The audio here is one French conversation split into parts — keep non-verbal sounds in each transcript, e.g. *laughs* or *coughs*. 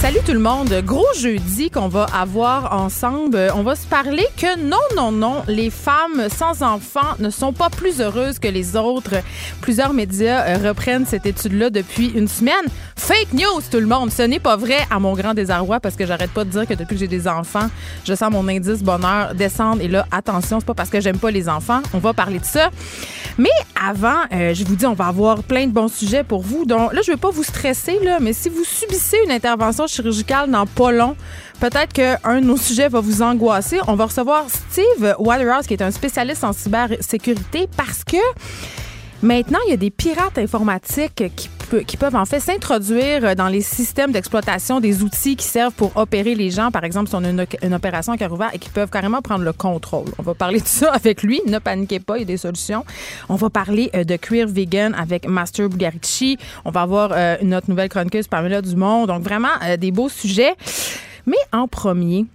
Salut tout le monde. Gros jeudi qu'on va avoir ensemble. On va se parler que non, non, non, les femmes sans enfants ne sont pas plus heureuses que les autres. Plusieurs médias euh, reprennent cette étude-là depuis une semaine. Fake news, tout le monde. Ce n'est pas vrai à mon grand désarroi parce que j'arrête pas de dire que depuis que j'ai des enfants, je sens mon indice bonheur descendre. Et là, attention, c'est pas parce que j'aime pas les enfants. On va parler de ça. Mais avant, euh, je vous dis, on va avoir plein de bons sujets pour vous. Donc là, je veux pas vous stresser, mais si vous subissez une intervention chirurgicale dans pas long, peut-être qu'un de nos sujets va vous angoisser. On va recevoir Steve Waterhouse, qui est un spécialiste en cybersécurité, parce que Maintenant, il y a des pirates informatiques qui, pe- qui peuvent en fait s'introduire dans les systèmes d'exploitation des outils qui servent pour opérer les gens. Par exemple, si on a une, une opération à cœur ouvert et qui peuvent carrément prendre le contrôle. On va parler de ça avec lui. Ne paniquez pas, il y a des solutions. On va parler euh, de Queer Vegan avec Master Bugarici. On va avoir euh, notre nouvelle chroniqueuse Pamela Dumont. Donc, vraiment, euh, des beaux sujets. Mais en premier,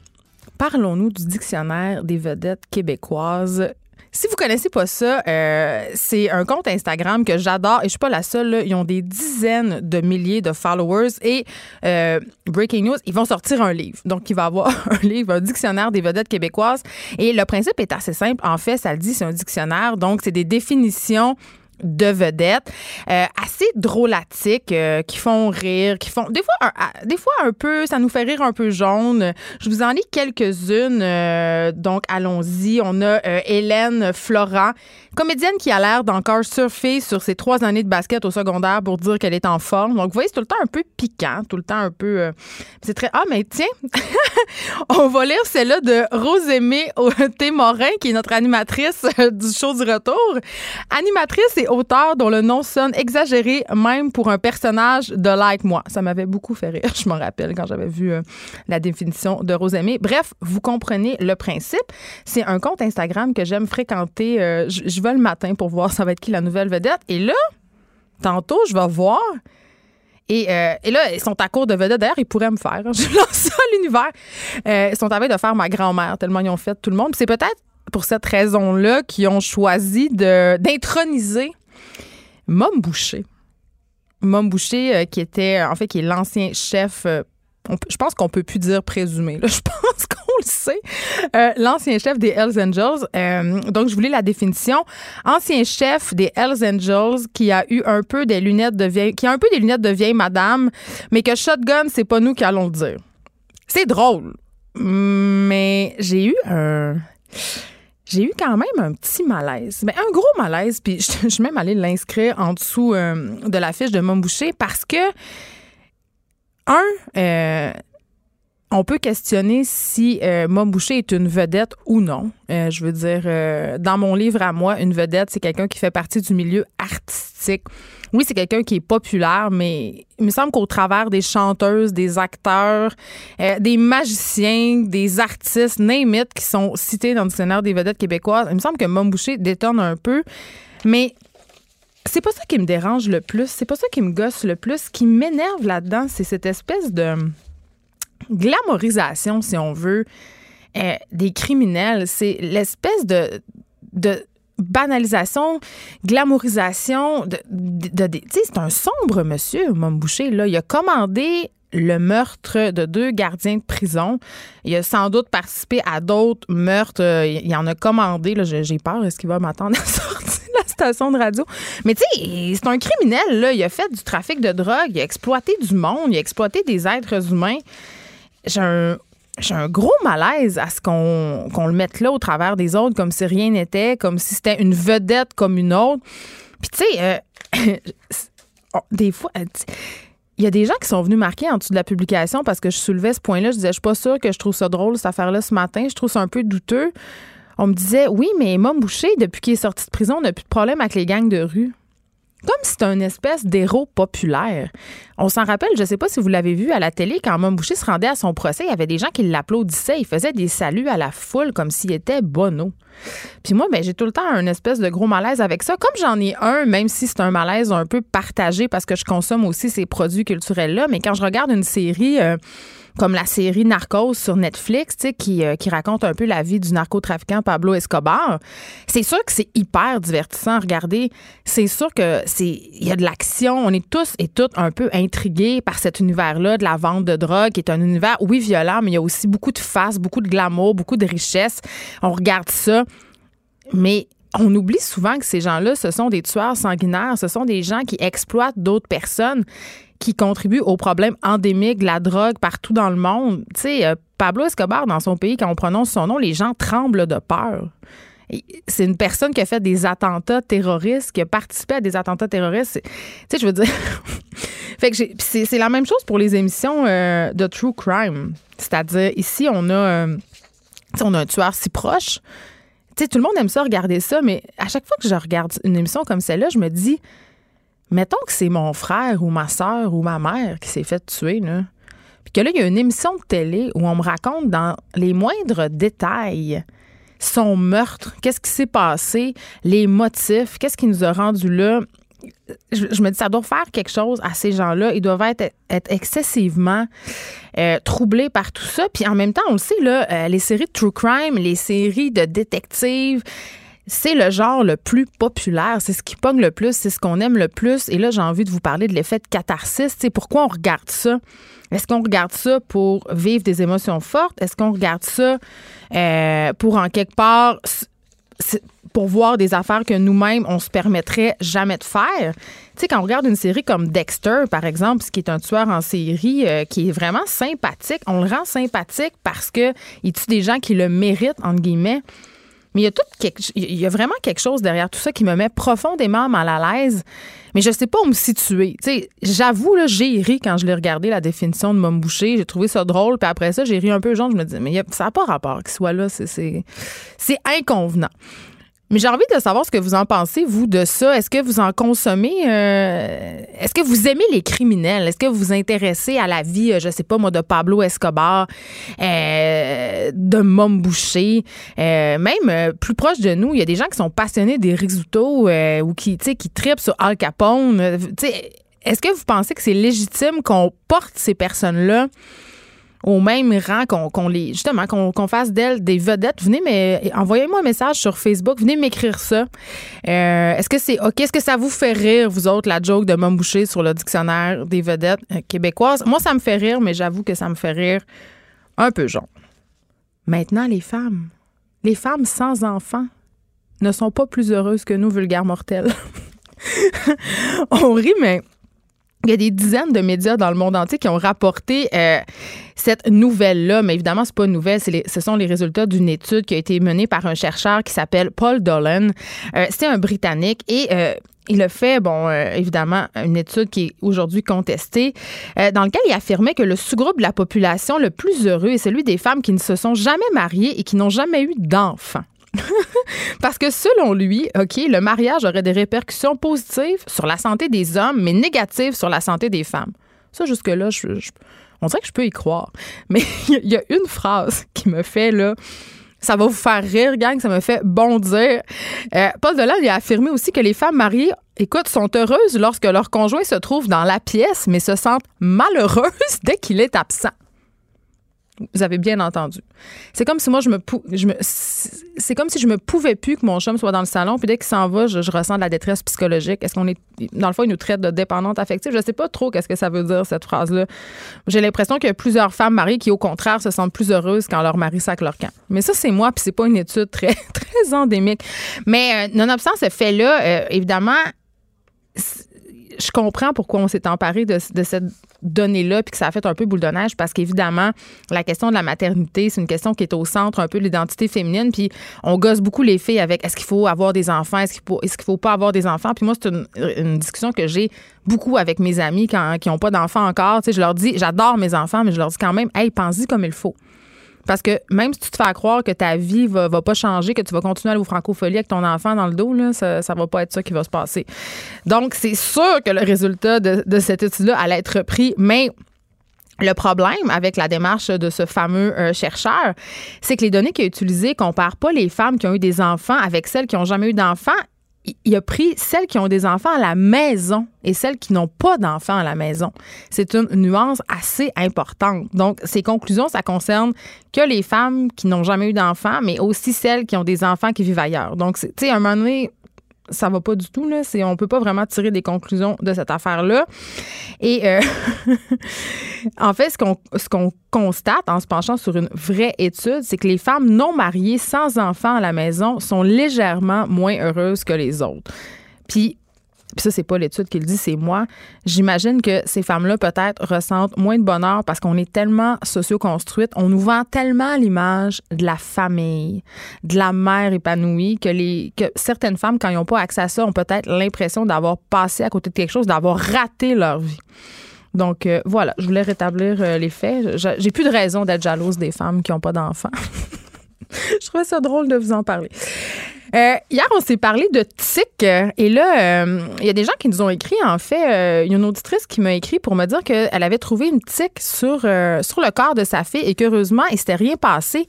parlons-nous du dictionnaire des vedettes québécoises. Si vous connaissez pas ça, euh, c'est un compte Instagram que j'adore et je suis pas la seule. là. Ils ont des dizaines de milliers de followers et euh, breaking news, ils vont sortir un livre. Donc il va avoir *laughs* un livre, un dictionnaire des vedettes québécoises et le principe est assez simple. En fait, ça le dit, c'est un dictionnaire. Donc c'est des définitions de vedettes euh, assez drôlatiques euh, qui font rire qui font des fois un, à- des fois un peu ça nous fait rire un peu jaune. Je vous en lis quelques-unes euh, donc allons-y. On a Hélène Florent comédienne qui a l'air d'encore surfer sur ses trois années de basket au secondaire pour dire qu'elle est en forme donc vous voyez c'est tout le temps un peu piquant tout le temps un peu euh, c'est très ah mais tiens *laughs* on va lire celle-là de Rosémée *laughs* Morin qui est notre animatrice euh, du show du retour animatrice et auteur dont le nom sonne exagéré même pour un personnage de Like Moi. Ça m'avait beaucoup fait rire, *laughs* je m'en rappelle quand j'avais vu euh, la définition de Rosemée. Bref, vous comprenez le principe. C'est un compte Instagram que j'aime fréquenter. Le matin pour voir ça va être qui la nouvelle vedette. Et là, tantôt, je vais voir. Et, euh, et là, ils sont à court de vedette. D'ailleurs, ils pourraient me faire. hein. *laughs* Je lance ça à l'univers. Euh, ils sont à veille de faire ma grand-mère, tellement ils ont fait tout le monde. C'est peut-être pour cette raison-là qu'ils ont choisi d'introniser Mom Boucher. Mom Boucher, euh, qui était, en fait, qui est l'ancien chef. Je pense qu'on peut plus dire présumé. *laughs* Je pense qu'on le sait. Euh, l'ancien chef des Hells Angels. Euh, donc, je voulais la définition. Ancien chef des Hells Angels qui a eu un peu des lunettes de vieille, qui a un peu des lunettes de vieille madame, mais que shotgun, c'est pas nous qui allons le dire. C'est drôle, mais j'ai eu un j'ai eu quand même un petit malaise. Mais un gros malaise, puis je, *laughs* je suis même allée l'inscrire en dessous euh, de la fiche de Mom Boucher parce que, un, euh, on peut questionner si euh, Mom Boucher est une vedette ou non. Euh, je veux dire, euh, dans mon livre à moi, une vedette, c'est quelqu'un qui fait partie du milieu artistique. Oui, c'est quelqu'un qui est populaire, mais il me semble qu'au travers des chanteuses, des acteurs, des magiciens, des artistes, name it, qui sont cités dans le dictionnaire des vedettes québécoises, il me semble que Mom Boucher détonne un peu. Mais c'est pas ça qui me dérange le plus. C'est pas ça qui me gosse le plus. Ce qui m'énerve là-dedans, c'est cette espèce de glamorisation, si on veut, euh, des criminels. C'est l'espèce de, banalisation, glamourisation. De, de- c'est un sombre monsieur, Mom Boucher. Là. Il a commandé le meurtre de deux gardiens de prison. Il a sans doute participé à d'autres meurtres. Euh, Il en a commandé. J'ai peur. Est-ce qu'il va m'attendre à *laughs* sortir de la station de radio? Mais tu sais, c'est un criminel. Là. Il a fait du trafic de drogue. Il a exploité du monde. Il a exploité des êtres humains. J'ai un un gros malaise à ce qu'on qu'on le mette là au travers des autres, comme si rien n'était, comme si c'était une vedette comme une autre. Puis, tu sais, euh, *coughs* oh, des fois, euh, il y a des gens qui sont venus marquer en dessous de la publication parce que je soulevais ce point-là. Je disais, je suis pas sûre que je trouve ça drôle, cette affaire-là, ce matin. Je trouve ça un peu douteux. On me disait, oui, mais Mom Boucher, depuis qu'il est sorti de prison, n'a plus de problème avec les gangs de rue comme c'était une espèce d'héros populaire. On s'en rappelle, je ne sais pas si vous l'avez vu à la télé, quand Mme Boucher se rendait à son procès, il y avait des gens qui l'applaudissaient, il faisait des saluts à la foule comme s'il était Bono. Puis moi, ben, j'ai tout le temps un espèce de gros malaise avec ça. Comme j'en ai un, même si c'est un malaise un peu partagé parce que je consomme aussi ces produits culturels-là, mais quand je regarde une série... Euh, comme la série Narcos sur Netflix, qui, euh, qui raconte un peu la vie du narcotrafiquant Pablo Escobar. C'est sûr que c'est hyper divertissant à regarder. C'est sûr que c'est il y a de l'action. On est tous et toutes un peu intrigués par cet univers-là de la vente de drogue, qui est un univers, oui, violent, mais il y a aussi beaucoup de face, beaucoup de glamour, beaucoup de richesse. On regarde ça. Mais on oublie souvent que ces gens-là, ce sont des tueurs sanguinaires, ce sont des gens qui exploitent d'autres personnes qui contribue au problème endémique de la drogue partout dans le monde. Tu sais, euh, Pablo Escobar, dans son pays, quand on prononce son nom, les gens tremblent de peur. C'est une personne qui a fait des attentats terroristes, qui a participé à des attentats terroristes. Tu sais, je veux dire. *laughs* c'est la même chose pour les émissions euh, de true crime. C'est-à-dire, ici, on a, euh, on a un tueur si proche. Sais, tout le monde aime ça, regarder ça, mais à chaque fois que je regarde une émission comme celle-là, je me dis, mettons que c'est mon frère ou ma soeur ou ma mère qui s'est fait tuer, là. Puis que là, il y a une émission de télé où on me raconte dans les moindres détails son meurtre, qu'est-ce qui s'est passé, les motifs, qu'est-ce qui nous a rendu là. Je, me dis, ça doit faire quelque chose à ces gens-là. Ils doivent être, excessivement euh, troublés par tout ça. Puis en même temps, on le sait, là, euh, les séries de true crime, les séries de détectives, c'est le genre le plus populaire, c'est ce qui pogne le plus, c'est ce qu'on aime le plus. Et là, j'ai envie de vous parler de l'effet de catharsis. C'est pourquoi on regarde ça? Est-ce qu'on regarde ça pour vivre des émotions fortes? Est-ce qu'on regarde ça euh, pour, en quelque part, pour voir des affaires que nous-mêmes, on se permettrait jamais de faire? Tu sais, quand on regarde une série comme Dexter, par exemple, ce qui est un tueur en série euh, qui est vraiment sympathique, on le rend sympathique parce qu'il tue des gens qui le méritent, entre guillemets. Mais il y a tout il y a vraiment quelque chose derrière tout ça qui me met profondément mal à l'aise. Mais je sais pas où me situer. Tu j'avoue j'ai ri quand je l'ai regardé la définition de Mom Boucher. J'ai trouvé ça drôle. Puis après ça, j'ai ri un peu genre. Je me dis mais ça n'a pas rapport qu'il soit là. C'est inconvenant. Mais j'ai envie de savoir ce que vous en pensez, vous, de ça. Est-ce que vous en consommez? Euh, est-ce que vous aimez les criminels? Est-ce que vous vous intéressez à la vie, euh, je sais pas moi, de Pablo Escobar, euh, de Mom Boucher? même plus proche de nous, il y a des gens qui sont passionnés des risottos ou qui, qui tripent sur Al Capone. Est-ce que vous pensez que c'est légitime qu'on porte ces personnes-là? Au même rang qu'on les justement qu'on fasse d'elles des vedettes. Venez mais envoyez-moi un message sur Facebook, venez m'écrire ça. Euh, est-ce que c'est OK? Est-ce que ça vous fait rire vous autres la joke de Mom Boucher sur le dictionnaire des vedettes euh, québécoises? Moi ça me fait rire mais j'avoue que ça me fait rire un peu genre. Maintenant les femmes, les femmes sans enfants ne sont pas plus heureuses que nous vulgaires mortels. *laughs* On rit mais il y a des dizaines de médias dans le monde entier qui ont rapporté euh, cette nouvelle-là, mais évidemment, c'est pas une nouvelle, ce sont les résultats d'une étude qui a été menée par un chercheur qui s'appelle Paul Dolan. Euh, c'est un Britannique et euh, il a fait, bon, évidemment, une étude qui est aujourd'hui contestée, dans laquelle il affirmait que le sous-groupe de la population le plus heureux est celui des femmes qui ne se sont jamais mariées et qui n'ont jamais eu d'enfants. *laughs* Parce que selon lui, OK, le mariage aurait des répercussions positives sur la santé des hommes, mais négatives sur la santé des femmes. Ça, jusque-là, on dirait que je peux y croire. Mais *laughs* il y a une phrase qui me fait, là, ça va vous faire rire, gang, ça me fait bondir. Euh, Paul Delan a affirmé aussi que les femmes mariées, écoute, sont heureuses lorsque leur conjoint se trouve dans la pièce, mais se sentent malheureuses *laughs* dès qu'il est absent. Vous avez bien entendu. C'est comme si moi, je me, me c'est comme si je me pouvais plus que mon chum soit dans le salon, puis dès qu'il s'en va, je, ressens de la détresse psychologique. Est-ce qu'on est, dans le fond, il nous traite de dépendante affective? Je sais pas trop qu'est-ce que ça veut dire, cette phrase-là. J'ai l'impression qu'il y a plusieurs femmes mariées qui, au contraire, se sentent plus heureuses quand leur mari sac leur camp. Mais ça, c'est moi, puis c'est pas une étude très, *laughs* très endémique. Mais, euh, nonobstant ce fait-là, euh, évidemment, je comprends pourquoi on s'est emparé de, cette donnée-là puis que ça a fait un peu boule de neige parce qu'évidemment, la question de la maternité, c'est une question qui est au centre un peu de l'identité féminine. Puis on gosse beaucoup les filles avec est-ce qu'il faut avoir des enfants, est-ce qu'il faut, est-ce qu'il faut pas avoir des enfants? Puis moi, c'est une, discussion que j'ai beaucoup avec mes amis qui n'ont pas d'enfants encore. Tu je leur dis, j'adore mes enfants, mais je leur dis quand même, hey, pense-y comme il faut. Parce que même si tu te fais croire que ta vie va, va pas changer, que tu vas continuer à aller au francophonie avec ton enfant dans le dos, ça, ça va pas être ça qui va se passer. Donc, c'est sûr que le résultat de, cette étude-là allait être pris, mais le problème avec la démarche de ce fameux euh, chercheur, c'est que les données qu'il a utilisées comparent pas les femmes qui ont eu des enfants avec celles qui n'ont jamais eu d'enfants il a pris celles qui ont des enfants à la maison et celles qui n'ont pas d'enfants à la maison. C'est une nuance assez importante. Donc, ces conclusions, ça concerne que les femmes qui n'ont jamais eu d'enfants, mais aussi celles qui ont des enfants qui vivent ailleurs. Donc, tu sais, à un moment donné, ça va pas du tout. Là. C'est, on peut pas vraiment tirer des conclusions de cette affaire-là. Et euh, *laughs* en fait, ce qu'on, ce qu'on constate en se penchant sur une vraie étude, c'est que les femmes non mariées sans enfants à la maison sont légèrement moins heureuses que les autres. Puis puis ça, c'est pas l'étude qui le dit, c'est moi. J'imagine que ces femmes-là, peut-être, ressentent moins de bonheur parce qu'on est tellement socio-construites. On nous vend tellement l'image de la famille, de la mère épanouie, que, les, que certaines femmes, quand ils n'ont pas accès à ça, ont peut-être l'impression d'avoir passé à côté de quelque chose, d'avoir raté leur vie. Donc, euh, voilà, je voulais rétablir euh, les faits. J'ai plus de raison d'être jalouse des femmes qui n'ont pas d'enfants. *laughs* je trouvais ça drôle de vous en parler. Euh, hier, on s'est parlé de tic. Et là, euh, il y a des gens qui nous ont écrit, en fait. Euh, il y a une auditrice qui m'a écrit pour me dire qu'elle avait trouvé une tic sur, sur le corps de sa fille et qu'heureusement, il s'était rien passé.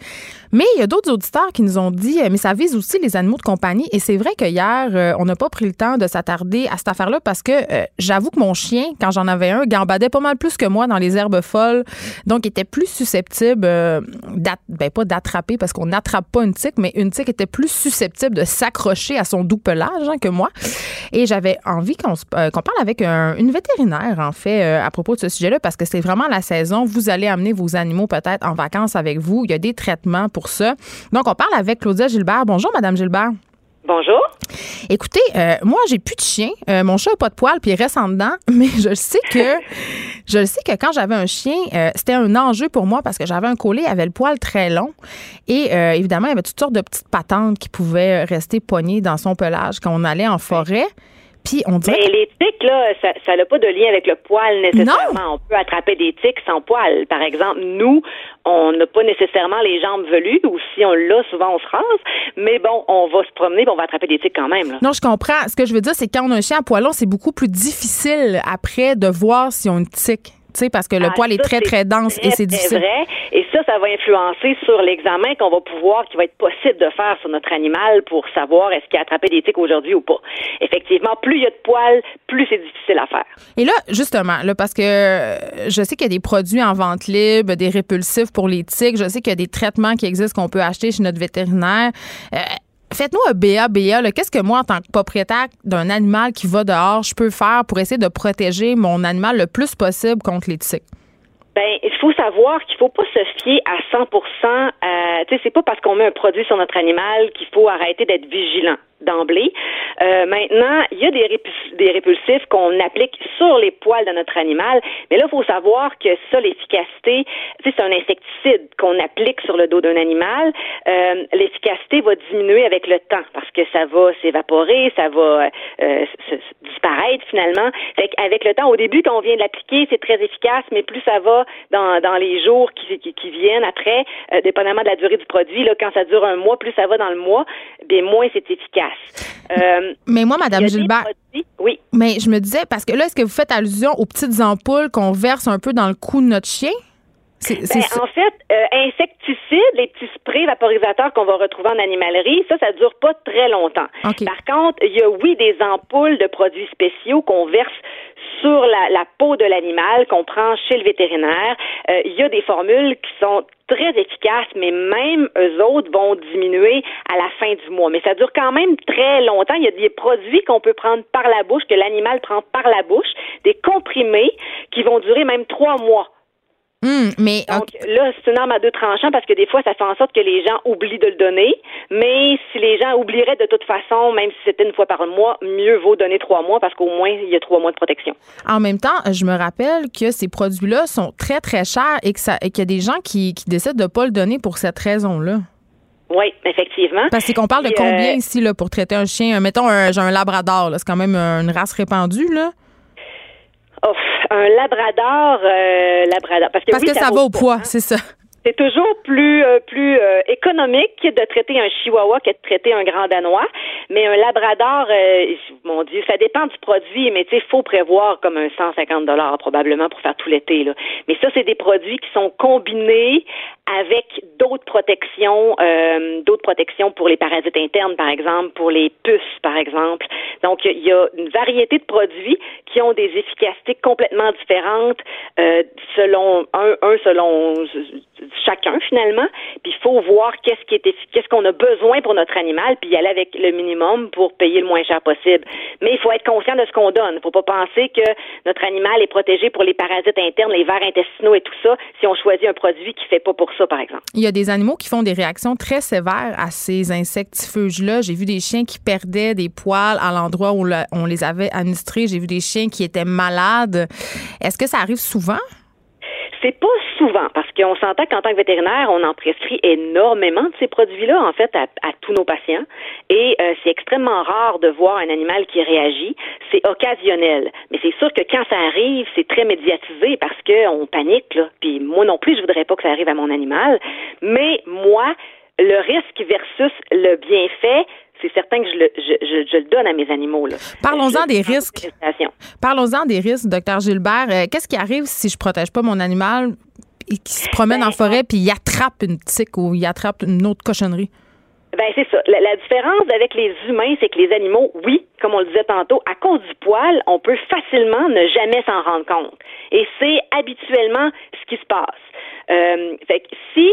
Mais il y a d'autres auditeurs qui nous ont dit, mais ça vise aussi les animaux de compagnie. Et c'est vrai que hier, on n'a pas pris le temps de s'attarder à cette affaire-là parce que j'avoue que mon chien, quand j'en avais un, gambadait pas mal plus que moi dans les herbes folles. Donc, il était plus susceptible, ben pas d'attraper parce qu'on n'attrape pas une tique, mais une tique était plus susceptible de s'accrocher à son doux pelage hein, que moi. Et j'avais envie qu'on euh, parle avec une vétérinaire, en fait, euh, à propos de ce sujet-là, parce que c'est vraiment la saison. Vous allez amener vos animaux peut-être en vacances avec vous. Il y a des traitements pour ça. Donc, on parle avec Claudia Gilbert. Bonjour, Madame Gilbert. Bonjour. Écoutez, euh, moi, j'ai plus de chien. Euh, mon chat n'a pas de poils, puis il reste en dedans. *laughs* Mais je sais que *laughs* je sais que quand j'avais un chien, euh, c'était un enjeu pour moi parce que j'avais un collet, il avait le poil très long. Et évidemment, il y avait toutes sortes de petites patentes qui pouvaient rester poignées dans son pelage quand on allait en forêt. Puis on. Mais les tiques, là, ça n'a pas de lien avec le poil nécessairement. On peut attraper des tiques sans poil. Par exemple, nous, on n'a pas nécessairement les jambes velues, ou si on l'a, souvent on se rase. Mais bon, on va se promener, et on va attraper des tiques quand même. Non, je comprends. Ce que je veux dire, c'est que quand on a un chien à poilon, c'est beaucoup plus difficile après de voir si on a une tique parce que le ah, poil est très, très dense et c'est difficile. Vrai. Et ça, ça va influencer sur l'examen qu'on va pouvoir, qui va être possible de faire sur notre animal pour savoir est-ce qu'il a attrapé des tiques aujourd'hui ou pas. Effectivement, plus il y a de poils, plus c'est difficile à faire. Et là, justement, là, parce que je sais qu'il y a des produits en vente libre, des répulsifs pour les tiques, je sais qu'il y a des traitements qui existent qu'on peut acheter chez notre vétérinaire. Euh, Faites-nous un BA, Qu'est-ce que moi, en tant que propriétaire d'un animal qui va dehors, je peux faire pour essayer de protéger mon animal le plus possible contre les tiques? Ben, il faut savoir qu'il faut pas se fier à 100% euh, Tu sais, c'est pas parce qu'on met un produit sur notre animal qu'il faut arrêter d'être vigilant d'emblée. Euh, maintenant, il y a des, répulsifs qu'on applique sur les poils de notre animal, mais là, il faut savoir que ça, l'efficacité, c'est un insecticide qu'on applique sur le dos d'un animal. Euh, l'efficacité va diminuer avec le temps parce que ça va s'évaporer, ça va euh, disparaître finalement. Fait avec le temps, au début, quand on vient de l'appliquer, c'est très efficace, mais plus ça va dans, dans les jours qui, qui, viennent après, euh, dépendamment de la durée du produit, là, quand ça dure un mois, plus ça va dans le mois, bien moins c'est efficace. Euh, mais moi, Madame Gilbert. Oui. Mais je me disais, parce que là, est-ce que vous faites allusion aux petites ampoules qu'on verse un peu dans le cou de notre chien? Ben, en fait, euh, insecticides, les petits sprays vaporisateurs qu'on va retrouver en animalerie, ça, ça dure pas très longtemps. Par contre, il y a oui des ampoules de produits spéciaux qu'on verse sur la, peau de l'animal qu'on prend chez le vétérinaire. Euh, il y a des formules qui sont très efficaces, mais même eux autres vont diminuer à la fin du mois. Mais ça dure quand même très longtemps. Il y a des produits qu'on peut prendre par la bouche, que l'animal prend par la bouche, des comprimés qui vont durer même trois mois Hum, mais Donc là, c'est une arme à deux tranchants parce que des fois, ça fait en sorte que les gens oublient de le donner. Mais si les gens oublieraient de toute façon, même si c'était une fois par mois, mieux vaut donner trois mois parce qu'au moins, il y a trois mois de protection. En même temps, je me rappelle que ces produits-là sont très, très chers et qu'il y a des gens qui, qui décident de ne pas le donner pour cette raison-là. Oui, effectivement. Parce qu'on parle de combien euh, ici là, pour traiter un chien? Mettons, j'ai un labrador, c'est quand même une race répandue, là. Oh, un labrador, euh, labrador. Parce que, Parce que ça, va au poids, c'est ça. C'est toujours plus euh, plus euh, économique de traiter un chihuahua que de traiter un grand danois, mais un labrador, euh, mon Dieu, ça dépend du produit, mais tu sais, faut prévoir comme un 150 dollars probablement pour faire tout l'été là. Mais ça, c'est des produits qui sont combinés avec d'autres protections, d'autres protections pour les parasites internes, par exemple, pour les puces, par exemple. Donc, il y a une variété de produits qui ont des efficacités complètement différentes selon un, un selon chacun finalement. Puis il faut voir qu'est-ce qu'on a besoin pour notre animal, puis y aller avec le minimum pour payer le moins cher possible. Mais il faut être conscient de ce qu'on donne. Il faut pas penser que notre animal est protégé pour les parasites internes, les vers intestinaux et tout ça, si on choisit un produit qui fait pas pour ça, par exemple. Il y a des animaux qui font des réactions très sévères à ces insectifeuges-là. J'ai vu des chiens qui perdaient des poils à l'endroit où on les avait administrés. J'ai vu des chiens qui étaient malades. Est-ce que ça arrive souvent? C'est pas souvent, parce qu'on s'entend qu'en tant que vétérinaire, on en prescrit énormément de ces produits-là, en fait, à, tous nos patients. Et euh, c'est extrêmement rare de voir un animal qui réagit. C'est occasionnel. Mais c'est sûr que quand ça arrive, c'est très médiatisé parce qu'on panique, là. Puis moi non plus, je voudrais pas que ça arrive à mon animal. Mais moi, le risque versus le bienfait, c'est certain que je le, je, le, donne à mes animaux. Parlons-en des risques. Parlons-en des risques, docteur Gilbert. Euh, qu'est-ce qui arrive si je protège pas mon animal et qui se promène ben, en forêt puis il attrape une tique ou il attrape une autre cochonnerie? Ben c'est ça. La, différence avec les humains, c'est que les animaux, oui, comme on le disait tantôt, à cause du poil, on peut facilement ne jamais s'en rendre compte. Et c'est habituellement ce qui se passe. Euh, fait que si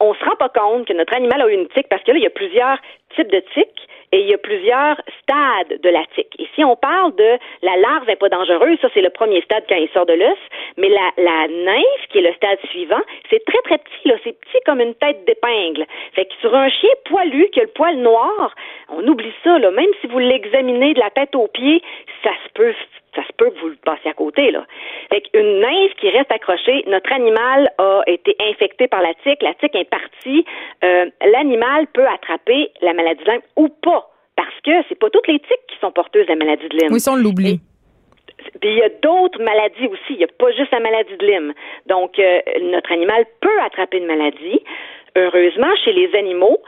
on se rend pas compte que notre animal a une tique parce que là, il y a plusieurs types de tiques et il y a plusieurs stades de la tique. Et si on parle de la larve n'est pas dangereuse, ça c'est le premier stade quand il sort de l'os, mais la, la nymphe, qui est le stade suivant, c'est très très petit, là, c'est petit comme une tête d'épingle. Fait que sur un chien poilu qui a le poil noir, on oublie ça, là, même si vous l'examinez de la tête aux pieds, ça se peut ça se peut que vous le passiez à côté, là. Fait qu'une nymphe qui reste accrochée, notre animal a été infecté par la tique, la tique est partie, euh, l'animal peut attraper la maladie de Lyme ou pas, parce que c'est pas toutes les tiques qui sont porteuses de la maladie de Lyme. Oui, ça, on l'oublie. Puis il y a d'autres maladies aussi. Il n'y a pas juste la maladie de Lyme. Donc, euh, notre animal peut attraper une maladie. Heureusement, chez les animaux,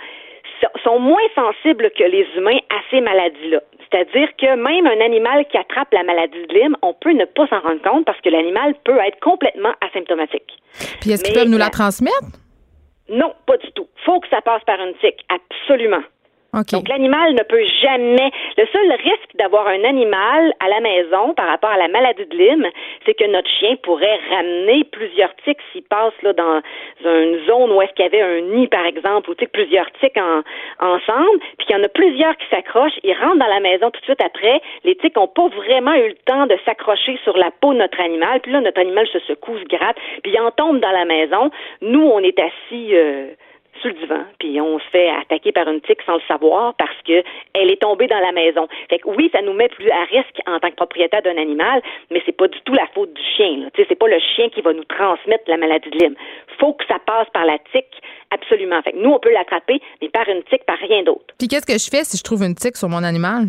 sont moins sensibles que les humains à ces maladies-là. C'est-à-dire que même un animal qui attrape la maladie de Lyme, on peut ne pas s'en rendre compte parce que l'animal peut être complètement asymptomatique. Puis est-ce qu'ils peuvent nous la transmettre? Non, pas du tout. Faut que ça passe par une tique, absolument. Donc, l'animal ne peut jamais. Le seul risque d'avoir un animal à la maison par rapport à la maladie de Lyme, c'est que notre chien pourrait ramener plusieurs tiques s'il passe là, dans une zone où est-ce qu'il y avait un nid, par exemple, ou plusieurs tiques en, ensemble, puis qu'il y en a plusieurs qui s'accrochent, ils rentrent dans la maison tout de suite après. Les tiques n'ont pas vraiment eu le temps de s'accrocher sur la peau de notre animal, puis là, notre animal se secoue, se gratte, puis il en tombe dans la maison. Nous, on est assis. Euh, sur le divan, puis on se fait attaquer par une tique sans le savoir parce que elle est tombée dans la maison. Fait que oui, ça nous met plus à risque en tant que propriétaire d'un animal, mais c'est pas du tout la faute du chien. Tu sais, c'est pas le chien qui va nous transmettre la maladie de Lyme. Faut que ça passe par la tique, absolument. Fait que nous, on peut l'attraper, mais par une tique, par rien d'autre. Puis qu'est-ce que je fais si je trouve une tique sur mon animal?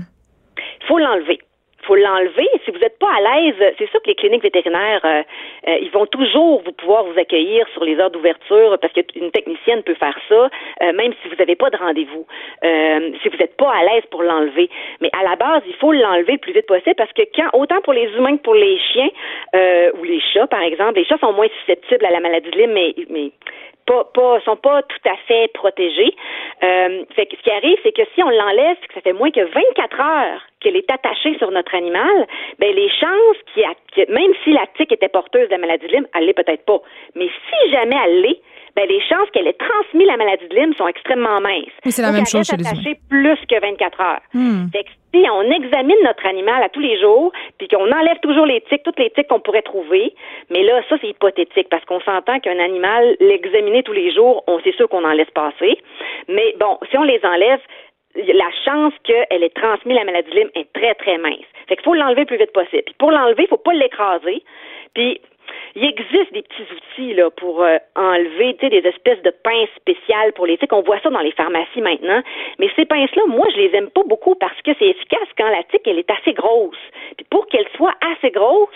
Faut l'enlever faut l'enlever. Si vous n'êtes pas à l'aise, c'est sûr que les cliniques vétérinaires, euh, euh, ils vont toujours vous pouvoir vous accueillir sur les heures d'ouverture parce qu'une technicienne peut faire ça, euh, même si vous n'avez pas de rendez-vous, si vous n'êtes pas à l'aise pour l'enlever. Mais à la base, il faut l'enlever le plus vite possible parce que quand, autant pour les humains que pour les chiens ou les chats, par exemple, les chats sont moins susceptibles à la maladie de mais, mais sont pas tout à fait protégés. Euh, fait que ce qui arrive, c'est que si on l'enlève, que ça fait moins que 24 heures qu'elle est attachée sur notre animal, ben les chances qu'il même si la tique était porteuse de la maladie de Lyme, elle l'est peut-être pas. Mais si jamais elle l'est, ben les chances qu'elle ait transmis la maladie de Lyme sont extrêmement minces. c'est la même chose chez les plus que 24 heures. Hmm. si on examine notre animal à tous les jours, puis qu'on enlève toujours les tiques, toutes les tiques qu'on pourrait trouver, mais là, ça, c'est hypothétique, parce qu'on s'entend qu'un animal, l'examiner tous les jours, on sait sûr qu'on en laisse passer. Mais bon, si on les enlève, la chance qu'elle ait transmis la maladie de Lyme est très, très mince. Fait qu'il faut l'enlever le plus vite possible. Puis pour l'enlever, il faut pas l'écraser. Puis il existe des petits outils là pour euh, enlever des espèces de pinces spéciales pour les tiques. On voit ça dans les pharmacies maintenant. Mais ces pinces-là, moi, je les aime pas beaucoup parce que c'est efficace quand la tique, elle est assez grosse. Puis pour qu'elle soit assez grosse,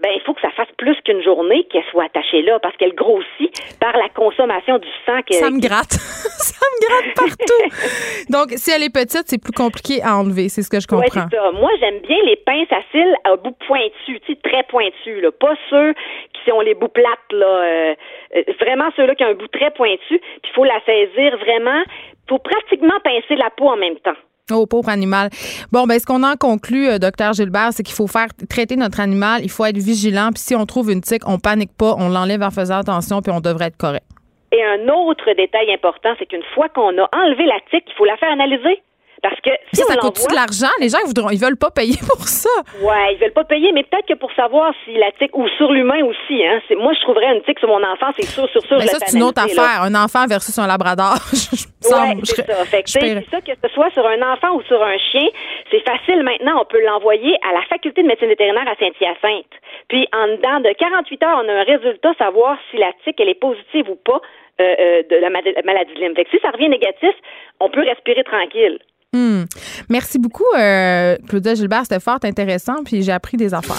ben il faut que ça fasse plus qu'une journée qu'elle soit attachée là parce qu'elle grossit par la consommation du sang. Que, ça me gratte. *laughs* ça me gratte partout. Donc, si elle est petite, c'est plus compliqué à enlever. C'est ce que je comprends. Ouais, ça. Moi, j'aime bien les pinces à cils à bout pointu, très pointu. Là. Pas ceux qui ont les bouts plates. Là, euh, euh, vraiment ceux-là qui ont un bout très pointu. Puis il faut la saisir vraiment. Il faut pratiquement pincer la peau en même temps. Oh, pauvre animal. Bon, ben, ce qu'on en conclut, euh, docteur Gilbert, c'est qu'il faut faire traiter notre animal, il faut être vigilant, puis si on trouve une tique, on panique pas, on l'enlève en faisant attention, puis on devrait être correct. Et un autre détail important, c'est qu'une fois qu'on a enlevé la tique, il faut la faire analyser. Parce que si ça, on ça coûte de l'argent? Les gens, ils, voudront, ils veulent pas payer *laughs* pour ça. Ouais, ils veulent pas payer, mais peut-être que pour savoir si la tique, ou sur l'humain aussi, hein. Moi, je trouverais une tique sur mon enfant, c'est sûr, sur sûr. Mais ça, c'est une autre affaire. Un enfant versus un labrador. *laughs* ouais, c'est ça. Fait que, ça, que ce soit sur un enfant ou sur un chien, c'est facile maintenant. On peut l'envoyer à la faculté de médecine vétérinaire à Saint-Hyacinthe. Puis, en dedans de 48 heures, on a un résultat, savoir si la tique, elle est positive ou pas. Euh, euh, de la maladie de Lyme. Fait que si ça revient négatif, on peut respirer tranquille. Hmm. Merci beaucoup, euh, Claudia Gilbert. C'était fort intéressant, puis j'ai appris des affaires.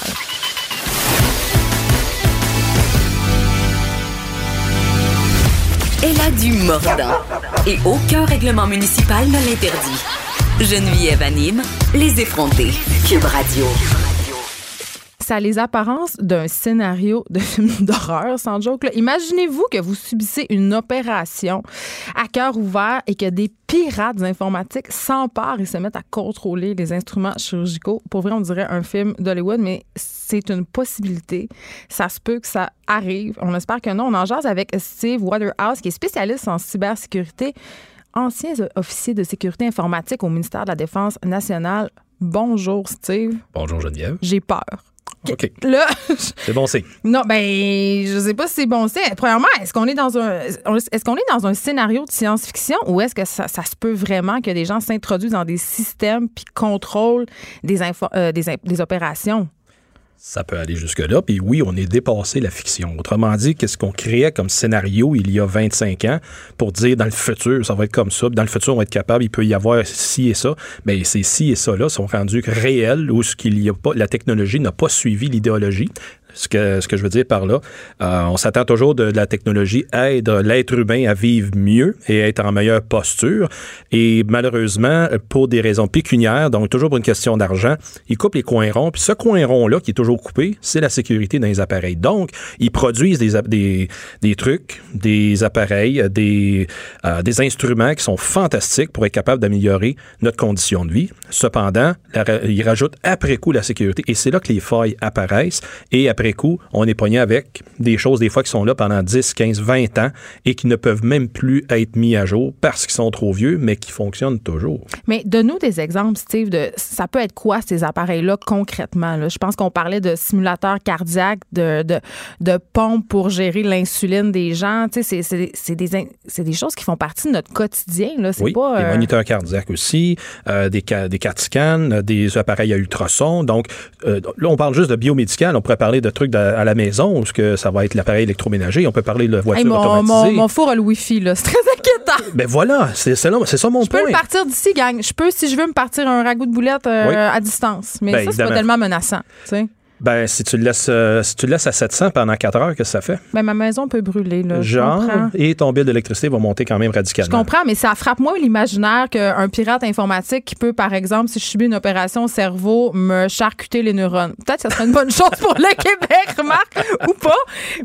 Elle a du mordant et aucun règlement municipal ne l'interdit. Geneviève anime les effrontés. Cube Radio ça a les apparences d'un scénario de *laughs* film d'horreur, sans joke. Imaginez-vous que vous subissez une opération à cœur ouvert et que des pirates informatiques s'emparent et se mettent à contrôler les instruments chirurgicaux. Pour vrai, on dirait un film d'Hollywood, mais c'est une possibilité. Ça se peut que ça arrive. On espère que non. On en jase avec Steve Waterhouse, qui est spécialiste en cybersécurité, ancien officier de sécurité informatique au ministère de la Défense nationale. Bonjour, Steve. Bonjour, Geneviève. J'ai peur. OK. Là, *laughs* c'est bon signe. Non, ben, je sais pas si c'est bon signe. Premièrement, est-ce qu'on est dans un est-ce qu'on est dans un scénario de science-fiction ou est-ce que ça, se peut vraiment que des gens s'introduisent dans des systèmes puis contrôlent des, euh, des, des opérations? Ça peut aller jusque-là. Puis oui, on est dépassé la fiction. Autrement dit, qu'est-ce qu'on créait comme scénario il y a 25 ans pour dire dans le futur, ça va être comme ça. Dans le futur, on va être capable, il peut y avoir ci et ça. Mais ces ci et ça-là sont rendus réels où ce qu'il y a pas, la technologie n'a pas suivi l'idéologie. Ce que, ce que je veux dire par là, euh, on s'attend toujours de, la technologie aide l'être humain à vivre mieux et à être en meilleure posture. Et malheureusement, pour des raisons pécuniaires, donc toujours pour une question d'argent, ils coupent les coins ronds. Puis ce coin rond-là qui est toujours coupé, c'est la sécurité dans les appareils. Donc, ils produisent des, des, des trucs, des appareils, des, euh, des instruments qui sont fantastiques pour être capables d'améliorer notre condition de vie. Cependant, ils rajoutent après coup la sécurité. Et c'est là que les failles apparaissent. Après coup, on est pogné avec des choses des fois qui sont là pendant 10, 15, 20 ans et qui ne peuvent même plus être mis à jour parce qu'ils sont trop vieux, mais qui fonctionnent toujours. Mais donne-nous des exemples, Steve, de ça peut être quoi ces appareils-là concrètement? Là? Je pense qu'on parlait de simulateurs cardiaques, de, de, de pompes pour gérer l'insuline des gens. C'est, c'est, des, des choses qui font partie de notre quotidien. Là. oui, pas, des euh, moniteurs cardiaques aussi, euh, des, des CAT scans, des appareils à ultrasons. Donc, euh, là, on parle juste de biomédical. On pourrait parler de trucs à la maison, ce que ça va être l'appareil électroménager. On peut parler de voiture mon, automatisée. Mon, four a le Wi-Fi, là. *laughs* C'est très inquiétant. Ben voilà, c'est ça, ça mon point. Je peux le partir d'ici, gang. Je peux, si je veux, me partir un ragoût de boulettes euh, à distance. Mais ben, ça, c'est pas tellement menaçant. Tu sais. Ben, si tu le laisses, euh, si tu laisses à 700 pendant 4 heures, qu'est-ce que ça fait? Ben, ma maison peut brûler, là. Genre, et ton bill d'électricité va monter quand même radicalement. Je comprends, mais ça frappe moins l'imaginaire qu'un pirate informatique qui peut, par exemple, si je subis une opération au cerveau, me charcuter les neurones. Peut-être que ça serait une bonne *laughs* chose pour le Québec, remarque, ou pas.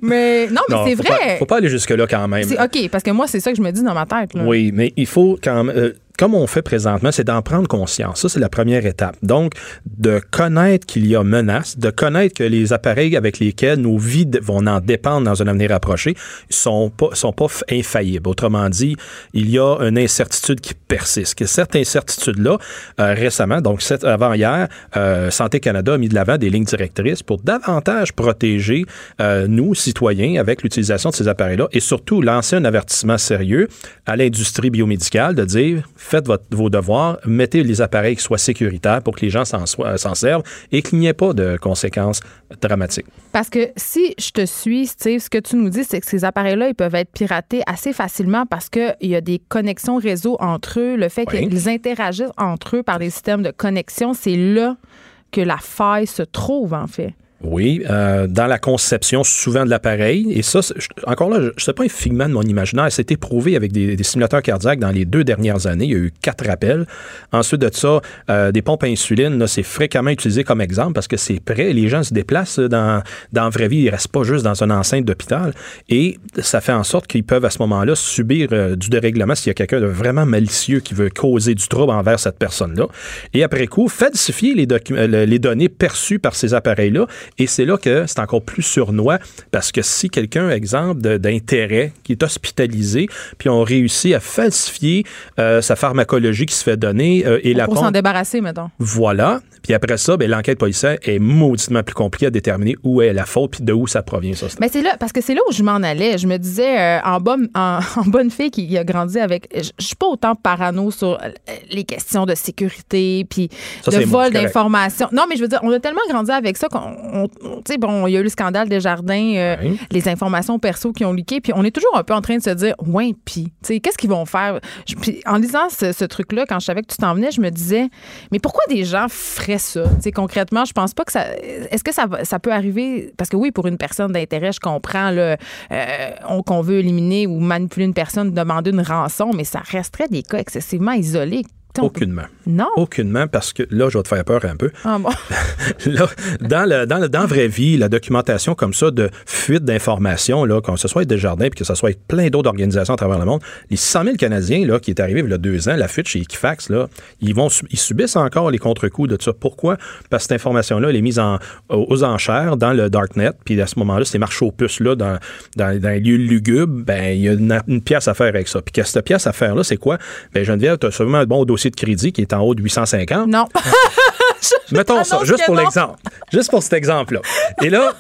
Mais non, mais c'est vrai. Pas, faut pas aller jusque-là quand même. OK, parce que moi, c'est ça que je me dis dans ma tête. Là. Oui, mais il faut quand même. Euh, comme on fait présentement, c'est d'en prendre conscience. Ça, c'est la première étape. Donc, de connaître qu'il y a menace, de connaître que les appareils avec lesquels nos vies vont en dépendre dans un avenir approché sont sont pas infaillibles. Autrement dit, il y a une incertitude qui persiste. Cette incertitude-là, euh, récemment, donc avant-hier, euh, Santé Canada a mis de l'avant des lignes directrices pour davantage protéger euh, nous, citoyens, avec l'utilisation de ces appareils-là et surtout lancer un avertissement sérieux à l'industrie biomédicale de dire faites votre, vos devoirs, mettez les appareils qui soient sécuritaires pour que les gens s'en servent et qu'il n'y ait pas de conséquences dramatiques. Parce que si je te suis, Steve, ce que tu nous dis, c'est que ces appareils-là, ils peuvent être piratés assez facilement parce qu'il y a des connexions réseau entre eux, le fait qu'ils interagissent entre eux par des systèmes de connexion, c'est là que la faille se trouve, en fait. Oui, euh, dans la conception souvent de l'appareil. Et ça, encore là, je ne sais pas un figment de mon imaginaire. C'était prouvé avec des, simulateurs cardiaques dans les deux dernières années. Il y a eu quatre rappels. Ensuite de ça, euh, des pompes à insuline, c'est fréquemment utilisé comme exemple parce que c'est prêt. Les gens se déplacent dans, dans la vraie vie. Ils ne restent pas juste dans une enceinte d'hôpital. Et ça fait en sorte qu'ils peuvent à ce moment-là subir euh, du dérèglement s'il y a quelqu'un de vraiment malicieux qui veut causer du trouble envers cette personne-là. Et après coup, falsifier les, les données perçues par ces appareils-là et c'est là que c'est encore plus surnois parce que si quelqu'un, exemple, d'intérêt, qui est hospitalisé, puis on réussit à falsifier euh, sa pharmacologie qui se fait donner euh, et la Pour s'en débarrasser, mettons. Voilà. Puis après ça, ben, l'enquête policière est mauditement plus compliquée à déterminer où est la faute puis de où ça provient, ça. Mais c'est là, parce que c'est là où je m'en allais. Je me disais, euh, en, bonne, en, *laughs* bonne fille qui a grandi avec. Je, je suis pas autant parano sur les questions de sécurité puis de vol d'informations. Non, mais je veux dire, on a tellement grandi avec ça qu'on tu sais, bon, il y a eu le scandale des jardins, euh, les informations perso qui ont leaké, puis on est toujours un peu en train de se dire, ouais, puis, tu sais, qu'est-ce qu'ils vont faire? en lisant ce, truc-là, quand je savais que tu t'en venais, je me disais, mais pourquoi des gens feraient ça? Tu sais, concrètement, je pense pas que ça. Est-ce que ça, ça peut arriver? Parce que oui, pour une personne d'intérêt, je comprends, là, euh, qu'on veut éliminer ou manipuler une personne, demander une rançon, mais ça resterait des cas excessivement isolés. Aucunement. Non. Aucunement, parce que là, je vais te faire peur un peu. Ah bon? *laughs* là, dans, le, dans, dans la vraie vie, la documentation comme ça de fuite d'informations, que ce soit des jardins puis que ce soit plein d'autres organisations à travers le monde, les 100 000 Canadiens là, qui est arrivé il y a deux ans, la fuite chez Equifax, là, ils, vont, ils subissent encore les contre-coups de ça. Pourquoi? Parce que cette information-là, elle est mise en, aux enchères dans le Darknet, puis à ce moment-là, c'est marché aux puces là, dans, dans, dans, les lieux lugubres, ben, il y a une, pièce à faire avec ça. Puis que cette pièce à faire-là, c'est quoi? Ben, Geneviève, tu as sûrement un bon dossier de crédit qui est en haut de 850. Non. *laughs* Mettons ça, juste pour l'exemple. Juste pour cet exemple-là. Et là,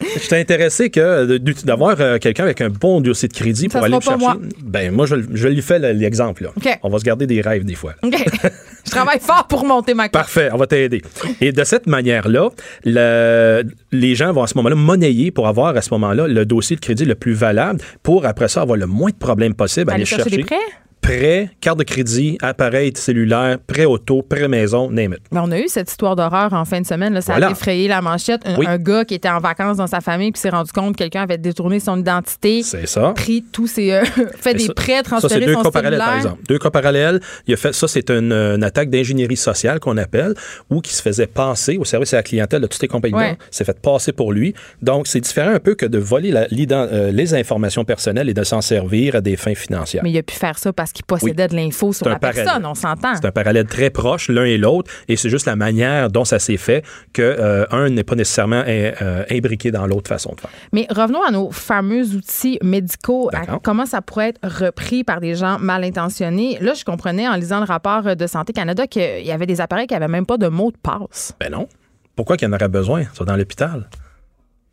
je t'ai intéressé que d'avoir euh, quelqu'un avec un bon dossier de crédit pour aller chercher. Moi. Ben moi je, je lui fais l'exemple On va se garder des rêves des fois. je travaille fort pour monter ma Parfait, on va t'aider. Et de cette manière-là, les gens vont à ce moment-là monnayer pour avoir à ce moment-là le dossier de crédit le plus valable pour après ça avoir le moins de problèmes possible à aller, chercher, chercher des prêts? Prêt, carte de crédit, appareil cellulaire, prêt auto, prêt maison, name it. on a eu cette histoire d'horreur en fin de semaine. Là, ça a effrayé la manchette. Un, gars qui était en vacances dans sa famille puis s'est rendu compte que quelqu'un avait détourné son identité. C'est ça. Pris tous ses. Euh, *laughs* fait des prêts, transféré ça, c'est deux cas parallèles, par exemple. Deux cas parallèles. Il a fait, ça, c'est une, attaque d'ingénierie sociale qu'on appelle, ou qui se faisait passer au service à la clientèle de toutes les compagnies. Ouais. C'est fait passer pour lui. Donc, c'est différent un peu que de voler la, euh, les informations personnelles et de s'en servir à des fins financières. Mais il a pu faire ça parce qu'il possédait de l'info sur la personne, on s'entend. C'est un parallèle très proche, l'un et l'autre, et c'est juste la manière dont ça s'est fait que euh, un n'est pas nécessairement euh, imbriqué dans l'autre façon de faire. Mais revenons à nos fameux outils médicaux, comment ça pourrait être repris par des gens mal intentionnés? Là, je comprenais en lisant le rapport de Santé Canada qu'il y avait des appareils qui n'avaient même pas de mot de passe. Ben non. Pourquoi qu'il y en aurait besoin? Ça dans l'hôpital?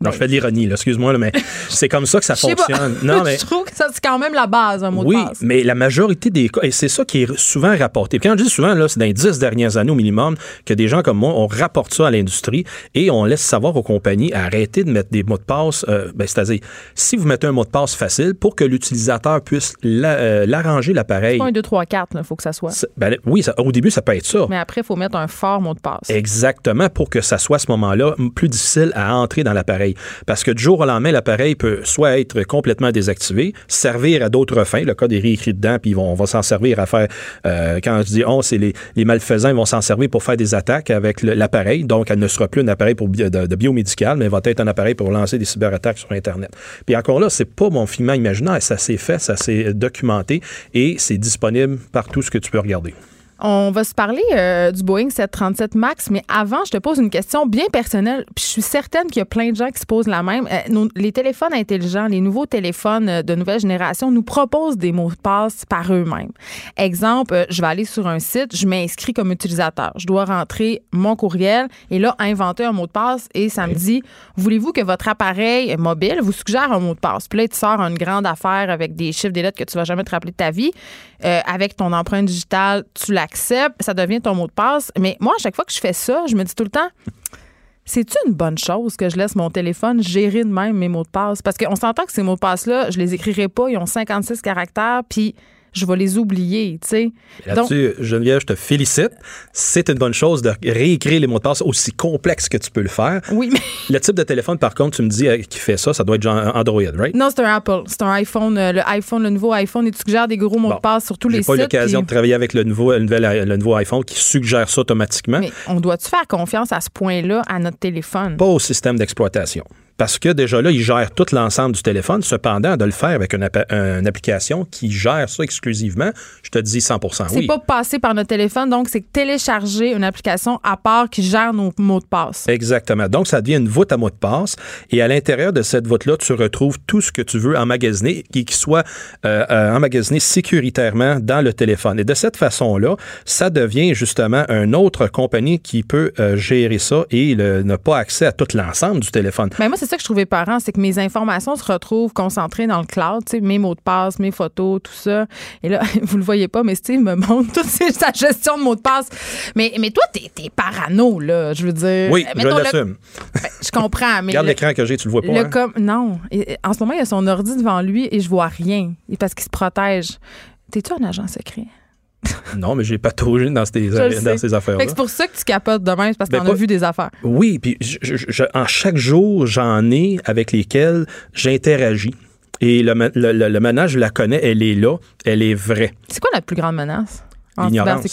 Non, je fais de l'ironie, excuse-moi, mais *laughs* c'est comme ça que ça fonctionne. Non, *laughs* mais... je trouve que c'est quand même la base, un mot oui, de passe. Oui, mais la majorité des cas, et c'est ça qui est souvent rapporté. Puis quand je dis souvent, là, c'est dans les dix dernières années au minimum que des gens comme moi, on rapporte ça à l'industrie et on laisse savoir aux compagnies arrêter de mettre des mots de passe. Euh, ben, c'est-à-dire, si vous mettez un mot de passe facile pour que l'utilisateur puisse euh, l'arranger, l'appareil. Pas un 2, 3, 4, il faut que ça soit. Ben, oui, au début, ça peut être ça. Mais après, il faut mettre un fort mot de passe. Exactement, pour que ça soit à ce moment-là plus difficile à entrer dans l'appareil. Parce que du jour au lendemain, l'appareil peut soit être complètement désactivé, servir à d'autres fins. Le code est réécrit dedans, puis on va s'en servir à faire, euh, quand je dis on, c'est les, malfaisants, ils vont s'en servir pour faire des attaques avec l'appareil. Donc, elle ne sera plus un appareil pour de, biomédical, mais va être un appareil pour lancer des cyberattaques sur Internet. Puis encore là, c'est pas mon filament imaginaire, ça s'est fait, ça s'est documenté et c'est disponible partout ce que tu peux regarder. On va se parler euh, du Boeing 737 MAX, mais avant, je te pose une question bien personnelle. Puis je suis certaine qu'il y a plein de gens qui se posent la même. Euh, nos- les téléphones intelligents, les nouveaux téléphones euh, de nouvelle génération nous proposent des mots de passe par eux-mêmes. Exemple, euh, je vais aller sur un site, je m'inscris comme utilisateur. Je dois rentrer mon courriel et là, inventer un mot de passe et ça me dit, voulez-vous que votre appareil mobile vous suggère un mot de passe? Puis là, tu sors une grande affaire avec des chiffres, des lettres que tu vas jamais te rappeler de ta vie. Avec ton empreinte digitale, tu ça devient ton mot de passe. Mais moi, à chaque fois que je fais ça, je me dis tout le temps, c'est-tu une bonne chose que je laisse mon téléphone gérer de même mes mots de passe? Parce qu'on s'entend que ces mots de passe-là, je les écrirai pas, ils ont 56 caractères, puis je vais les oublier, tu sais. Là-dessus, Geneviève, je te félicite. C'est une bonne chose de réécrire les mots de passe aussi complexes que tu peux le faire. oui, mais Le type de téléphone, par contre, tu me dis euh, qui fait ça, ça doit être genre Android, right? non, c'est un Apple, c'est un iPhone, euh, le iPhone, le nouveau iPhone, et tu suggères des gros mots Bon, de passe sur tous J'ai les pas eu sites. l'occasion puis- de travailler avec le nouveau, le, nouvel- le nouveau iPhone qui suggère ça automatiquement. Mais on doit-tu faire confiance à ce point-là à notre téléphone? Pas au système d'exploitation. Parce que déjà là, il gère tout l'ensemble du téléphone. Cependant, de le faire avec une, application qui gère ça exclusivement, je te dis 100 C'est oui. pas passer par notre téléphone, donc c'est télécharger une application à part qui gère nos mots de passe. Exactement. Donc, ça devient une voûte à mot de passe. Et à l'intérieur de cette voûte-là, tu retrouves tout ce que tu veux emmagasiner et qui soit euh, euh, emmagasiné sécuritairement dans le téléphone. Et de cette façon-là, ça devient justement une autre compagnie qui peut euh, gérer ça et le- n'a pas accès à tout l'ensemble du téléphone. Mais moi, c'est ça que je trouvais parent, c'est que mes informations se retrouvent concentrées dans le cloud, tu sais, mes mots de passe, mes photos, tout ça. Et là, *laughs* vous le voyez pas, mais Steve me montre toute *laughs* sa gestion de mots de passe. Mais, mais toi, t'es es parano, là, je veux dire. Oui, je Mettons, le- l'assume. *laughs* ben, je comprends, mais. Regarde l'écran que j'ai, tu le vois pas. Le hein? com- non. Et- en ce moment, il y a son ordi devant lui et je vois rien. Et parce qu'il se protège. T'es-tu un agent secret? Non, mais j'ai pas touché dans ces, dans ces affaires-là. que c'est pour ça que tu capotes demain, c'est parce que Ben, t'en as vu des affaires. Oui, puis je- je- je- en chaque jour, j'en ai avec lesquels j'interagis. Et le, le, le- le manage, je la connais, elle est là, elle est vraie. C'est quoi notre plus grande menace? en L'ignorance.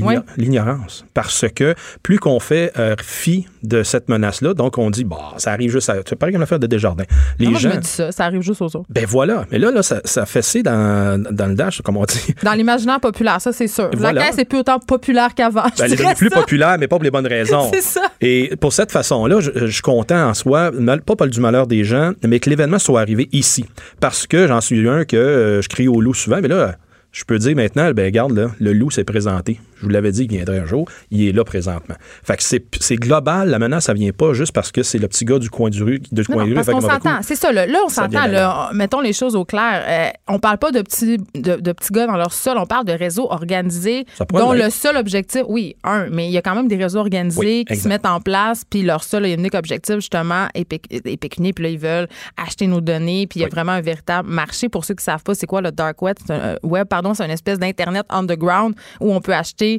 Oui. L'ignorance. Parce que plus qu'on fait euh, fi de cette menace-là, donc on dit, bah, ça arrive juste à. C'est pareil comme l'affaire de Desjardins. Les moi, gens. je me dis ça, ça arrive juste aux autres. Ben voilà. Mais là, là ça, ça fait c'est dans, dans le dash, comme on dit. Dans l'imaginaire populaire, ça, c'est sûr. Voilà. La caisse est plus autant populaire qu'avant. Ben, elle est plus ça. populaire, mais pas pour les bonnes raisons. *laughs* C'est ça. Et pour cette façon-là, je, je suis content en soi, mal- pas pour du malheur des gens, mais que l'événement soit arrivé ici. Parce que j'en suis un que euh, je crie au loup souvent, mais là, je peux dire maintenant, ben regarde, là, le loup s'est présenté. Je vous l'avais dit qu'il viendrait un jour. Il est là présentement. Fait que c'est global. La menace, ça vient pas juste parce que c'est le petit gars du coin du rue, du Non, coin non, du rue. parce mauvais coup. s'entend. C'est ça, là, là on s'entend. Mettons les choses au clair. Euh, on parle pas de petits, de, de petits gars dans leur sol. On parle de réseaux organisés dont le seul objectif, oui, un, mais il y a quand même des réseaux organisés Oui, qui se mettent en place, puis leur seul et unique objectif, justement, est, péc- est pécunier, puis là, ils veulent acheter nos données, puis il y a Oui. vraiment un véritable marché. Pour ceux qui savent pas, c'est quoi le dark web? C'est un, euh, web, pardon, c'est une espèce d'Internet underground où on peut acheter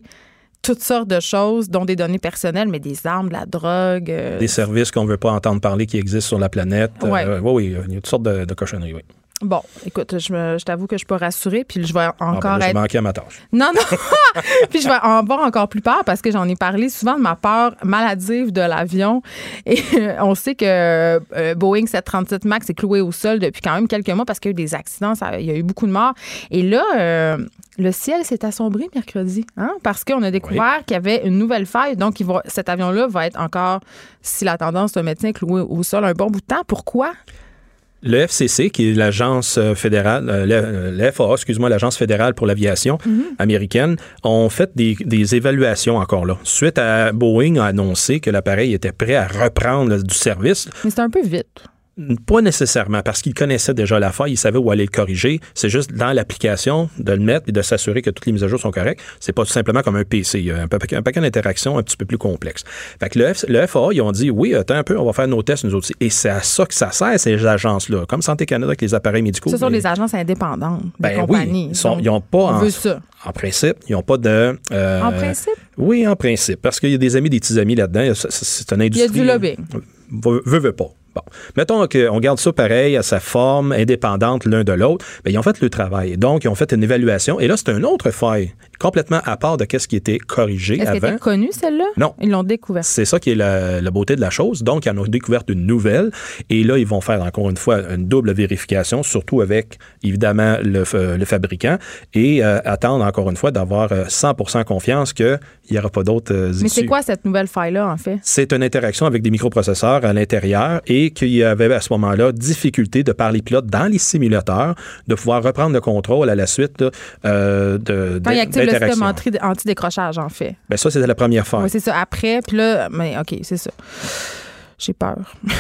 toutes sortes de choses, dont des données personnelles, mais des armes, de la drogue. euh, Des services qu'on veut pas entendre parler qui existent sur la planète. Ouais. Euh, oui, oui, il y a toutes sortes de, de cochonneries, oui. Bon, écoute, je, me- je t'avoue que je suis pas rassurée, puis je vais Ah, ben encore là, j'ai être. manqué à ma tâche. Non, non! *laughs* puis je vais en avoir encore plus peur parce que j'en ai parlé souvent de ma peur maladive de l'avion. Et *laughs* on sait que euh, Boeing 737 MAX est cloué au sol depuis quand même quelques mois parce qu'il y a eu des accidents, ça- il y a eu beaucoup de morts. Et là, euh, le ciel s'est assombri mercredi, hein, parce qu'on a découvert qu'il y avait une nouvelle faille. Donc, il va- cet avion-là va être encore, si la tendance se maintient, cloué au sol un bon bout de temps. Pourquoi? Le FCC, qui est l'agence euh, fédérale, euh, le, euh, excuse-moi, l'agence fédérale pour l'aviation américaine, ont fait des, des évaluations encore là. Suite à Boeing a annoncé que l'appareil était prêt à reprendre du service. Mais c'est un peu vite. Pas nécessairement, parce qu'ils connaissaient déjà la faille, ils savaient où aller le corriger. C'est juste dans l'application de le mettre et de s'assurer que toutes les mises à jour sont correctes. C'est pas tout simplement comme un PC. Il y a un, paquet- d'interactions un petit peu plus complexes. Fait que le, F- le FAA, ils ont dit, oui, attends un peu, on va faire nos tests nous aussi. Et c'est à ça que ça sert, ces agences-là. Comme Santé Canada avec les appareils médicaux. Ce sont mais- des agences indépendantes, des ben compagnies. oui, ils, sont- ils ont pas on en, veut ça. en principe, ils n'ont pas de. euh, En principe? Oui, en principe, parce qu'il y a des amis, des petits amis là-dedans. C'est une Il y industrie. a du lobbying. Veux, veux, veux pas. Bon, mettons qu'on garde ça pareil, à sa forme, indépendante l'un de l'autre. Bien, ils ont fait le travail. Donc, ils ont fait une évaluation. Et là, c'est un autre faille, complètement à part de ce qui était corrigé Est-ce avant. était connue, celle-là? Non. Ils l'ont découverte. C'est ça qui est la, la beauté de la chose. Donc, ils en ont découvert une nouvelle. Et là, ils vont faire encore une fois une double vérification, surtout avec, évidemment, le, f- le fabricant. Et euh, attendre encore une fois d'avoir euh, 100% confiance qu'il n'y aura pas d'autres euh, Mais c'est quoi cette nouvelle faille-là, en fait? C'est une interaction avec des microprocesseurs à l'intérieur et qu'il y avait à ce moment-là difficulté de par les pilotes dans les simulateurs de pouvoir reprendre le contrôle à la suite euh, de, le système d'interaction. anti- anti-décrochage, en fait. Ben ça, c'était la première fois. Oui, c'est ça. Après, puis là, mais OK, c'est ça. J'ai peur. *laughs*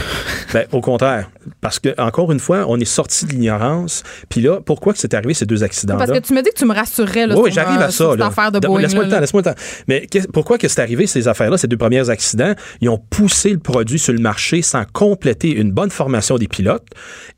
Ben, au contraire, parce que encore une fois, on est sorti de l'ignorance. Puis là, pourquoi que c'est arrivé ces deux accidents-là? Parce que tu me dis que tu me rassurais là, Oui, j'arrive euh, à sur ça. Laisse-moi le temps, laisse-moi le temps. Mais pourquoi que c'est arrivé, ces affaires-là, ces deux premiers accidents? Ils ont poussé le produit sur le marché sans compléter une bonne formation des pilotes.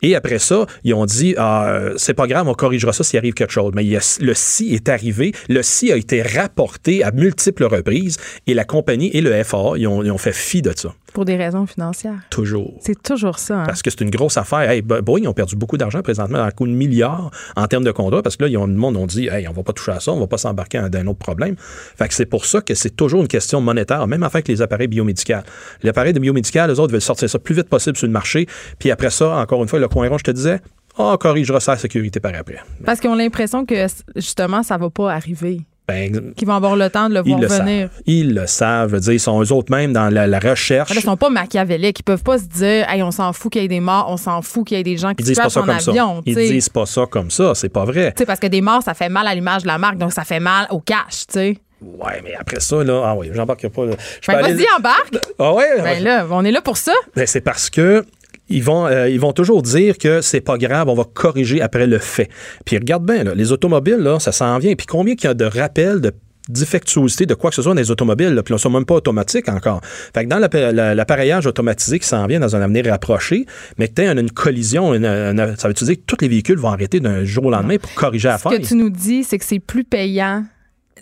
Et après ça, ils ont dit, ah, euh, c'est pas grave, on corrigera ça s'il arrive quelque chose. Mais il y a- le si est arrivé. Le si a été rapporté à multiples reprises et la compagnie et le FAA, ils ont, ils ont fait fi de ça. Pour des raisons financières. Toujours. C'est toujours ça. hein. Parce que c'est une grosse affaire. Hey, Bo- Boeing ont perdu beaucoup d'argent présentement, à coup de milliards en termes de contrats, parce que là, ils ont, le monde ont dit, hey, on va pas toucher à ça, on va pas s'embarquer dans un autre problème. Fait que c'est pour ça que c'est toujours une question monétaire, même affaire avec les appareils biomédicaux. Les appareils de biomédical, les autres veulent sortir ça le plus vite possible sur le marché. Puis après ça, encore une fois, le coin rond, je te disais, on corrigera ça à la sécurité par après. Parce qu'ils ont l'impression que, justement, ça va pas arriver. Ben, Qu'ils vont avoir le temps de le ils voir le venir. savent. Ils le savent. Je veux dire, ils sont eux autres même dans la, la recherche. Là, ils sont pas machiavéliques. Ils peuvent pas se dire, hey, on s'en fout qu'il y ait des morts, on s'en fout qu'il y ait des gens qui Ils se disent pas crashent ça en comme avion. ça. Ils disent pas ça comme ça. C'est pas vrai. Tu sais, parce que des morts, ça fait mal à l'image de la marque, donc ça fait mal au cash, tu sais. Ouais, mais après ça, là, ah oui, j'embarque pas. là. Je peux Ben, aller- vas-y, embarque. Ah ouais? Ben là, on est là pour ça. Ben, c'est parce que ils vont, euh, ils vont toujours dire que c'est pas grave, on va corriger après le fait. Puis regarde bien, là, les automobiles, là, ça s'en vient. Puis combien qu'il y a de rappels de défectuosité de quoi que ce soit dans les automobiles, là, puis on ne sont même pas automatiques encore. Fait que dans l'appa- la- l'appareillage automatisé qui s'en vient dans un avenir rapproché, mais que tu une, collision, une- une- ça veut dire que tous les véhicules vont arrêter d'un jour au lendemain pour corriger la Ce que tu nous dis, c'est que c'est plus payant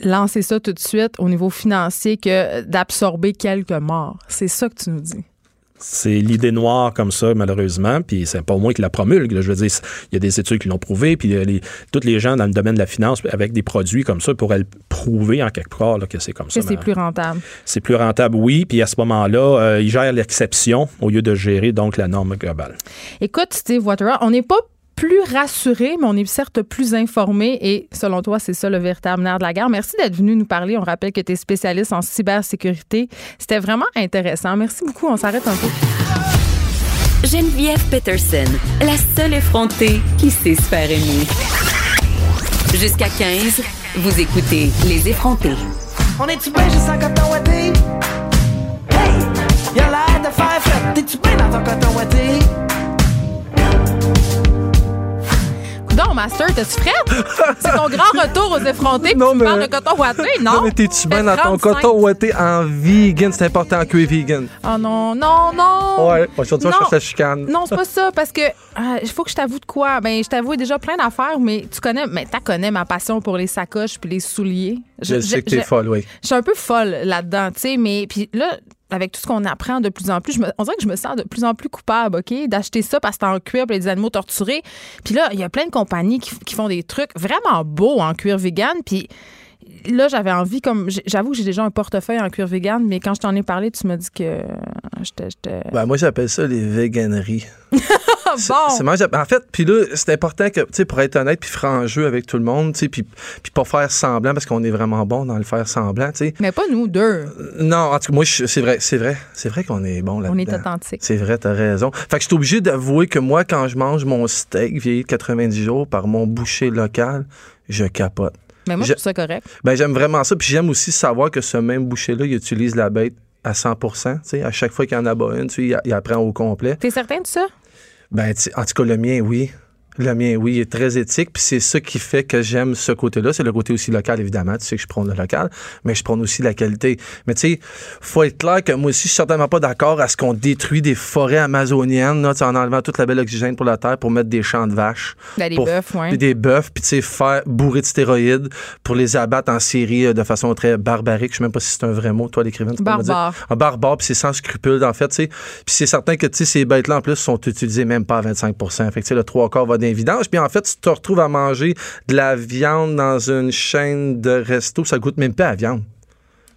lancer ça tout de suite au niveau financier que d'absorber quelques morts. C'est ça que tu nous dis. C'est l'idée noire comme ça, malheureusement, puis c'est pas moi qui la promulgue. là. Je veux dire, il y a des études qui l'ont prouvé, puis euh, les, gens dans le domaine de la finance, avec des produits comme ça, pourraient le prouver en quelque part là, que c'est comme ça. Que c'est plus rentable. c'est plus rentable, oui, puis à ce moment-là, euh, ils gèrent l'exception au lieu de gérer donc la norme globale. Écoute, Steve Waterhouse, on n'est pas plus rassuré, mais on est certes plus informé et selon toi, c'est ça le véritable nerf de la guerre. Merci d'être venu nous parler. On rappelle que tu es spécialiste en cybersécurité. C'était vraiment intéressant. Merci beaucoup. On s'arrête un peu. Geneviève Peterson, la seule effrontée qui sait se faire aimer. Jusqu'à 15, vous écoutez Les effrontés. On est-tu bien juste en coton ouaté? Hey! Y'a l'air de faire fête. T'es-tu bien dans ton coton Donc, Master, t'es-tu frette? C'est ton grand retour aux effrontés. Non, tu mais- parles de coton ouaté, non? Non, mais t'es-tu bien dans ton 35. coton ouaté en vegan? C'est important que tu es vegan. Oh non, non, non! Ouais, aujourd'hui, je cherche la chicane. Non, c'est pas *laughs* ça, parce que euh, il faut que je t'avoue de quoi? Ben, je t'avoue déjà plein d'affaires, mais tu connais, mais t'as connais ma passion pour les sacoches puis les souliers. Je sais que t'es je- folle, oui. Je suis un peu folle là-dedans, tu sais, mais puis là, avec tout ce qu'on apprend de plus en plus, je me- on dirait que je me sens de plus en plus coupable, OK, d'acheter ça parce que c'est en cuir pour les animaux torturés. Puis là, il y a plein de compagnies qui, qui font des trucs vraiment beaux en cuir vegan, puis là, j'avais envie, comme j'avoue que j'ai déjà un portefeuille en cuir vegan, mais quand je t'en ai parlé, tu m'as dit que j'étais. j'étais- Ben, moi, j'appelle ça les véganeries. *laughs* C'est- bon! c'est en fait, puis là, c'est important que, tu sais, pour être honnête, puis franc jeu avec tout le monde, tu sais, puis, puis pas faire semblant, parce qu'on est vraiment bon dans le faire semblant, tu sais. Mais pas nous deux. Non, en tout cas, moi, c'est vrai, c'est vrai, c'est vrai qu'on est bon là-dedans. On est authentique. C'est vrai, t'as raison. Fait que je suis obligé d'avouer que moi, quand je mange mon steak vieilli de 90 jours par mon boucher local, je capote. Mais moi, je Je- trouve ça correct. Ben, j'aime vraiment ça. Puis j'aime aussi savoir que ce même boucher-là, il utilise la bête à 100 tu sais, À chaque fois qu'il en abat une, tu sais, il, il apprend au complet. T'es certain de ça? Ben, en tout cas, le mien, oui. Le mien, oui, il est très éthique, puis c'est ça qui fait que j'aime ce côté-là. C'est le côté aussi local, évidemment. Tu sais que je prône le local, mais je prône aussi la qualité. Mais tu sais, faut être clair que moi aussi, je suis certainement pas d'accord à ce qu'on détruit des forêts amazoniennes, là, en enlevant toute la belle oxygène pour la terre pour mettre des champs de vaches. Ben, des pour- bœufs, ouais. puis des bœufs, puis tu sais, faire bourrer de stéroïdes pour les abattre en série euh, de façon très barbarique. Je sais même pas si c'est un vrai mot, toi, l'écrivain. Barbare. Un barbare, puis c'est sans scrupule, en fait, tu sais. Puis c'est certain que, tu sais, ces bêtes-là, en plus, sont utilisées même pas à 25 Fait que, tu sais, le trois quarts va d'invidence. Puis en fait, tu te retrouves à manger de la viande dans une chaîne de resto, ça goûte même pas à la viande.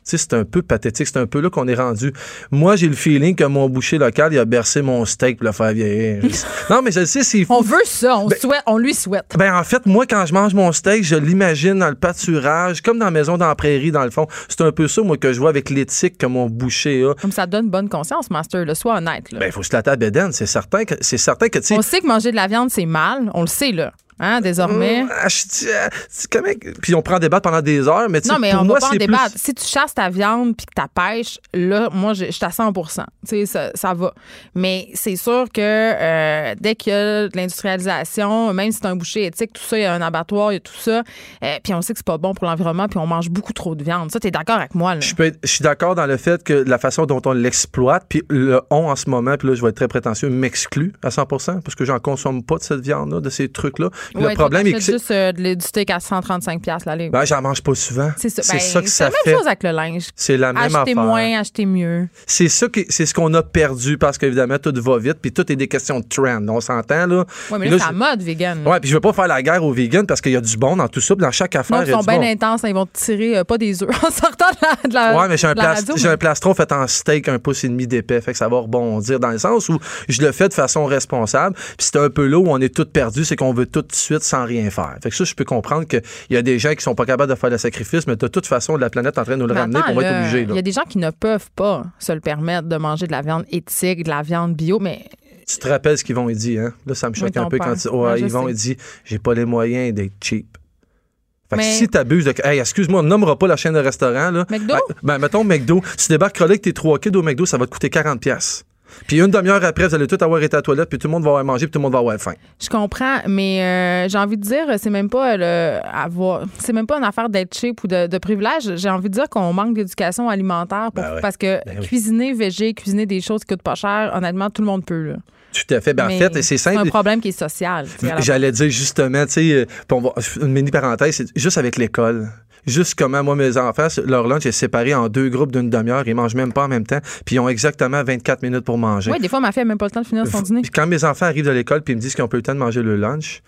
C'est un peu pathétique, c'est un peu là qu'on est rendu. Moi, j'ai le feeling que mon boucher local, il a bercé mon steak pour le faire vieillir. *laughs* non, mais je le sais, c'est fou. On veut ça, on, Ben- souhaite, on lui souhaite. Ben en fait, moi, quand je mange mon steak, je l'imagine dans le pâturage, comme dans la maison dans la prairie, dans le fond. C'est un peu ça, moi, que je vois avec l'éthique que mon boucher a. Comme ça donne bonne conscience, Master, là, sois honnête. Là. Ben, il faut se la table c'est certain que c'est certain que tu sais. on sait que manger de la viande, c'est mal. On le sait, là. Hein, désormais? Hum, ah, que- Puis on prend des pendant des heures, mais tu Non, mais pour on moi, va pas en débattre. plus- Si tu chasses ta viande puis que ta pêche, là, moi, je suis à 100 Tu sais, ça, ça va. Mais c'est sûr que euh, dès qu'il y a de l'industrialisation, même si c'est un boucher éthique, tout ça, il y a un abattoir, il y a tout ça, euh, puis on sait que c'est pas bon pour l'environnement, puis on mange beaucoup trop de viande. Ça, t'es d'accord avec moi, là? Je, peux être- je suis d'accord dans le fait que la façon dont on l'exploite, puis le on en ce moment, puis là, je vais être très prétentieux, m'exclut à 100% parce que j'en consomme pas de cette viande-là, de ces trucs-là. Ouais, le problème est que c'est- juste euh, du steak à 135 la livre. ben, j'en mange pas souvent. c'est ça. C'est Ben, ça que c'est ça la même fait. chose avec le linge. C'est la même Acheter affaire. moins, acheter mieux. C'est ça qui, c'est ce qu'on a perdu parce qu'évidemment tout va vite puis tout est des questions de trend. On s'entend là. Ouais, mais là, c'est la mode vegan. Ouais, puis je veux pas faire la guerre aux vegans parce qu'il y a du bon dans tout ça, dans chaque affaire Non, il ils sont bien bon. intenses. hein, Ils vont te tirer euh, pas des œufs *laughs* en sortant de la, de Ouais, mais j'ai un, mais- plastron fait en steak un pouce et demi d'épais, fait que ça va rebondir dans le sens où je le fais de façon responsable. Puis c'est un peu là où on est tous perdus, c'est qu'on veut tout de suite sans rien faire. Fait que ça, je peux comprendre qu'il y a des gens qui sont pas capables de faire le sacrifice, mais de toute façon, la planète est en train de nous le Mais ramener, attends, va être là, obligé. Il y a des gens qui ne peuvent pas se le permettre de manger de la viande éthique, de la viande bio, mais Tu te rappelles ce qu'ils vont dire, hein? Là, ça me choque Oui, un peu père. quand ils, Ouais, vont sais. et disent j'ai pas les moyens d'être cheap. Fait que Mais- si t'abuses de. Hey, excuse-moi, on nommera pas la chaîne de restaurant, là. McDo? Ben, ben, mettons McDo. Tu débarques avec tes trois kids au McDo, ça va te coûter 40$. Puis une demi-heure après, vous allez tout avoir été à la toilette, puis tout le monde va avoir mangé, puis tout le monde va avoir faim. je comprends. Mais euh, j'ai envie de dire, c'est même pas le avoir, c'est même pas une affaire d'être cheap ou de, de privilège. J'ai envie de dire qu'on manque d'éducation alimentaire pour- Ben ouais. parce que Ben oui. cuisiner végé, cuisiner des choses qui coûtent pas cher, honnêtement, tout le monde peut. Là. Tout à fait. Ben, en Mais fait, c'est C'est un simple. problème qui est social. J'allais dire justement, tu sais, euh, une mini parenthèse, c'est juste avec l'école. Juste comment, moi, mes enfants, leur lunch est séparé en deux groupes d'une demi-heure. Ils mangent même pas en même temps, puis ils ont exactement 24 minutes pour manger. Oui, des fois, ma fille n'a même pas le temps de finir son dîner. Puis quand mes enfants arrivent de l'école puis ils me disent qu'ils n'ont pas eu le temps de manger le lunch,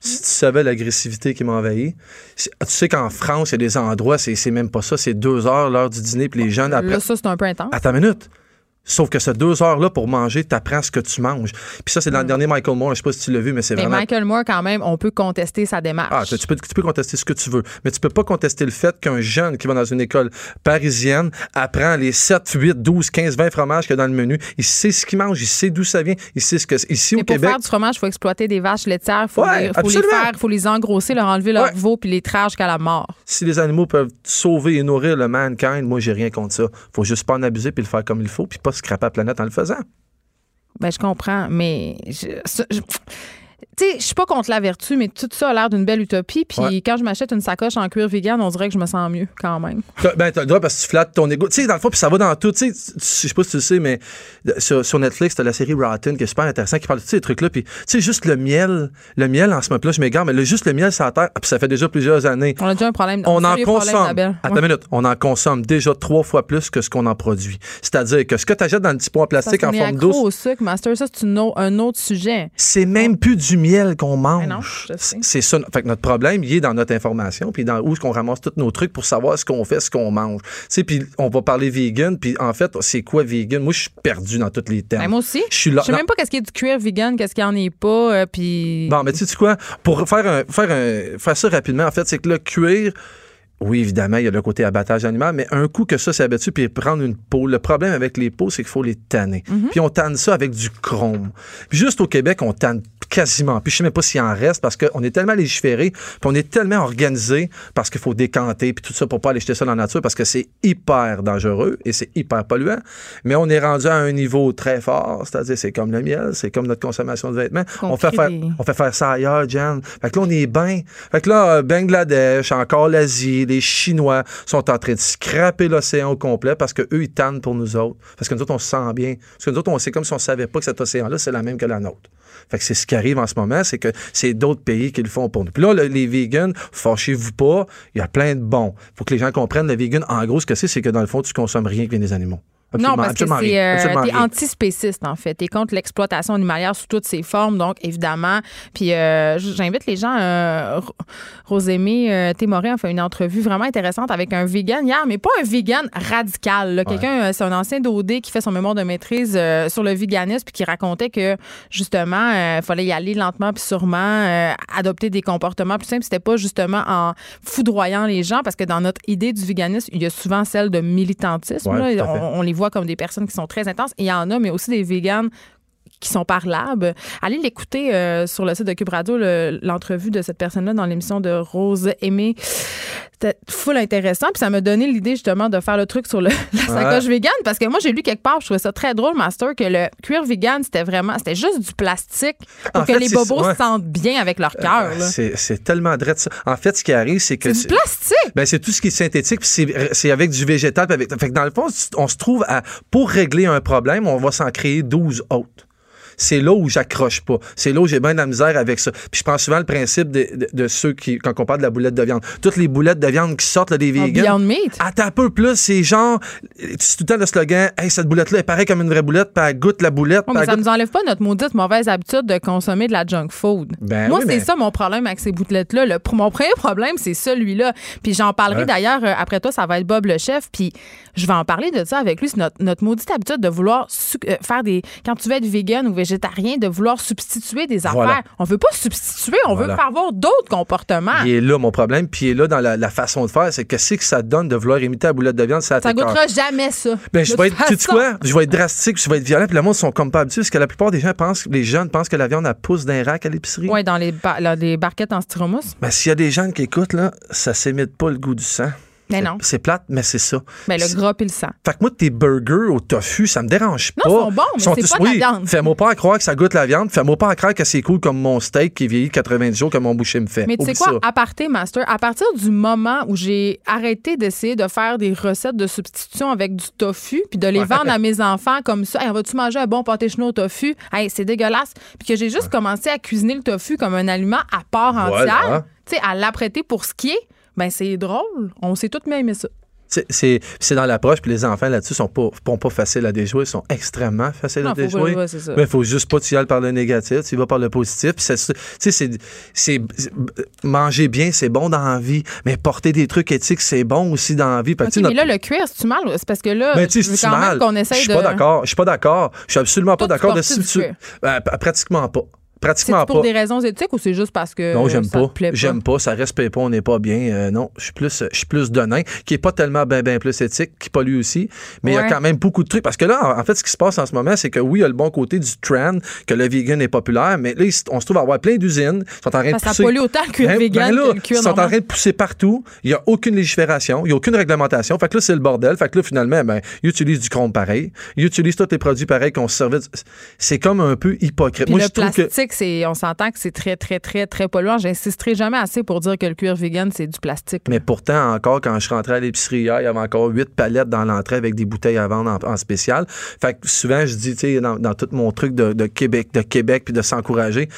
si tu savais l'agressivité qui m'envahit, c'est- tu sais qu'en France, il y a des endroits, c'est c'est même pas ça, c'est deux heures l'heure du dîner, puis les jeunes après. Là, ça, c'est un peu intense. Attends une minute. Sauf que ces deux heures-là pour manger, tu apprends ce que tu manges. Puis ça, c'est dans le dernier Michael Moore. Je sais pas si tu l'as vu, mais c'est Mm. Mais vraiment. Michael Moore, quand même, on peut contester sa démarche. Ah, tu, peux, tu peux contester ce que tu veux, mais tu peux pas contester le fait qu'un jeune qui va dans une école parisienne apprend les 7, 8, 12, 15, 20 fromages qu'il y a dans le menu. Il sait ce qu'il mange, il sait d'où ça vient, il sait ce que c'est. Ici, Mais au pour Québec, faire du fromage, il faut exploiter des vaches laitières, il faut, Ouais, les, faut les absolument. faire, faut les engrosser, leur enlever leur Ouais. veau puis les traire jusqu'à la mort. si les animaux peuvent sauver et nourrir le mankind, moi, j'ai rien contre ça. Faut juste pas en abuser puis le faire comme il faut, puis pas scraper la planète en le faisant. Ben, je comprends, mais je, tu sais, je suis pas contre la vertu, mais tout ça a l'air d'une belle utopie. Puis Ouais. quand je m'achète une sacoche en cuir vegan, on dirait que je me sens mieux quand même. Ben, t'as le droit parce que tu flattes ton ego. Tu sais, dans le fond, puis ça va dans tout. Tu sais, je sais pas si tu le sais, mais sur, sur Netflix, t'as la série Rotten qui est super intéressant, qui parle de tous ces trucs-là. Puis, tu sais, juste le miel, le miel en ce moment-là, je m'égare, mais le, juste le miel la terre, ah, puis ça fait déjà plusieurs années. On a déjà un problème. On a en consomme. Attends une minute. On en consomme déjà trois fois plus que ce qu'on en produit. C'est-à-dire que ce que tu achètes dans le petit pot en plastique en forme accro douce, au sucre, Master. Ça, c'est un autre sujet. c'est même plus du miel qu'on mange. C'est ça. Fait que notre problème, il est dans notre information, puis dans où est-ce qu'on ramasse tous nos trucs pour savoir ce qu'on fait, ce qu'on mange. Tu sais, puis on va parler vegan, puis en fait, c'est quoi vegan? Moi, je suis perdu dans tous les termes. Ben, moi aussi. Je suis là. Je sais même pas qu'est-ce qui est du cuir vegan, qu'est-ce qu'il y en est pas, euh, puis. Bon, mais tu sais quoi? Pour faire, un, faire, un, faire ça rapidement, en fait, c'est que le cuir, oui, évidemment, il y a le côté abattage animal, mais un coup que ça s'est abattu puis prendre une peau, le problème avec les peaux, c'est qu'il faut les tanner. Mhm. Puis on tanne ça avec du chrome. Puis juste au Québec, on tanne quasiment plus. Je sais même pas s'il en reste parce qu'on est tellement légiféré, puis on est tellement organisé parce qu'il faut décanter, puis tout ça pour pas aller jeter ça dans la nature parce que c'est hyper dangereux et c'est hyper polluant. Mais on est rendu à un niveau très fort, c'est-à-dire c'est comme le miel, c'est comme notre consommation de vêtements. On On fait, faire, on fait faire ça ailleurs, Jan. Fait que là, on est bien. Fait que là, euh, Bangladesh, encore l'Asie, les Chinois sont en train de scraper l'océan au complet parce que eux ils tannent pour nous autres. Parce que nous autres, on se sent bien. Parce que nous autres, on sait comme si on savait pas que cet océan-là, c'est la même que la nôtre. Fait que c'est ce qui arrive en ce moment, c'est que c'est d'autres pays qui le font pour nous. Puis là, le- les vegans, fâchez-vous pas, il y a plein de bons. Faut que les gens comprennent, le vegan, en gros, ce que c'est, c'est que dans le fond, tu consommes rien vient des animaux. Non, parce que c'est euh, t'es antispéciste en fait. T'es contre l'exploitation animalière sous toutes ses formes, donc évidemment. Puis euh, j'invite les gens. Euh, Ro- Rosémie euh, Témorin a fait une entrevue vraiment intéressante avec un vegan hier, mais pas un vegan radical. Quelqu'un, euh, c'est un ancien d'OD qui fait son mémoire de maîtrise sur le véganisme puis qui racontait que justement, il fallait y aller lentement puis sûrement, adopter des comportements plus simples. C'était pas justement en foudroyant les gens parce que dans notre idée du véganisme, il y a souvent celle de militantisme. Ouais, là. on les voit comme des personnes qui sont très intenses. Il y en a, mais aussi des véganes qui sont parlables. Allez l'écouter euh, sur le site de Cube Radio, le- l'entrevue de cette personne-là dans l'émission de Rose Aimée. C'était full intéressant. Puis ça m'a donné l'idée justement de faire le truc sur le- *laughs* la sacoche vegan parce que moi, j'ai lu quelque part, je trouvais ça très drôle, Master, que le cuir vegan, c'était vraiment, c'était juste du plastique pour En que fait, les bobos ouais. se sentent bien avec leur cœur. là. C'est tellement drôle ça. En fait, ce qui arrive, c'est que. C'est du plastique! Ben, c'est tout ce qui est synthétique, puis c'est avec du végétal. Avec, fait que dans le fond, on se trouve à. Pour régler un problème, on va s'en créer 12 autres. C'est là où j'accroche pas. C'est là où j'ai bien de la misère avec ça. Puis je prends souvent le principe de, de- de ceux qui, quand on parle de la boulette de viande, toutes les boulettes de viande qui sortent là, des En vegans. Beyond Meat. Attends un peu plus, c'est genre, c'est tout le temps le slogan, hey, cette boulette-là est pareille comme une vraie boulette, puis elle goûte la boulette. Mais elle ça goûte- nous enlève pas notre maudite mauvaise habitude de consommer de la junk food. Ben Moi, oui, c'est mais- ça mon problème avec ces boulettes-là. Le- Mon premier problème, c'est celui-là. Puis j'en parlerai Ouais. d'ailleurs euh, après toi, ça va être Bob le chef. Puis je vais en parler de ça avec lui. C'est notre, notre maudite habitude de vouloir euh, faire des. Quand tu veux être vegan ou végétarien, de vouloir substituer des affaires. Voilà. On veut pas substituer, on Voilà. veut faire avoir d'autres comportements. Il est là, mon problème. Puis il est là dans la, la façon de faire. C'est que c'est que ça donne de vouloir imiter la boulette de viande. Ça, Ça goûtera jamais ça. Ben, je vais être, tu quoi? Je vais être drastique, je vais être violent, puis le monde sont comme pas habitués, parce que la plupart des gens pensent, les jeunes pensent que la viande, elle pousse d'un rack à l'épicerie. Ouais, dans les, ba- là, les barquettes en styromousse. Ben, s'il y a des gens qui écoutent, là, ça s'imite pas le goût du sang. Mais non. C'est plate, mais c'est ça. Ben, le gras puis le sang. Fait que moi, tes burgers au tofu, ça me dérange Non, pas. ils sont bons, mais c'est tous- pas de la viande. Fais-moi pas croire que ça goûte la viande. Fais-moi pas croire que c'est cool comme mon steak qui vieillit 90 jours que mon boucher me fait. Mais tu sais quoi, à partir, Master, à partir du moment où j'ai arrêté d'essayer de faire des recettes de substitution avec du tofu, puis de les vendre à *laughs* mes enfants comme ça, Hey, vas-tu manger un bon pâté chinois au tofu? Hey, c'est dégueulasse. Puis que j'ai juste commencé à cuisiner le tofu comme un aliment à part Voilà. entière, tu sais, à l'apprêter pour ce qui est, ben c'est drôle. On s'est à aimer ça. C'est- dans l'approche, puis les enfants là-dessus sont pas, sont pas faciles à déjouer, ils sont extrêmement faciles Non, à déjouer. pas- ouais. Mais il faut juste pas tu y ailles par le négatif, tu y vas par le positif. C'est- manger bien, c'est bon dans la vie, mais porter des trucs éthiques, c'est bon aussi dans la vie. Que, mais là, le cuir, c'est-tu mal? C'est parce que là, ben, tu je sais, veux c'est quand même qu'on Je essaye suis de... pas d'accord. Je suis pas d'accord. Je suis absolument pas Toi, d'accord de cuir? Ben, pratiquement pas. C'est Pratiquement pour pas. des raisons éthiques ou c'est juste parce que Non, j'aime ça pas. pas? J'aime pas. Ça respecte pas. On n'est pas bien. Euh, non, je suis plus, je suis plus de nain, qui est pas tellement ben, ben plus éthique, qui pollue aussi. Mais il y a quand même beaucoup de trucs. Parce que là, en- fait, ce qui se passe en ce moment, c'est que oui, il y a le bon côté du trend, que le vegan est populaire, mais là, on se trouve à avoir plein d'usines. Ils sont en train de Parce ça pousser. pollue autant cuir Ben- vegan ben là, que le cuir Ils sont en normal. train de pousser partout. Il n'y a aucune légifération. Il n'y a aucune réglementation. Fait que là, c'est le bordel. Fait que là, finalement, ben, ils utilisent du chrome pareil. Ils utilisent tous les produits pareils qu'on se servait. C'est comme un peu hypocrite. Puis Moi, le je trouve que. C'est, on s'entend que c'est très, très, très, très polluant. J'insisterai jamais assez pour dire que le cuir vegan, c'est du plastique. Mais pourtant, encore, quand je rentrais à l'épicerie hier, il y avait encore huit palettes dans l'entrée avec des bouteilles à vendre en, en spécial. Fait que souvent, je dis, tu sais, dans, dans tout mon truc de, de Québec, de Québec, puis de s'encourager,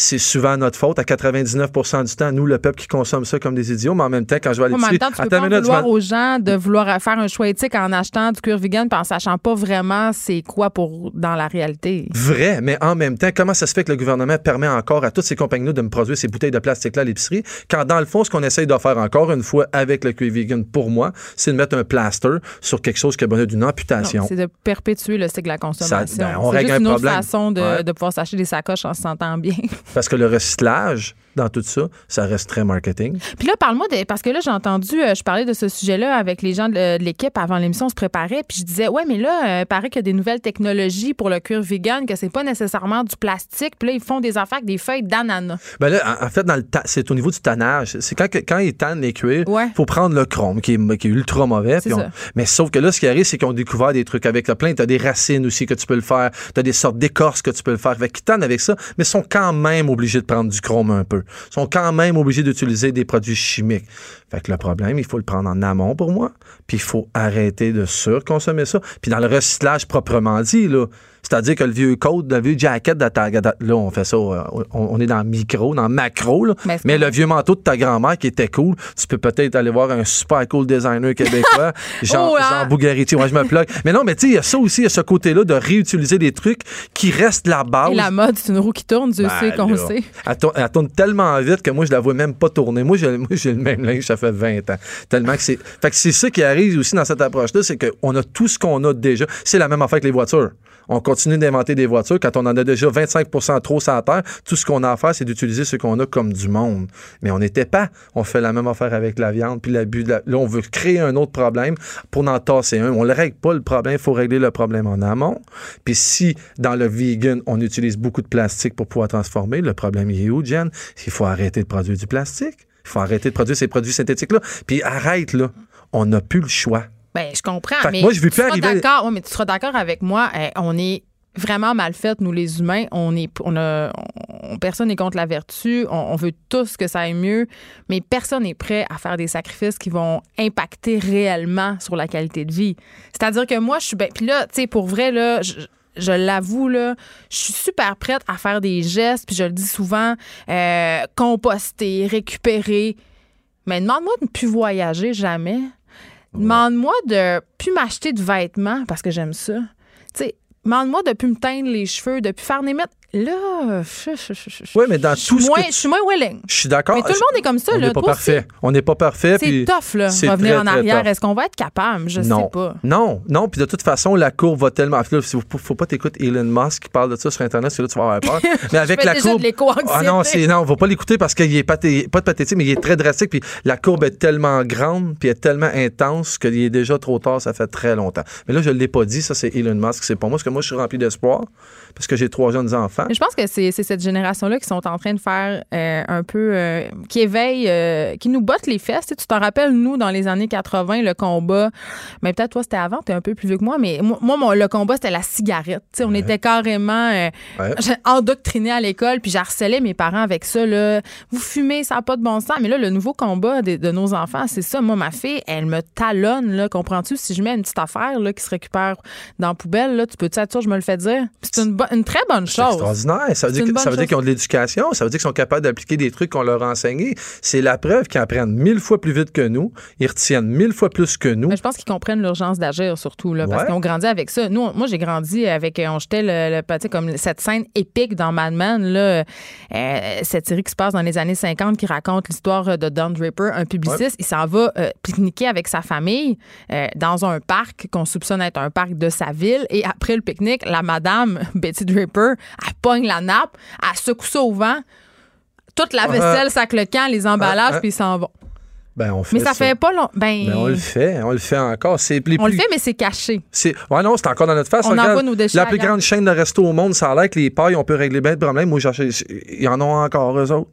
c'est souvent notre faute. À 99% du temps, nous, le peuple qui consomme ça comme des idiots, mais en même temps, quand je vais l'épicerie, même temps, tu peux pas minute, vouloir aux gens de vouloir faire un choix éthique en achetant du cuir vegan puis en sachant pas vraiment c'est quoi pour dans la réalité. Vrai, mais en même temps, comment ça se fait que le gouvernement permet encore à toutes ces compagnies-là de me produire ces bouteilles de plastique-là à l'épicerie, quand dans le fond, ce qu'on essaye de faire encore une fois avec le cuir vegan, pour moi, c'est de mettre un plaster sur quelque chose qui a besoin d'une amputation. C'est de perpétuer le cycle de la consommation. ben, on règle juste un une autre façon de, Ouais. de pouvoir s'acheter des sacoches en se sentant bien. *laughs* Parce que le recyclage, dans tout ça, ça reste très marketing. Puis là, parle-moi de. Parce que là, j'ai entendu, euh, je parlais de ce sujet-là avec les gens de, de l'équipe avant l'émission, on se préparait. Puis je disais, ouais, mais là, euh, paraît qu'il y a des nouvelles technologies pour le cuir vegan, que c'est pas nécessairement du plastique. Puis là, ils font des affaires avec des feuilles d'ananas. Ben là, en, en fait, dans le ta- c'est au niveau du tannage. C'est quand, quand ils tannent les cuirs, il Ouais. faut prendre le chrome, qui est, qui est ultra mauvais. On- ça. mais sauf que là, ce qui arrive, c'est qu'ils ont découvert des trucs avec le plein. Tu as des racines aussi que tu peux le faire. Tu as des sortes d'écorces que tu peux le faire. Fait qu'ils tannent avec ça, mais sont quand même obligés de prendre du chrome un peu. Sont quand même obligés d'utiliser des produits chimiques. Fait que le problème, il faut le prendre en amont pour moi. Puis il faut arrêter de surconsommer ça. Puis dans le recyclage proprement dit, là, c'est-à-dire que le vieux code, le vieux jacket de ta... Là, on fait ça, euh, on, on est dans le micro, dans le macro, là. Mais le vieux manteau de ta grand-mère qui était cool, tu peux peut-être aller voir un super cool designer québécois, *laughs* Jean, Oh, hein? Jean Bougariti. Ouais, je me plug. Mais non, mais tu sais, il y a ça aussi, il y a ce côté-là de réutiliser des trucs qui restent la base. Et la mode, c'est une roue qui tourne, Dieu Ben sait qu'on sait. Elle tourne, elle tourne tellement vite que moi, je la vois même pas tourner. Moi, j'ai, moi, j'ai le même linge, ça fait 20 ans. Tellement que c'est. Que c'est ça qui arrive aussi dans cette approche-là, c'est qu'on a tout ce qu'on a déjà. C'est la même affaire avec les voitures. On continue d'inventer des voitures. Quand on en a déjà 25% trop sur la terre, tout ce qu'on a à faire, c'est d'utiliser ce qu'on a comme du monde. Mais on n'était pas. On fait la même affaire avec la viande, puis Là, on veut créer un autre problème pour en tasser un. On ne règle pas le problème, il faut régler le problème en amont. Puis si, dans le vegan, on utilise beaucoup de plastique pour pouvoir transformer, le problème il est où, Jen? Il faut arrêter de produire du plastique. Il faut arrêter de produire ces produits synthétiques-là. Puis arrête, là. On n'a plus le choix. Ben, je comprends. Fait que mais moi, je veux tu plus arriver- D'accord, ouais, mais tu seras d'accord avec moi. eh, on est vraiment mal fait, nous les humains. On est, on a, on- personne n'est contre la vertu. On, on veut tous que ça aille mieux, mais personne n'est prêt à faire des sacrifices qui vont impacter réellement sur la qualité de vie. C'est-à-dire que moi, je suis. Ben, puis là, tu sais, pour vrai, là, je, je l'avoue, là, je suis super prête à faire des gestes, puis je le dis souvent, euh, composter, récupérer. Mais demande-moi de ne plus voyager jamais. Demande-moi de plus m'acheter de vêtements parce que j'aime ça. Tu sais, demande-moi de plus me teindre les cheveux, de plus faire des mettre. Là, je, je- je- je- Oui, mais dans tout moins, je suis moins willing. Je suis d'accord. Mais tout le monde est comme ça, On là. n'est pas parfait. On n'est pas parfait. C'est tough, là, revenir très, en arrière. Est-ce qu'on va être capable? Je non. sais pas. Non, non. Puis de toute façon, la courbe va tellement. Là, il faut, faut pas t'écouter Elon Musk qui parle de ça sur Internet, c'est là que tu vas avoir peur. *laughs* Mais avec la courbe. Ah non, c'est non, on va pas l'écouter parce qu'il est pas, de pathétique, mais il est très drastique. Puis la courbe est tellement grande, puis elle est tellement intense qu'il est déjà trop tard. Ça fait très longtemps. Mais là, je l'ai pas dit. Ça, c'est Elon Musk. C'est pas moi, parce que moi, je suis rempli d'espoir parce que j'ai trois jeunes enfants. Mais je pense que c'est cette génération-là qui sont en train de faire euh, un peu. euh, qui éveille, euh, qui nous botte les fesses. Tu t'en rappelles, nous, dans les années 80, le combat. Mais peut-être toi, c'était avant, t'es un peu plus vieux que moi, mais moi, moi, mon- le combat, c'était la cigarette. On était carrément euh, Ouais. endoctrinés à l'école, puis j'harcelais mes parents avec ça. Là. Vous fumez, ça n'a pas de bon sens. Mais là, le nouveau combat de, de nos enfants, c'est ça. Moi, ma fille, elle me talonne, là. Comprends-tu? Si je mets une petite affaire là, qui se récupère dans la poubelle, là, tu peux-tu être sûr je me le fais dire? C'est une, une très bonne chose. Extraordinaire. Ça veut dire, une que- ça bonne veut dire chose. qu'ils ont de l'éducation. Ça veut dire qu'ils sont capables d'appliquer des trucs qu'on leur a enseignés. C'est la preuve qu'ils apprennent mille fois plus vite que nous. Ils retiennent mille fois plus que nous. Mais je pense qu'ils comprennent l'urgence d'agir surtout là, parce Ouais. qu'ils ont grandi avec ça. Nous, on- moi, j'ai grandi avec, euh, on jetait le, le- tu sais, comme cette scène épique dans Mad Men là, euh, cette série qui se passe dans les années 50 qui raconte l'histoire de Don Draper, un publiciste. Il s'en va euh, pique-niquer avec sa famille euh, dans un parc qu'on soupçonne être un parc de sa ville. Et après le pique-nique, la madame *laughs* Betty Draper, elle pogne la nappe, elle secoue ça au vent. Toute la vaisselle, sac le camp, les emballages, puis ils s'en vont. Ben, on fait Mais ça, fait pas long. Ben, Ben, on le fait. On le fait encore. C'est on le fait, mais c'est caché. C'est... Ouais, non, c'est encore dans notre face. On Regarde, nos déchets La plus grande chaîne de resto au monde, ça a l'air que les pailles, on peut régler bien de problèmes. Moi, j'achète- ils en ont encore, eux autres.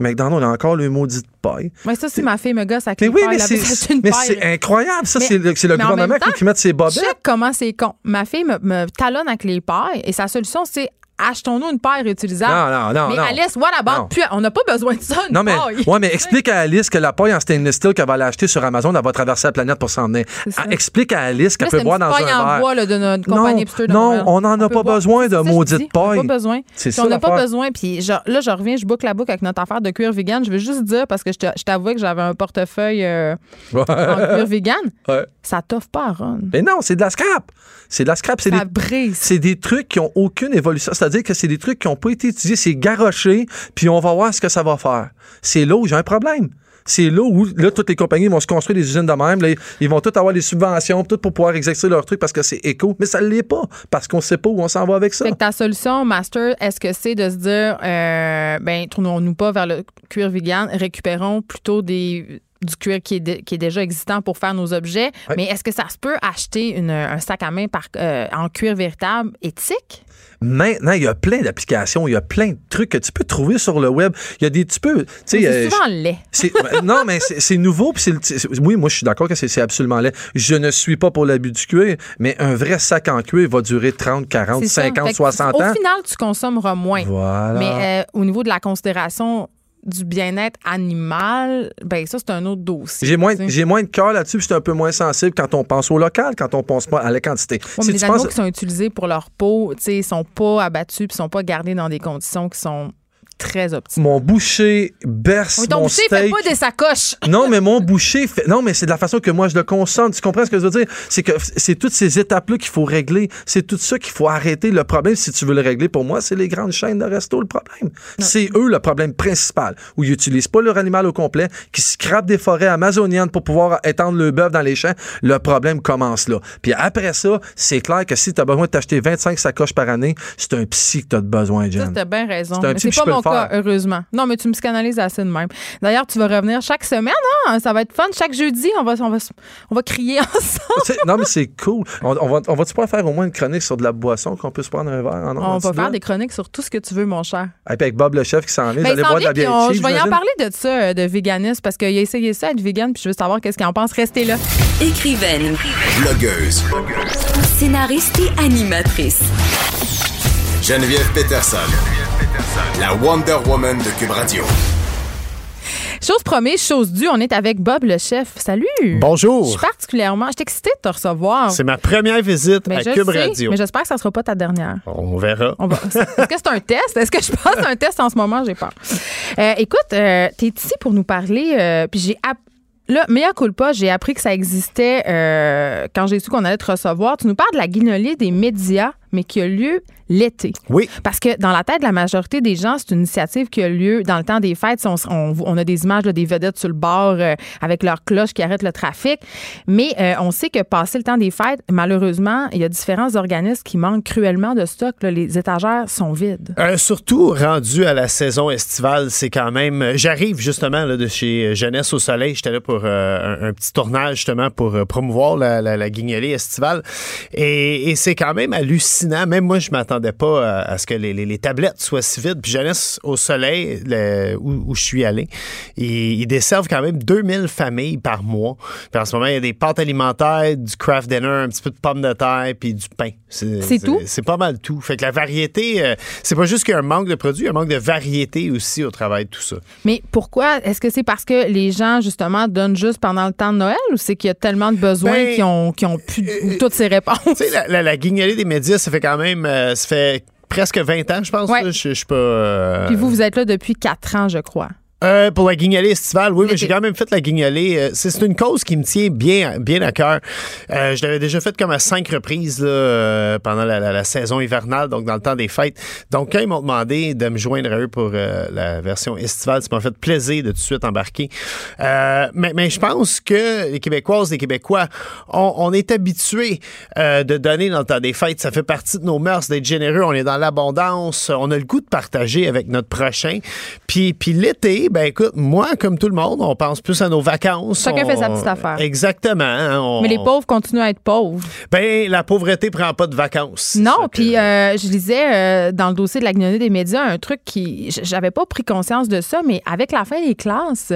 McDonald's, on a encore le maudit de paille. Ouais, ça, si ma fille me gosse avec Mais les oui, pailles, mais c'est, mais paille, c'est incroyable. Ça, Mais- c'est le, c'est le mais en gouvernement temps, qui met ses bobettes. Check comment c'est con. Ma fille me, me talonne avec les pailles et sa solution, c'est achetons-nous une paille réutilisable. Non, non, non, Mais non. Alice, what Non. about? Puis, on n'a pas besoin de ça, une Non, mais, paille. ouais, mais explique à Alice que la paille en stainless steel qu'elle va aller acheter sur Amazon, elle va traverser la planète pour s'en venir. Ah, explique à Alice qu'elle peut boire dans paille un en verre. bois là, de notre Non, compagnie non, Montréal. on n'en a pas besoin de maudite dis, On n'a paille. pas besoin. C'est Puis ça, on n'a pas besoin. Puis là, je reviens, je boucle la boucle avec notre affaire de cuir vegan. Je veux juste dire, parce que je t'avouais que j'avais un portefeuille euh, en cuir vegan. Ouais. Ça t'offre pas, Ron. Mais non, c'est de la scrap. C'est de la scrap. C'est des, brise. c'est des trucs qui ont aucune évolution. C'est-à-dire que c'est des trucs qui n'ont pas été étudiés. C'est garoché, puis on va voir ce que ça va faire. C'est là où j'ai un problème. C'est là où là, toutes les compagnies vont se construire des usines de même. Là, ils vont tous avoir des subventions, tout pour pouvoir exercer leur truc parce que c'est éco. Mais ça ne l'est pas parce qu'on sait pas où on s'en va avec ça. Fait que ta solution, Master, est-ce que c'est de se dire, euh, ben, tournons-nous pas vers le cuir vegan, récupérons plutôt des du cuir qui est, qui est déjà existant pour faire nos objets. Ouais. Mais est-ce que ça se peut acheter une- un sac à main par, euh, en cuir véritable éthique? Maintenant, il y a plein d'applications, il y a plein de trucs que tu peux trouver sur le web. Il y a des, tu peux, C'est euh, souvent laid. Non, mais c'est nouveau. oui, moi, je suis d'accord que c'est absolument laid. Je ne suis pas pour l'abus du cuir, mais un vrai sac en cuir va durer 30, 40, C'est ça. 50, Fait que 60 Au ans. final, tu consommeras moins. Voilà. Mais euh, au niveau de la considération du bien-être animal, ben ça, c'est un autre dossier. J'ai moins, j'ai moins de cœur là-dessus, puis je suis un peu moins sensible quand on pense au local, quand on pense pas à la quantité. Ouais, mais les animaux penses- qui sont utilisés pour leur peau, tu sais, ils sont pas abattus puis sont pas gardés dans des conditions qui sont très optimales. mon boucher berce Oui, ton mon boucher fait pas des sacoches. *laughs* Non, mais mon boucher fait. Non, mais c'est de la façon que moi je le consomme. Tu comprends ce que je veux dire? C'est que c'est toutes ces étapes-là qu'il faut régler. C'est tout ça qu'il faut arrêter. Le problème, si tu veux le régler, pour moi, c'est les grandes chaînes de resto le problème. C'est eux le problème principal. Où ils n'utilisent pas leur animal au complet, qui scrapent des forêts amazoniennes pour pouvoir étendre le bœuf dans les champs. Le problème commence là. Puis après ça, c'est clair que si tu as besoin de t'acheter 25 sacoches par année, c'est un psy que tu as besoin, Ça, Jen. c'était bien raison. C'est pas mon cas, heureusement. Non, mais tu me psychanalyses assez de même. D'ailleurs, tu vas revenir chaque semaine, hein? Ça va être fun. Chaque jeudi, on va, on va, on va crier *laughs* ensemble. Non, mais c'est cool. On, on va, on va-tu pas faire au moins une chronique sur de la boisson qu'on peut se prendre un verre en On va faire des chroniques sur tout ce que tu veux, mon cher. Et puis avec Bob le chef qui s'en vient, Ben, s'en boire de la bière on- cheap, je vais y en parler de ça, euh, de véganisme, parce qu'il a essayé ça, être vegan, puis je veux savoir qu'est-ce qu'il en pense. Restez là. Écrivaine, Blogueuse. scénariste et animatrice. Geneviève Peterson. La Wonder Woman de Cube Radio. Chose promise, chose due, on est avec Bob le chef. Salut! Bonjour. Je suis particulièrement, je suis excitée de te recevoir. C'est ma première visite Mais à je Cube sais, Radio. Mais j'espère que ça sera pas ta dernière. On verra. On va- Est-ce que c'est un test? Est-ce que je passe un test en ce moment? J'ai peur. Euh, écoute, euh, t'es ici pour nous parler, euh, puis j'ai app- Là, mea culpa, j'ai appris que ça existait euh, quand j'ai su qu'on allait te recevoir. Tu nous parles de la guignolée des médias, mais qui a lieu l'été. Oui. Parce que dans la tête de la majorité des gens, c'est une initiative qui a lieu dans le temps des fêtes. On, on- on a des images là, des vedettes sur le bord euh, avec leurs cloches qui arrêtent le trafic. Mais euh, on sait que passé le temps des fêtes, malheureusement, il y a différents organismes qui manquent cruellement de stock. là. Les étagères sont vides. Euh, surtout rendu à la saison estivale, c'est quand même. J'arrive justement là, de chez Jeunesse au Soleil. J'étais là pour un, un petit tournage justement pour promouvoir la, la, la guignolée estivale. Et, et c'est quand même hallucinant. Même moi, je m'attendais pas à, à ce que les, les- les tablettes soient si vides. Puis Jeunesse au Soleil, le- où, où je suis allé, ils, ils desservent quand même 2000 familles par mois. Puis en ce moment, il y a des pâtes alimentaires, du craft dinner, un petit peu de pommes de terre, puis du pain. C'est tout? C'est pas mal tout. Fait que la variété, euh, c'est pas juste qu'il y a un manque de produits, il y a un manque de variété aussi au travail de tout ça. Mais pourquoi? Est-ce que c'est parce que les gens, justement, donnent juste pendant le temps de Noël ou c'est qu'il y a tellement de besoins Ben, qui ont, qui ont pu ou toutes ces réponses? La, la, la guignolée des médias, ça fait quand même, euh, ça fait presque 20 ans, je pense. Ouais. Je je suis pas. euh, Puis vous, vous êtes là depuis quatre ans, je crois. Euh, pour la guignolée estivale, oui, mais j'ai quand même fait la guignolée. Euh, C'est une cause qui me tient bien, bien à cœur. Euh, je l'avais déjà fait comme à cinq reprises là, pendant la, la- la saison hivernale, donc dans le temps des fêtes. Donc, quand ils m'ont demandé de me joindre à eux pour euh, la version estivale, ça m'a fait plaisir de tout de suite embarquer. Mais, mais je pense que les Québécoises, les Québécois, on, on est habitués de donner dans le temps des fêtes. Ça fait partie de nos mœurs d'être généreux. On est dans l'abondance. On a le goût de partager avec notre prochain. Puis, puis l'été, ben écoute, moi, comme tout le monde, on pense plus à nos vacances. Chacun On- fait sa petite affaire. Exactement. hein, on- Mais les pauvres continuent à être pauvres. Ben, la pauvreté prend pas de vacances. Non, que- puis euh, je lisais euh, dans le dossier de la guignolée des médias un truc qui. J'avais pas pris conscience de ça, mais avec la fin des classes,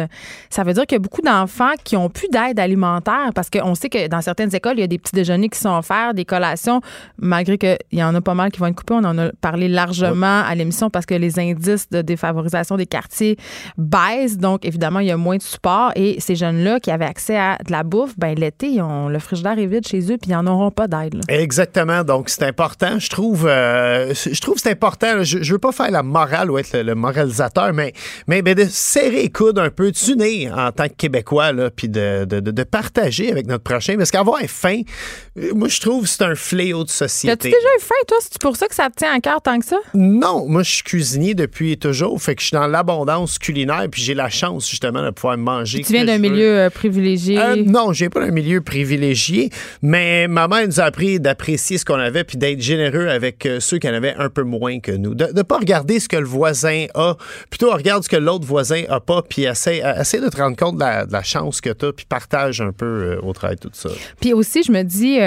ça veut dire qu'il y a beaucoup d'enfants qui ont plus d'aide alimentaire parce qu'on sait que dans certaines écoles, il y a des petits déjeuners qui sont offerts, des collations, malgré qu'il y en a pas mal qui vont être coupés. On en a parlé largement à l'émission parce que les indices de défavorisation des quartiers baissent. Donc, évidemment, il y a moins de support. Et ces jeunes-là qui avaient accès à de la bouffe, ben l'été, ils ont, le frigidaire est vide chez eux, puis ils n'en auront pas d'aide. Exactement. Donc, c'est important. Je trouve, euh, je trouve que c'est important. Je, je veux pas faire la morale ou être le, le moralisateur, mais, mais, ben, de serrer les coudes un peu, d'unir en tant que Québécois, là, puis de, de, de- de partager avec notre prochain. Parce qu'avoir faim, euh, moi, je trouve que c'est un fléau de T'as-tu société. déjà eu faim, toi? C'est pour ça que ça te tient à cœur tant que ça? Non, moi, je suis cuisinier depuis toujours. Fait que je suis dans l'abondance culinaire. Culinaire, puis j'ai la chance justement de pouvoir manger. Tu viens d'un milieu euh, privilégié. Euh, non, je viens pas d'un milieu privilégié, mais ma mère nous a appris d'apprécier ce qu'on avait puis d'être généreux avec euh, ceux qui en avaient un peu moins que nous. De ne pas regarder ce que le voisin a, plutôt regarde ce que l'autre voisin a pas, puis essaie, essaie de te rendre compte de la, de la chance que tu as, puis partage un peu au travail tout ça. Puis aussi, je me dis,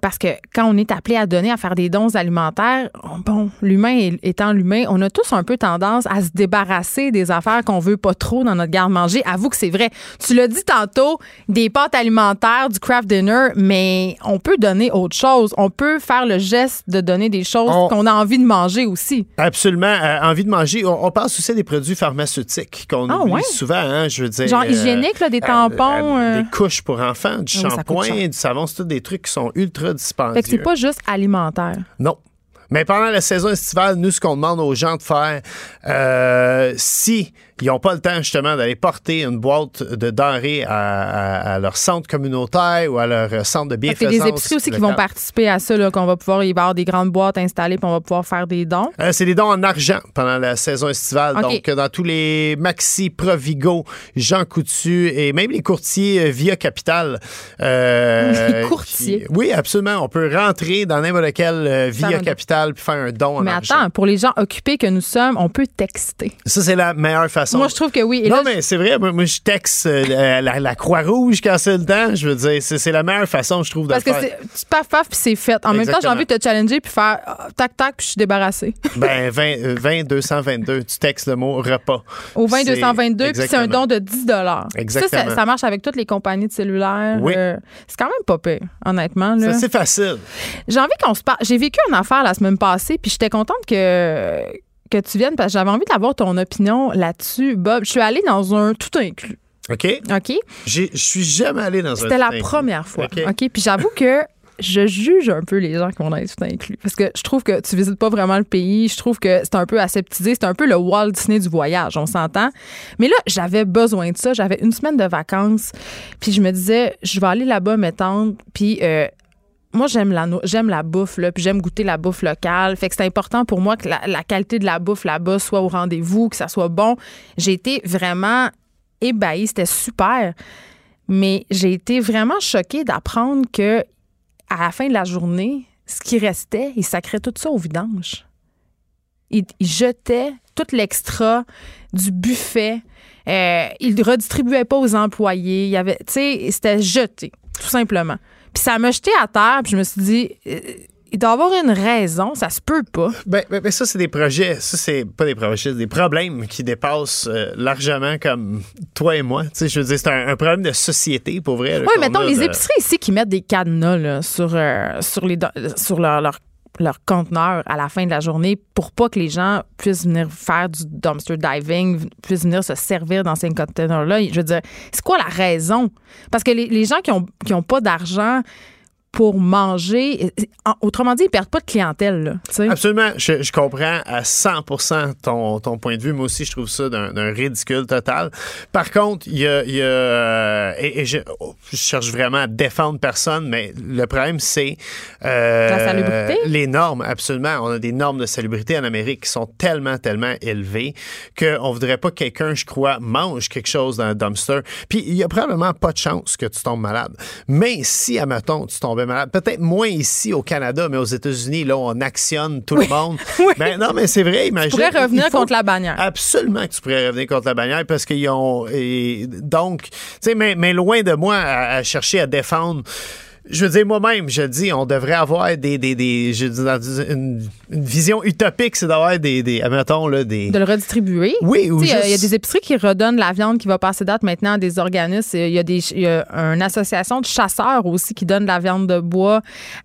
parce que quand on est appelé à donner, à faire des dons alimentaires, on- bon, l'humain étant l'humain, on a tous un peu tendance à se débarrasser des affaires qu'on veut pas trop dans notre garde-manger. Avoue que c'est vrai. Tu l'as dit tantôt, des pâtes alimentaires, du craft dinner, mais on peut donner autre chose. On peut faire le geste de donner des choses On- qu'on a envie de manger aussi. Absolument. euh, envie de manger. On, on pense aussi à des produits pharmaceutiques qu'on Ah, oublie ouais? souvent. Hein, je veux dire, Genre hygiénique, là, des tampons, euh. des couches pour enfants, du Ah oui, shampoing, du savon, c'est tous des trucs qui sont ultra dispendieux. Fait que c'est pas juste alimentaire. Non. Mais pendant la saison estivale, nous, ce qu'on demande aux gens de faire, euh, si ils n'ont pas le temps justement d'aller porter une boîte de denrées à, à- à leur centre communautaire ou à leur centre de Fait que c'est bienfaisance. des épiceries aussi qui vont participer à ça, qu'on va pouvoir y avoir des grandes boîtes installées, puis on va pouvoir faire des dons. Euh, c'est des dons en argent pendant la saison estivale. Donc, dans tous les Maxi, Provigo, Jean Coutu et même les courtiers euh, via Capital. euh, *laughs* Les courtiers. qui- oui, absolument. On peut rentrer dans n'importe quel euh, via. Capital puis faire un don en Mais argent. attends, pour les gens occupés que nous sommes, on peut texter. Ça, c'est la meilleure façon. Moi, je trouve que oui. Et non, là, mais c'est vrai. Moi, je texte euh, la, la Croix-Rouge quand c'est le temps. Je veux dire, c'est la meilleure façon, je trouve, de Parce le que tu paf paf puis c'est fait. En même temps, j'ai envie de te challenger puis faire ah, tac tac puis je suis débarrassée. *laughs* Ben, 20, euh, 20 222, tu textes le mot repas. Au 20 C'est- 222 puis c'est un don de 10 dollars. Ça, Exactement. ça, ça marche avec toutes les compagnies de cellulaires. Oui. Euh, c'est quand même pas pire, honnêtement. C'est facile. J'ai envie qu'on se parle. J'ai vécu une affaire la semaine passée, puis j'étais contente que, que tu viennes parce que j'avais envie d'avoir ton opinion là-dessus. Bob, je suis allée dans un tout inclus. OK? OK? Je suis jamais allé dans un C'était la inclus. première fois. OK. OK? Puis j'avoue que je juge un peu les gens qui vont dans les tout inclus. Parce que je trouve que tu visites pas vraiment le pays. Je trouve que c'est un peu aseptisé. C'est un peu le Walt Disney du voyage, on s'entend. Mais là, j'avais besoin de ça. J'avais une semaine de vacances. Puis je me disais, je vais aller là-bas m'étendre. Puis euh, moi, j'aime la, j'aime la bouffe, puis j'aime goûter la bouffe locale. Fait que c'est important pour moi que la, qualité de la bouffe là-bas soit au rendez-vous, que ça soit bon. J'ai été vraiment ébahie. C'était super. Mais j'ai été vraiment choquée d'apprendre que à la fin de la journée, ce qui restait, ils sacraient tout ça au vidange. Ils, ils jetaient tout l'extra du buffet. Euh, ils ne redistribuaient pas aux employés. Il y avait, c'était jeté, tout simplement. Puis ça m'a jeté à terre, puis je me suis dit, euh, il doit y avoir une raison, ça se peut pas. Ben, ben, ben, ça, c'est des projets. Ça, c'est pas des projets, c'est des problèmes qui dépassent euh, largement comme toi et moi. Tu sais, je veux dire, c'est un, un problème de société, pour vrai. Oui, mettons, a les de- épiceries ici qui mettent des cadenas là, sur, euh, sur, les, sur leur, leur, leur conteneur à la fin de la journée pour pas que les gens puissent venir faire du dumpster diving, puissent venir se servir dans ces conteneurs-là. Je veux dire, c'est quoi la raison? Parce que les, gens qui ont, qui pas d'argent pour manger, en- autrement dit, ils perdent pas de clientèle. Là. Absolument, je, je comprends à 100 ton, ton point de vue. Moi aussi, je trouve ça d'un ridicule total. Par contre, il y a... il y a, euh, et, et je, oh, je cherche vraiment à défendre personne, mais le problème, c'est... euh, La salubrité? Les normes, absolument. On a des normes de salubrité en Amérique qui sont tellement, tellement élevées qu'on voudrait pas que quelqu'un, je crois, mange quelque chose dans un dumpster. Puis, il y a probablement pas de chance que tu tombes malade. Mais si, à mettons, tu tombais malade, peut-être moins ici au Canada, mais aux États-Unis, là, on actionne tout le monde. *laughs* Oui. Ben, non, mais c'est vrai, imagine. Tu pourrais revenir contre la bannière. Absolument que tu pourrais revenir contre la bannière parce qu'ils ont. et donc, tu sais, mais, mais loin de moi à, à chercher à défendre. Je veux dire, moi-même, je dis, on devrait avoir des. des, des je dis, une, une vision utopique, c'est d'avoir des. des admettons, là, des. de le redistribuer. Oui, ou Il y a- y des épiceries qui redonnent la viande qui va passer date maintenant à des organismes. Il y a, des, y a une association de chasseurs aussi qui donne de la viande de bois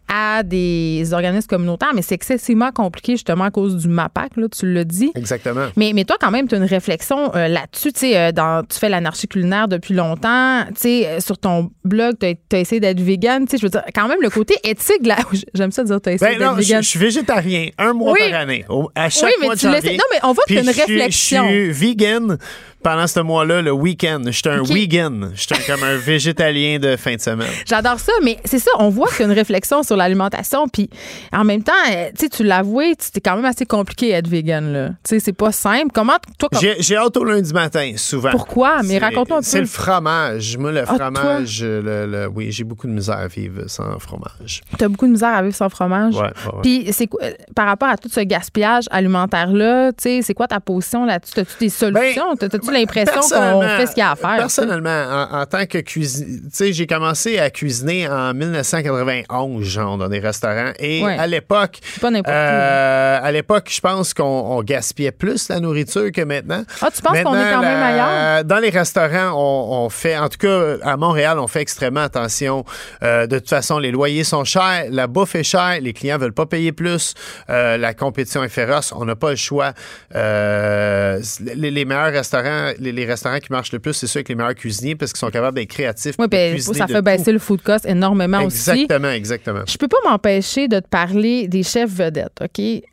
à des organismes communautaires, mais c'est excessivement compliqué justement à cause du MAPAC, là, tu l'as dit. Exactement. Mais, mais toi, quand même, tu as une réflexion euh, là-dessus. Tu sais, euh, tu fais l'anarchie culinaire depuis longtemps. Tu sais, euh, sur ton blog, tu as, essayé d'être vegan. Tu sais, je veux dire, quand même, le côté éthique, là, *laughs* j'aime ça dire tu as essayé Ben non, je, je suis végétarien, un mois Oui. par année. Au- à chaque Oui, mais mois de janvier. non, mais on voit que t'as une réflexion. Je suis vegan, pendant ce mois-là, le week-end. J'étais un Ok. vegan. J'étais comme un végétalien de fin de semaine. J'adore ça, mais c'est ça, on voit qu'il y a une réflexion sur l'alimentation, puis en même temps, euh, tu sais, tu l'avoues, c'était quand même assez compliqué être vegan, là. Tu sais, c'est pas simple. Comment, toi, com- J'ai j'ai hâte au lundi matin, souvent. pourquoi? Mais raconte-nous un peu. C'est le fromage. Moi, le Ah, fromage, le, le- oui, j'ai beaucoup de misère à vivre sans fromage. T'as beaucoup de misère à vivre sans fromage? Ouais, ouais, ouais. Puis c'est quoi, euh, par rapport à tout ce gaspillage alimentaire-là, tu sais, c'est quoi ta position là-dessus? T'as-tu des solutions? T'as- L'impression qu'on Personnellement- fait ce qu'il y a à faire? Personnellement, en, en tant que cuisinier, tu sais, j'ai commencé à cuisiner en 1991, genre, dans des restaurants. Et Ouais. à l'époque, euh, à l'époque, je pense qu'on on gaspillait plus la nourriture que maintenant. Ah, tu penses qu'on est quand même ailleurs? Dans les restaurants, on, on fait, en tout cas à Montréal, on fait extrêmement attention. Euh, de toute façon, les loyers sont chers, la bouffe est chère, les clients veulent pas payer plus, euh, la compétition est féroce, on n'a pas le choix. Les, les meilleurs restaurants, les, les restaurants qui marchent le plus, c'est ceux avec les meilleurs cuisiniers parce qu'ils sont capables d'être créatifs. Oui, ben, ça fait tout. baisser le food cost énormément aussi. Exactement, exactement. Je peux pas m'empêcher de te parler des chefs vedettes, OK?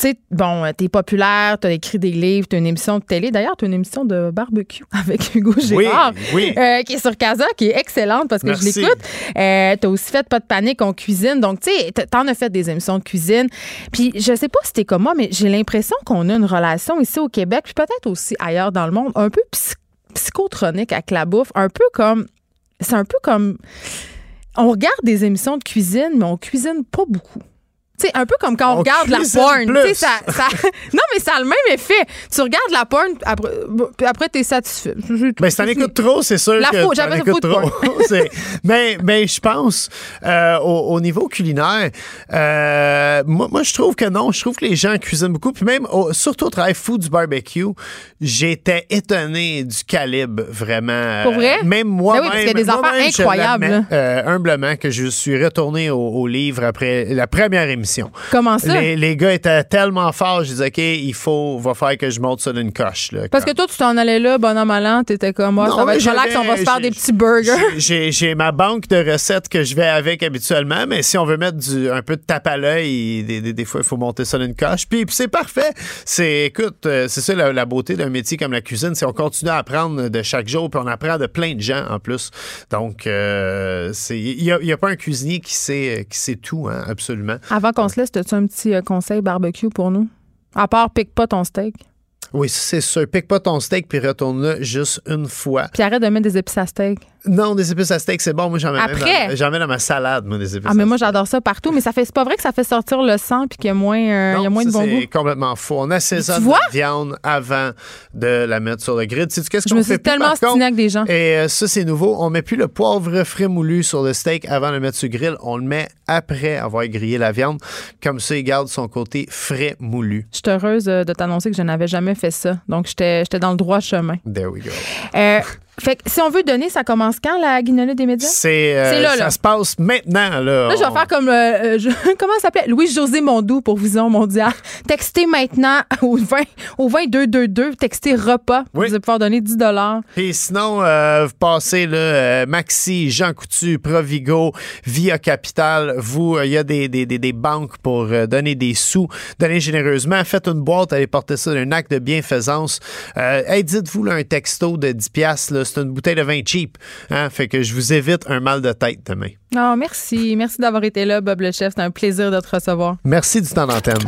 Tu sais, bon, euh, t'es populaire, t'as écrit des livres, t'as une émission de télé. D'ailleurs, t'as une émission de barbecue *laughs* avec Hugo Gérard, oui. euh, qui est sur Casa, qui est excellente parce que Merci. je l'écoute. Euh, t'as aussi fait Pas de panique, on cuisine. Donc, tu sais, t'en as fait des émissions de cuisine. Puis, je sais pas si t'es comme moi, mais j'ai l'impression qu'on a une relation ici au Québec, puis peut-être aussi ailleurs dans le monde, un peu psy- psychotronique avec la bouffe, un peu comme... C'est un peu comme on regarde des émissions de cuisine, mais on cuisine pas beaucoup. Sais, un peu comme quand on, On regarde la porn. ça, ça- *laughs* non, mais ça a le même effet. Tu regardes la porn, après, puis après t'es satisfait. *laughs* Ben, si t'en écoutes trop, c'est sûr La que faute, t'en écoutes trop. Mais *laughs* mais je pense, euh, au, au niveau culinaire, euh, moi, moi, je trouve que non. Je trouve que les gens cuisinent beaucoup. Puis même, au- surtout au travail food du barbecue, j'étais étonné du calibre, vraiment. Pour vrai? Même moi Ben oui, parce qu'il y a des affaires incroyables, humblement, que je suis retourné au, au livre après la première émission. Comment ça? Les, les gars étaient tellement forts, je disais, OK, il faut, va faire que je monte ça d'une coche. là, Parce que toi, tu t'en allais là, bonhomme allant, t'étais comme moi, Non, ça va être relax, on va se faire des petits burgers. j'ai- ma banque de recettes que je vais avec habituellement, mais si on veut mettre du, un peu de tape à l'œil, des, des- des fois, il faut monter ça d'une coche. Puis, puis c'est parfait. C'est, écoute, euh, c'est ça la, la beauté d'un métier comme la cuisine, c'est on continue à apprendre de chaque jour, puis on apprend de plein de gens en plus. Donc, euh, il n'y a, pas un cuisinier qui sait, qui sait tout, hein, absolument. Avant qu'on se laisse, as-tu un petit euh, conseil barbecue pour nous? À part, pique pas ton steak. Oui, c'est sûr. Pique pas ton steak puis retourne-le juste une fois. Puis arrête de mettre des épices à steak. Non, des épices à steak, c'est bon. Moi, j'en mets, Après? dans- j'en mets dans ma salade, moi, des épices Ah, mais moi, j'adore ça partout, mais ça fait, c'est pas vrai que ça fait sortir le sang puis qu'il y a moins, euh, il y a Non, moins de ça, bon goût. c'est complètement faux. On assaisonne Tu la viande avant de la mettre sur le grill. Sais-tu qu'est-ce Je qu'on me fait suis plus, tellement par contre? avec des gens. Et euh, ça, c'est nouveau. On met plus le poivre frais moulu sur le steak avant de le mettre sur le grill. On le met après avoir grillé la viande. Comme ça, il garde son côté frais moulu. Je suis heureuse euh, de t'annoncer que je n'avais jamais fait ça. Donc, j'étais j'étais dans le droit chemin. There we go. Euh, *laughs* fait que si on veut donner, ça commence quand, la guignolée des médias? C'est, euh, là, ça se passe maintenant. Là, Là, je vais faire comme. euh, euh, je- *laughs* comment ça s'appelait? Louis-José Mondou pour Vision Mondiale. *laughs* Textez maintenant *laughs* au 20, au 2222. Textez repas. Oui. Vous allez pouvoir donner 10 Puis sinon, euh, vous passez là, euh, Maxi, Jean Coutu, Provigo, Via Capital. Vous, il y a des, des, des, des banques pour donner des sous, donner généreusement. Faites une boîte, allez porter ça d'un acte de bienfaisance. Hey, dites-vous là, un texto de 10 piastres, là, c'est une bouteille de vin cheap. Hein? Fait que je vous évite un mal de tête demain. Non, merci. Merci d'avoir été là, Bob le chef. C'est un plaisir de te recevoir. Merci du temps d'antenne.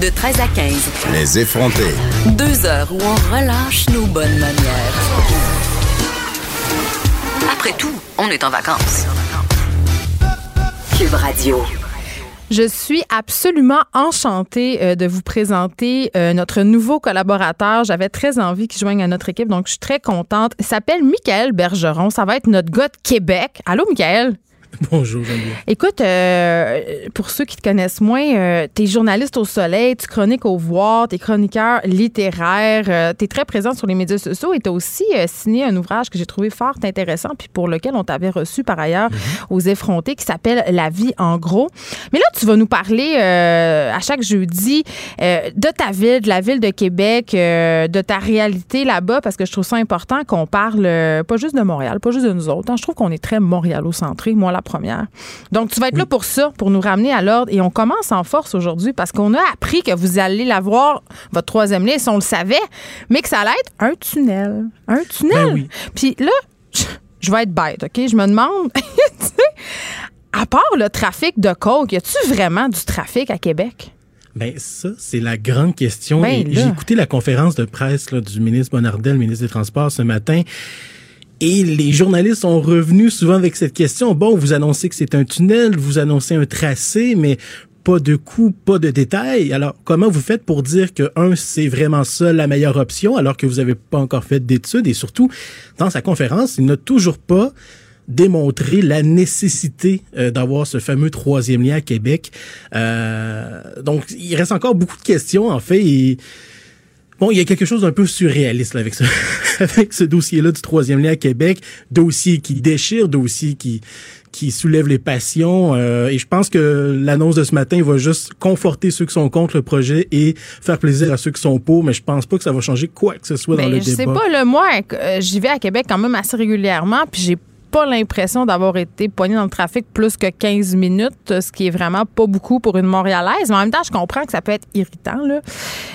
De 13 à 15. Les effrontés. Deux heures où on relâche nos bonnes manières. Après tout, on est en vacances. Cube Radio. Je suis absolument enchantée euh, de vous présenter euh, notre nouveau collaborateur. J'avais très envie qu'il joigne à notre équipe, donc je suis très contente. Il s'appelle Michael Bergeron. Ça va être notre gars de Québec. Allô, Michael? *laughs* Bonjour, Geneviève. Écoute, euh, pour ceux qui te connaissent moins, euh, t'es journaliste au Soleil, tu chroniques au Voir, t'es chroniqueur littéraire, euh, t'es très présent sur les médias sociaux et t'as aussi euh, signé un ouvrage que j'ai trouvé fort intéressant puis pour lequel on t'avait reçu par ailleurs aux effrontés qui s'appelle La vie en gros. Mais là, tu vas nous parler euh, à chaque jeudi de ta ville, de la ville de Québec, de ta réalité là-bas parce que je trouve ça important qu'on parle pas juste de Montréal, pas juste de nous autres. hein. Je trouve qu'on est très montréalo-centré. Moi, la première. Donc, tu vas être là pour ça, pour nous ramener à l'ordre. Et on commence en force aujourd'hui parce qu'on a appris que vous allez l'avoir, votre troisième si on le savait, mais que ça allait être un tunnel. Un tunnel. Ben oui. Puis là, je vais être bête, OK? Je me demande, *laughs* tu sais, à part le trafic de coke, y a-tu vraiment du trafic à Québec? Ben ça, c'est la grande question. Ben. J'ai écouté la conférence de presse là, du ministre Bonardel, ministre des Transports, ce matin. Et les journalistes sont revenus souvent avec cette question. Bon, vous annoncez que c'est un tunnel, vous annoncez un tracé, mais pas de coût, pas de détails. Alors, comment vous faites pour dire que, un, c'est vraiment ça la meilleure option, alors que vous n'avez pas encore fait d'études? Et surtout, dans sa conférence, il n'a toujours pas démontré la nécessité euh, d'avoir ce fameux troisième lien à Québec. Euh, donc, il reste encore beaucoup de questions, en fait. Et, Bon, il y a quelque chose d'un peu surréaliste là, avec ce, *laughs* avec ce dossier-là du troisième lien à Québec, dossier qui déchire, dossier qui qui soulève les passions. euh, et je pense que l'annonce de ce matin va juste conforter ceux qui sont contre le projet et faire plaisir à ceux qui sont pour. Mais je pense pas que ça va changer quoi que ce soit dans Ben, le je débat. sais pas, là, moi, euh, j'y vais à Québec quand même assez régulièrement, puis j'ai pas l'impression d'avoir été poignée dans le trafic plus que 15 minutes, ce qui est vraiment pas beaucoup pour une Montréalaise. Mais en même temps, je comprends que ça peut être irritant, là.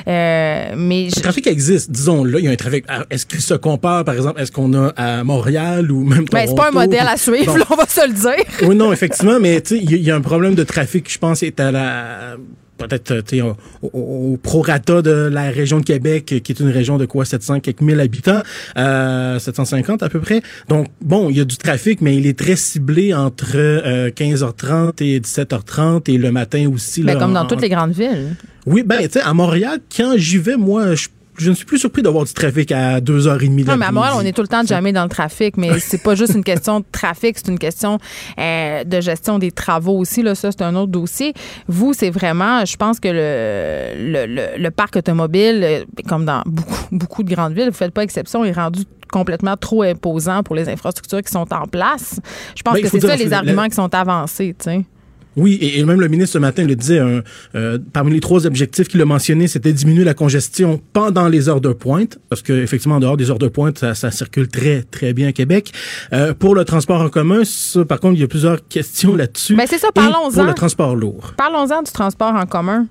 Euh, mais je- Le trafic existe, disons-le. Il y a un trafic. Alors, Est-ce qu'il se compare, par exemple, est-ce qu'on a à Montréal ou même ben, c'est pas un Toronto? modèle à suivre, là, on va se le dire. oui, non, effectivement, mais tu sais, il y, y a un problème de trafic, je pense, est à la peut-être sais, au, au- au prorata de la région de Québec, qui est une région de quoi 700 quelques mille habitants, euh, 750 à peu près. Donc bon, il y a du trafic, mais il est très ciblé entre euh, 15h30 et 17h30 et le matin aussi. Ben, là, comme en- dans toutes les grandes villes. Oui, ben tu sais, à Montréal, quand j'y vais, moi, je, je ne suis plus surpris d'avoir du trafic à 2h30 Non, mais à Montréal, on est tout le temps jamais dans le trafic, mais c'est pas juste une *laughs* question de trafic, c'est une question euh, de gestion des travaux aussi. Là, ça, c'est un autre dossier. Vous, c'est vraiment, je pense que le, le, le- le parc automobile, euh, comme dans beaucoup, *laughs* beaucoup de grandes villes, vous faites pas exception, est rendu complètement trop imposant pour les infrastructures qui sont en place. Je pense Ben, que c'est ça les la- arguments qui sont avancés, tu sais. Oui, et, et même le ministre ce matin le disait, un, euh, parmi les trois objectifs qu'il a mentionnés, c'était diminuer la congestion pendant les heures de pointe, parce que effectivement en dehors des heures de pointe, ça, ça circule très très bien à Québec. Euh, pour le transport en commun, ça, par contre, il y a plusieurs questions là-dessus. Ben, c'est ça, parlons-en. Pour le transport lourd. Parlons-en du transport en commun.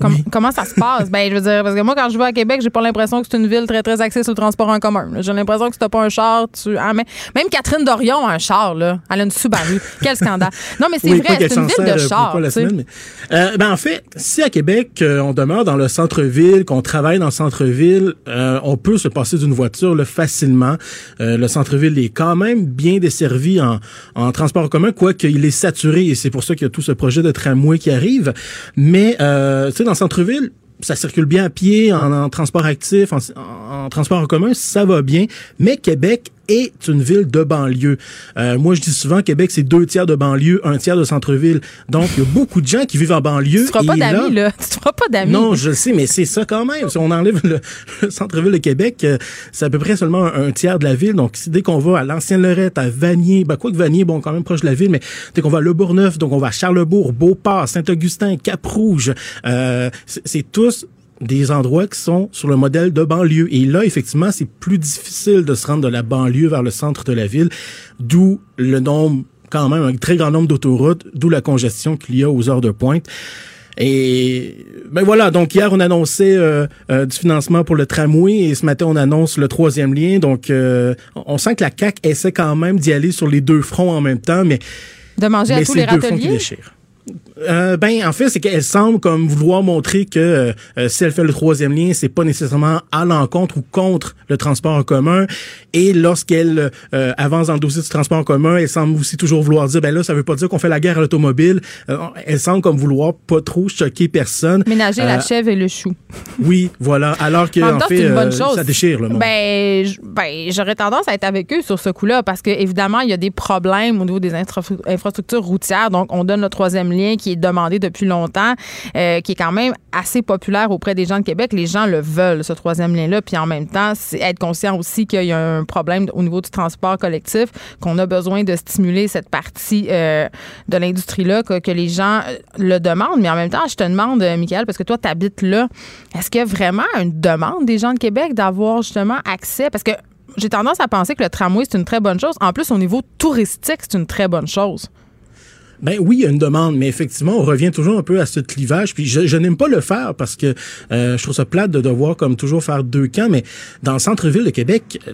Com- Comment ça se passe? Ben, je veux dire, parce que moi, quand je vais à Québec, j'ai pas l'impression que c'est une ville très, très axée sur le transport en commun. J'ai l'impression que si t'as pas un char, tu. ah, mais- même Catherine Dorion a un char, là. Elle a une Subaru. *laughs* Quel scandale. Non, mais c'est Oui, vrai, c'est une ville de euh, semaine, mais- Euh, ben, en fait, si à Québec, euh, on demeure dans le centre-ville, qu'on travaille dans le centre-ville, euh, on peut se passer d'une voiture là, facilement. Le centre-ville est quand même bien desservi en, en transport en commun, quoique il est saturé, et c'est pour ça qu'il y a tout ce projet de tramway qui arrive. Mais, tu sais, dans le centre-ville, ça circule bien à pied, en, transport actif, en transport en commun, ça va bien. Mais Québec est une ville de banlieue. Euh, moi, je dis souvent, Québec, c'est deux tiers de banlieue, un tiers de centre-ville. Donc, il y a beaucoup de gens qui vivent en banlieue. Tu feras pas là- d'amis, là. *laughs* Tu feras pas d'amis. non, je le sais, mais c'est ça quand même. Si on enlève le, *laughs* le centre-ville de Québec, euh, c'est à peu près seulement un, un tiers de la ville. Donc, dès qu'on va à l'ancienne-Lorette, à Vanier, ben, quoi que Vanier, bon, quand même proche de la ville, mais dès qu'on va à Le Bourgneuf, donc on va à Charlebourg, Beauport, Saint-Augustin, Cap-Rouge, euh, c'est tous des endroits qui sont sur le modèle de banlieue. Et là, effectivement, c'est plus difficile de se rendre de la banlieue vers le centre de la ville, d'où le nombre, quand même, un très grand nombre d'autoroutes, d'où la congestion qu'il y a aux heures de pointe. Et ben voilà, donc hier on annonçait euh, euh, du financement pour le tramway et ce matin on annonce le troisième lien. Donc euh, on sent que la CAC essaie quand même d'y aller sur les deux fronts en même temps, mais De manger à mais tous c'est les râteliers? Euh, ben en fait c'est qu'elle semble comme vouloir montrer que euh, si elle fait le troisième lien c'est pas nécessairement à l'encontre ou contre le transport en commun et lorsqu'elle euh, avance dans le dossier du transport en commun elle semble aussi toujours vouloir dire ben là ça veut pas dire qu'on fait la guerre à l'automobile elle semble comme vouloir pas trop choquer personne Ménager la chèvre et le chou. oui voilà alors que En même en temps, fait c'est une bonne chose. ça déchire le monde Ben, ben, j'aurais tendance à être avec eux sur ce coup-là parce que évidemment, il y a des problèmes au niveau des infra- infrastructures routières. Donc, on donne le troisième lien qui est demandé depuis longtemps, euh, qui est quand même assez populaire auprès des gens de Québec. Les gens le veulent, ce troisième lien-là. Puis en même temps, c'est être conscient aussi qu'il y a un problème au niveau du transport collectif, qu'on a besoin de stimuler cette partie euh, de l'industrie-là, que, que les gens euh, le demandent. Mais en même temps, je te demande, Michael, parce que toi, tu habites là, est-ce qu'il y a vraiment une demande des gens de Québec d'avoir justement accès? Parce que j'ai tendance à penser que le tramway, c'est une très bonne chose. En plus, au niveau touristique, c'est une très bonne chose. Ben oui, il y a une demande, mais effectivement, on revient toujours un peu à ce clivage. Puis je, je n'aime pas le faire parce que euh, je trouve ça plate de devoir comme toujours faire deux camps. Mais dans le centre-ville de Québec, euh,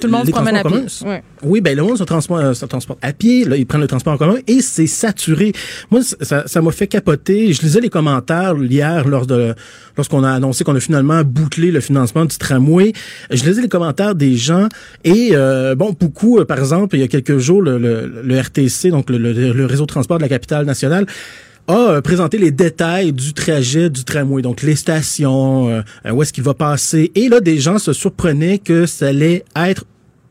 Tout le monde se promène à pied. Ouais. Oui, ben le monde se transporte, se transporte à pied. Là, ils prennent le transport en commun et c'est saturé. Moi, ça, ça m'a fait capoter. Je lisais les commentaires hier lors de lorsqu'on a annoncé qu'on a finalement bouclé le financement du tramway. Je lisais les commentaires des gens et euh, bon, beaucoup, euh, par exemple, il y a quelques jours, le, RTC, donc le, réseau de transport de la capitale nationale a euh, présenté les détails du trajet du tramway, donc les stations, euh, où est-ce qu'il va passer. Et là, des gens se surprenaient que ça allait être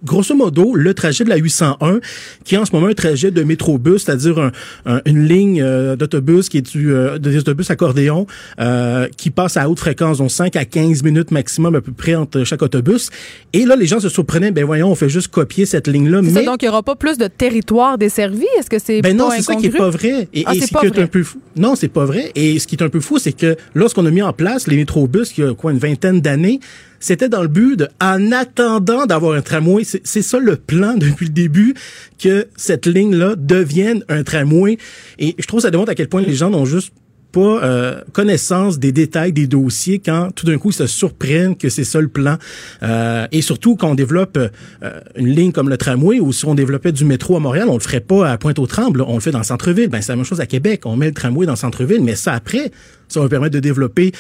grosso modo, le trajet de la 801, qui est en ce moment un trajet de métrobus, c'est-à-dire un- un- une ligne euh, d'autobus qui est du, euh, des autobus accordéon, euh, qui passe à haute fréquence, donc 5 à 15 minutes maximum à peu près entre chaque autobus. Et là, les gens se surprenaient, ben voyons, on fait juste copier cette ligne-là. Mais ça, donc il n'y aura pas plus de territoire desservi? Est-ce que c'est ben non, pas c'est ça qui est pas vrai. Et, Ah, et c'est ce pas qui est vrai. un peu fou. Non, c'est pas vrai. Et ce qui est un peu fou, c'est que lorsqu'on a mis en place les métrobus, il y a quoi, une vingtaine d'années, c'était dans le but de, en attendant d'avoir un tramway, c'est ça le plan *laughs* depuis le début, que cette ligne-là devienne un tramway. Et je trouve que ça démontre à quel point les gens n'ont juste pas euh, connaissance des détails des dossiers quand tout d'un coup ils se surprennent que c'est ça le plan. Euh, et surtout quand on développe euh, une ligne comme le tramway ou si on développait du métro à Montréal on le ferait pas à Pointe-aux-Trembles on le fait dans le centre-ville. Ben c'est la même chose à Québec. On met le tramway dans le centre-ville mais ça après ça va permettre de développer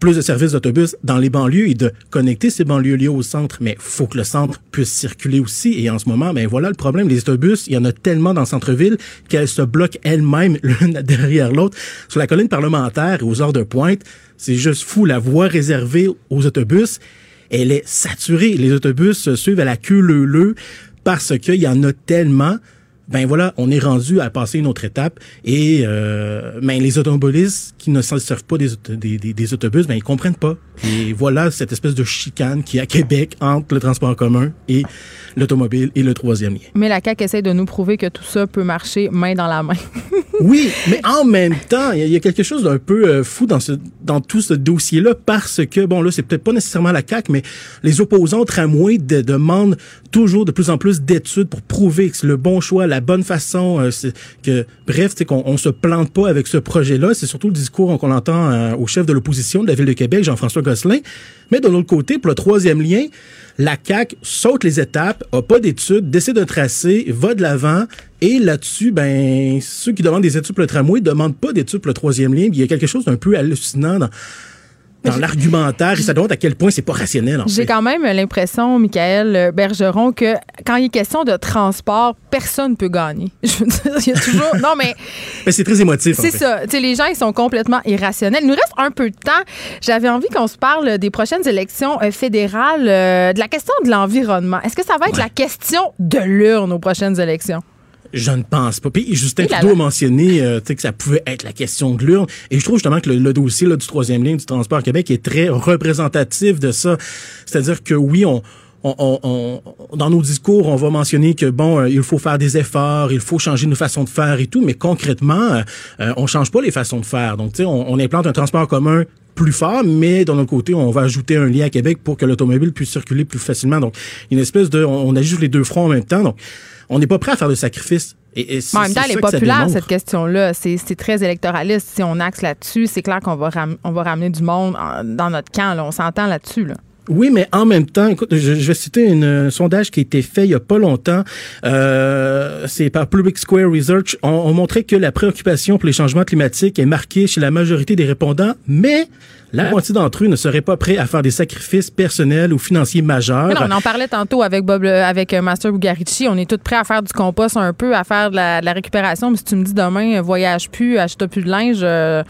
plus de services d'autobus dans les banlieues et de connecter ces banlieues-là au centre. Mais faut que le centre puisse circuler aussi. Et en ce moment, ben voilà le problème. Les autobus, il y en a tellement dans le centre-ville qu'elles se bloquent elles-mêmes *laughs* l'une derrière l'autre. Sur la colline parlementaire et aux heures de pointe, c'est juste fou. La voie réservée aux autobus, elle est saturée. Les autobus suivent à la queue leu-leu parce qu'il y en a tellement ben voilà, on est rendu à passer une autre étape et euh, ben les automobilistes qui ne s'en servent pas des, des, des, des autobus, ben ils comprennent pas. Et voilà cette espèce de chicane qui est à Québec entre le transport en commun et l'automobile et le troisième lien. Mais la CAQ essaie de nous prouver que tout ça peut marcher main dans la main. *laughs* Oui, mais en même temps, il y a- il y, a quelque chose d'un peu euh, fou dans ce dans tout ce dossier-là parce que bon là, c'est peut-être pas nécessairement la CAQ, mais les opposants au tramway de- demandent toujours de plus en plus d'études pour prouver que c'est le bon choix, la bonne façon, euh, que bref, c'est qu'on on se plante pas avec ce projet-là. C'est surtout le discours qu'on entend euh, au chef de l'opposition de la ville de Québec, Jean-François Gosselin. Mais de l'autre côté, pour le troisième lien, la CAQ saute les étapes, a pas d'études, décide un tracé, va de l'avant. Et là-dessus, ben, ceux qui demandent des études pour le tramway demandent pas d'études pour le troisième lien. Il y a quelque chose d'un peu hallucinant dans, dans l'argumentaire et ça demande à quel point c'est pas rationnel, en J'ai quand même l'impression, Michael euh, Bergeron, que quand il est question de transport, personne peut gagner. *laughs* Je veux dire, il y a toujours. Non, mais *laughs* Ben, c'est très émotif, en c'est fait. ça. Les gens, ils sont complètement irrationnels. Il nous reste un peu de temps. J'avais envie qu'on se parle des prochaines élections euh, fédérales, euh, de la question de l'environnement. Est-ce que ça va être la question de l'urne aux prochaines élections? Je ne pense pas. Puis Justin Trudeau a mentionné euh, tu sais, que ça pouvait être la question de l'urne. Et je trouve justement que le, le dossier là, du troisième ligne du transport Québec est très représentatif de ça. C'est-à-dire que oui, on, on, on- on- dans nos discours, on va mentionner que bon, euh, il faut faire des efforts, il faut changer nos façons de faire et tout, mais concrètement, euh, euh, on change pas les façons de faire. Donc, tu sais, on, on implante un transport commun plus fort, mais d'un autre côté, on va ajouter un lien à Québec pour que l'automobile puisse circuler plus facilement. Donc, une espèce de, on, on ajoute les deux fronts en même temps. Donc, on n'est pas prêt à faire de. Et, et Mais en même temps, elle est populaire, cette question-là. C'est c'est très électoraliste. Si on axe là-dessus, c'est clair qu'on va, ram- on va ramener du monde en- dans notre camp. là. On s'entend là-dessus. Là. Oui, mais en même temps, écoute, je, je vais citer une- un sondage qui a été fait il y a pas longtemps. Euh, c'est par Public Square Research. On, on montrait que la préoccupation pour les changements climatiques est marquée chez la majorité des répondants, mais la moitié d'entre eux ne seraient pas prêts à faire des sacrifices personnels ou financiers majeurs. Non, on en parlait tantôt avec Bob, avec euh, Master Bugarici. On est tous prêts à faire du compost un peu, à faire de la, de la récupération. Mais si tu me dis demain, euh, voyage plus, achète plus de linge, euh,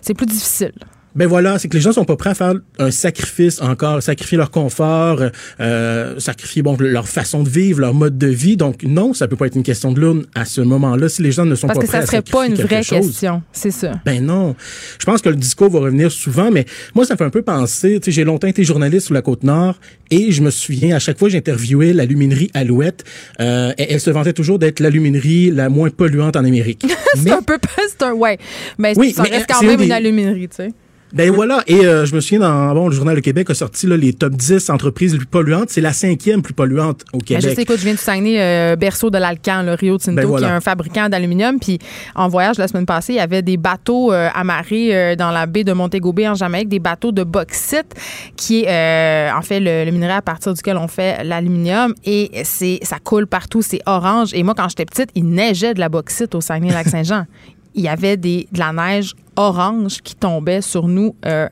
c'est plus difficile. Ben voilà, c'est que les gens sont pas prêts à faire un sacrifice encore, sacrifier leur confort, euh, sacrifier bon leur façon de vivre, leur mode de vie. Donc non, ça peut pas être une question de l'urne à ce moment-là si les gens ne sont Parce pas que prêts ça à serait pas une vraie chose. question. C'est ça. Ben non. Je pense que le discours va revenir souvent, mais moi, ça me fait un peu penser, tu sais, j'ai longtemps été journaliste sur la Côte-Nord et je me souviens, à chaque fois que j'interviewais la luminerie Alouette, euh, elle, elle se vantait toujours d'être la luminerie la moins polluante en Amérique. *laughs* c'est mais, un peu. C'est un. Ouais. Mais Oui, ça mais reste quand même une aluminerie, tu sais. Ben voilà, et euh, je me souviens dans bon, le journal Le Québec a sorti là, les top 10 entreprises les plus polluantes. C'est la cinquième plus polluante au Ben, Québec. je sais, écoute, je viens de Saguenay, euh, berceau de l'Alcan, le Rio Tinto, Ben voilà. qui est un fabricant d'aluminium. Puis en voyage la semaine passée, il y avait des bateaux euh, amarrés dans la baie de Montego Bay en Jamaïque, des bateaux de bauxite, qui est en fait le, le minerai à partir duquel on fait l'aluminium. Et c'est ça coule partout, c'est orange. Et moi, quand j'étais petite, il neigeait de la bauxite au Saguenay-Lac-Saint-Jean. Il y avait des, de la neige orange qui tombait sur nous. euh,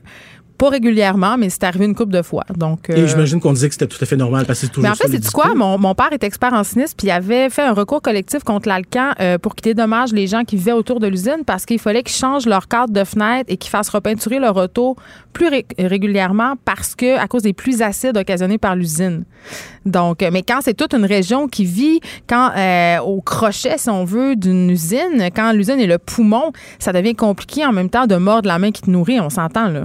pas régulièrement, mais c'est arrivé une couple de fois. Donc, Et euh, j'imagine qu'on disait que c'était tout à fait normal parce que c'est toujours mais en fait, c'est quoi? Mon, mon père est expert en sinistre, puis il avait fait un recours collectif contre l'Alcan euh, pour qu'il dédommage les gens qui vivaient autour de l'usine parce qu'il fallait qu'ils changent leur cadre de fenêtre et qu'ils fassent repeinturer leur auto plus ré- régulièrement parce que à cause des pluies acides occasionnées par l'usine. Donc, euh, mais quand c'est toute une région qui vit quand euh, au crochet, si on veut, d'une usine, quand l'usine est le poumon, ça devient compliqué en même temps de mordre la main qui te nourrit. On s'entend là.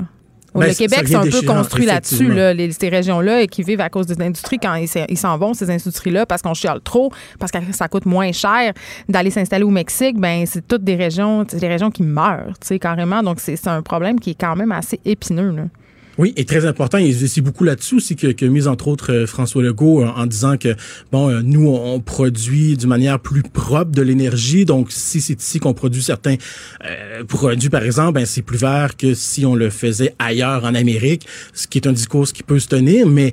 Ben, le Québec, c'est un peu construit là-dessus, là, les- ces régions-là, et qui vivent à cause des industries quand ils s'en- vont, ces industries-là, parce qu'on chiale trop, parce que ça coûte moins cher d'aller s'installer au Mexique, ben c'est toutes des régions, c'est des régions qui meurent, tu sais, carrément. Donc, c'est c'est un problème qui est quand même assez épineux, là. Oui, et très important, et c'est beaucoup là-dessus aussi que, que mise entre autres euh, François Legault en, en disant que bon, euh, nous on, produit d'une manière plus propre de l'énergie, donc si c'est ici qu'on produit certains euh, produits par exemple, ben c'est plus vert que si on le faisait ailleurs en Amérique, ce qui est un discours qui peut se tenir, mais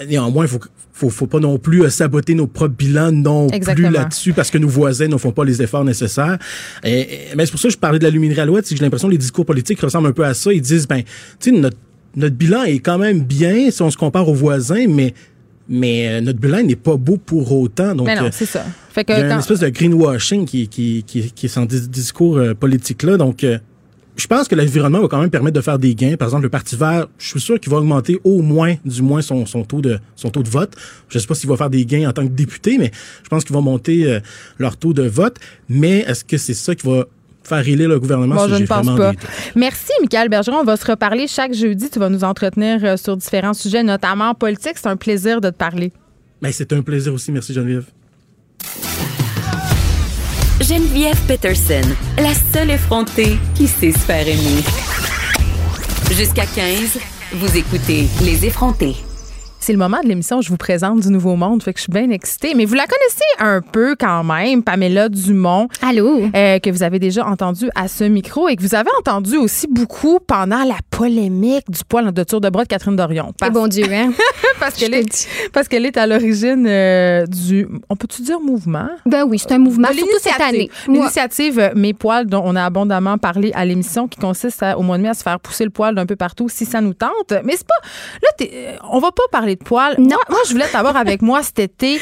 euh, néanmoins il faut faut, faut pas non plus euh, saboter nos propres bilans non Exactement. plus là-dessus parce que nos voisins ne font pas les efforts nécessaires. Et, et- mais c'est pour ça que je parlais de la luminerie alouette, c'est que j'ai l'impression que les discours politiques ressemblent un peu à ça. Ils disent, ben, tu sais, notre, notre bilan est quand même bien si on se compare aux voisins, mais mais euh, notre bilan n'est pas beau pour autant. Donc, Mais non, euh, c'est ça. Fait que y a une espèce de greenwashing qui, qui, qui, qui est son dis- discours euh, politique-là. Donc, euh, je pense que l'environnement va quand même permettre de faire des gains. Par exemple, le Parti vert, je suis sûr qu'il va augmenter au moins, du moins, son, son, taux, de, son taux de vote. Je ne sais pas s'il va faire des gains en tant que député, mais je pense qu'ils vont monter euh, leur taux de vote. Mais est-ce que c'est ça qui va faire élire le gouvernement? Bon, je ne pense pas. Merci, Michael Bergeron. On va se reparler chaque jeudi. Tu vas nous entretenir euh, sur différents sujets, notamment politiques. C'est un plaisir de te parler. Ben, c'est un plaisir aussi. Merci, Geneviève. Geneviève Peterson, la seule effrontée qui sait se faire aimer. Jusqu'à 15, vous écoutez Les effrontés. C'est le moment de l'émission où je vous présente du Nouveau Monde, fait que je suis bien excitée. Mais vous la connaissez un peu quand même, Pamela Dumont. Allô? euh, que vous avez déjà entendu à ce micro et que vous avez entendu aussi beaucoup pendant la polémique du poil de tour de bras de Catherine Dorion. Eh bon Dieu, hein? *laughs* parce qu'elle est, parce qu'elle est à l'origine euh, du, on peut-tu dire mouvement? Ben oui, c'est un mouvement, De surtout cette année. l'initiative. Mes poils, dont on a abondamment parlé à l'émission, qui consiste à, au mois de mai à se faire pousser le poil d'un peu partout si ça nous tente. Mais c'est pas. Là, t'es- euh, on va pas parler de poils. Non. Moi, moi, je voulais t'avoir avec moi cet été.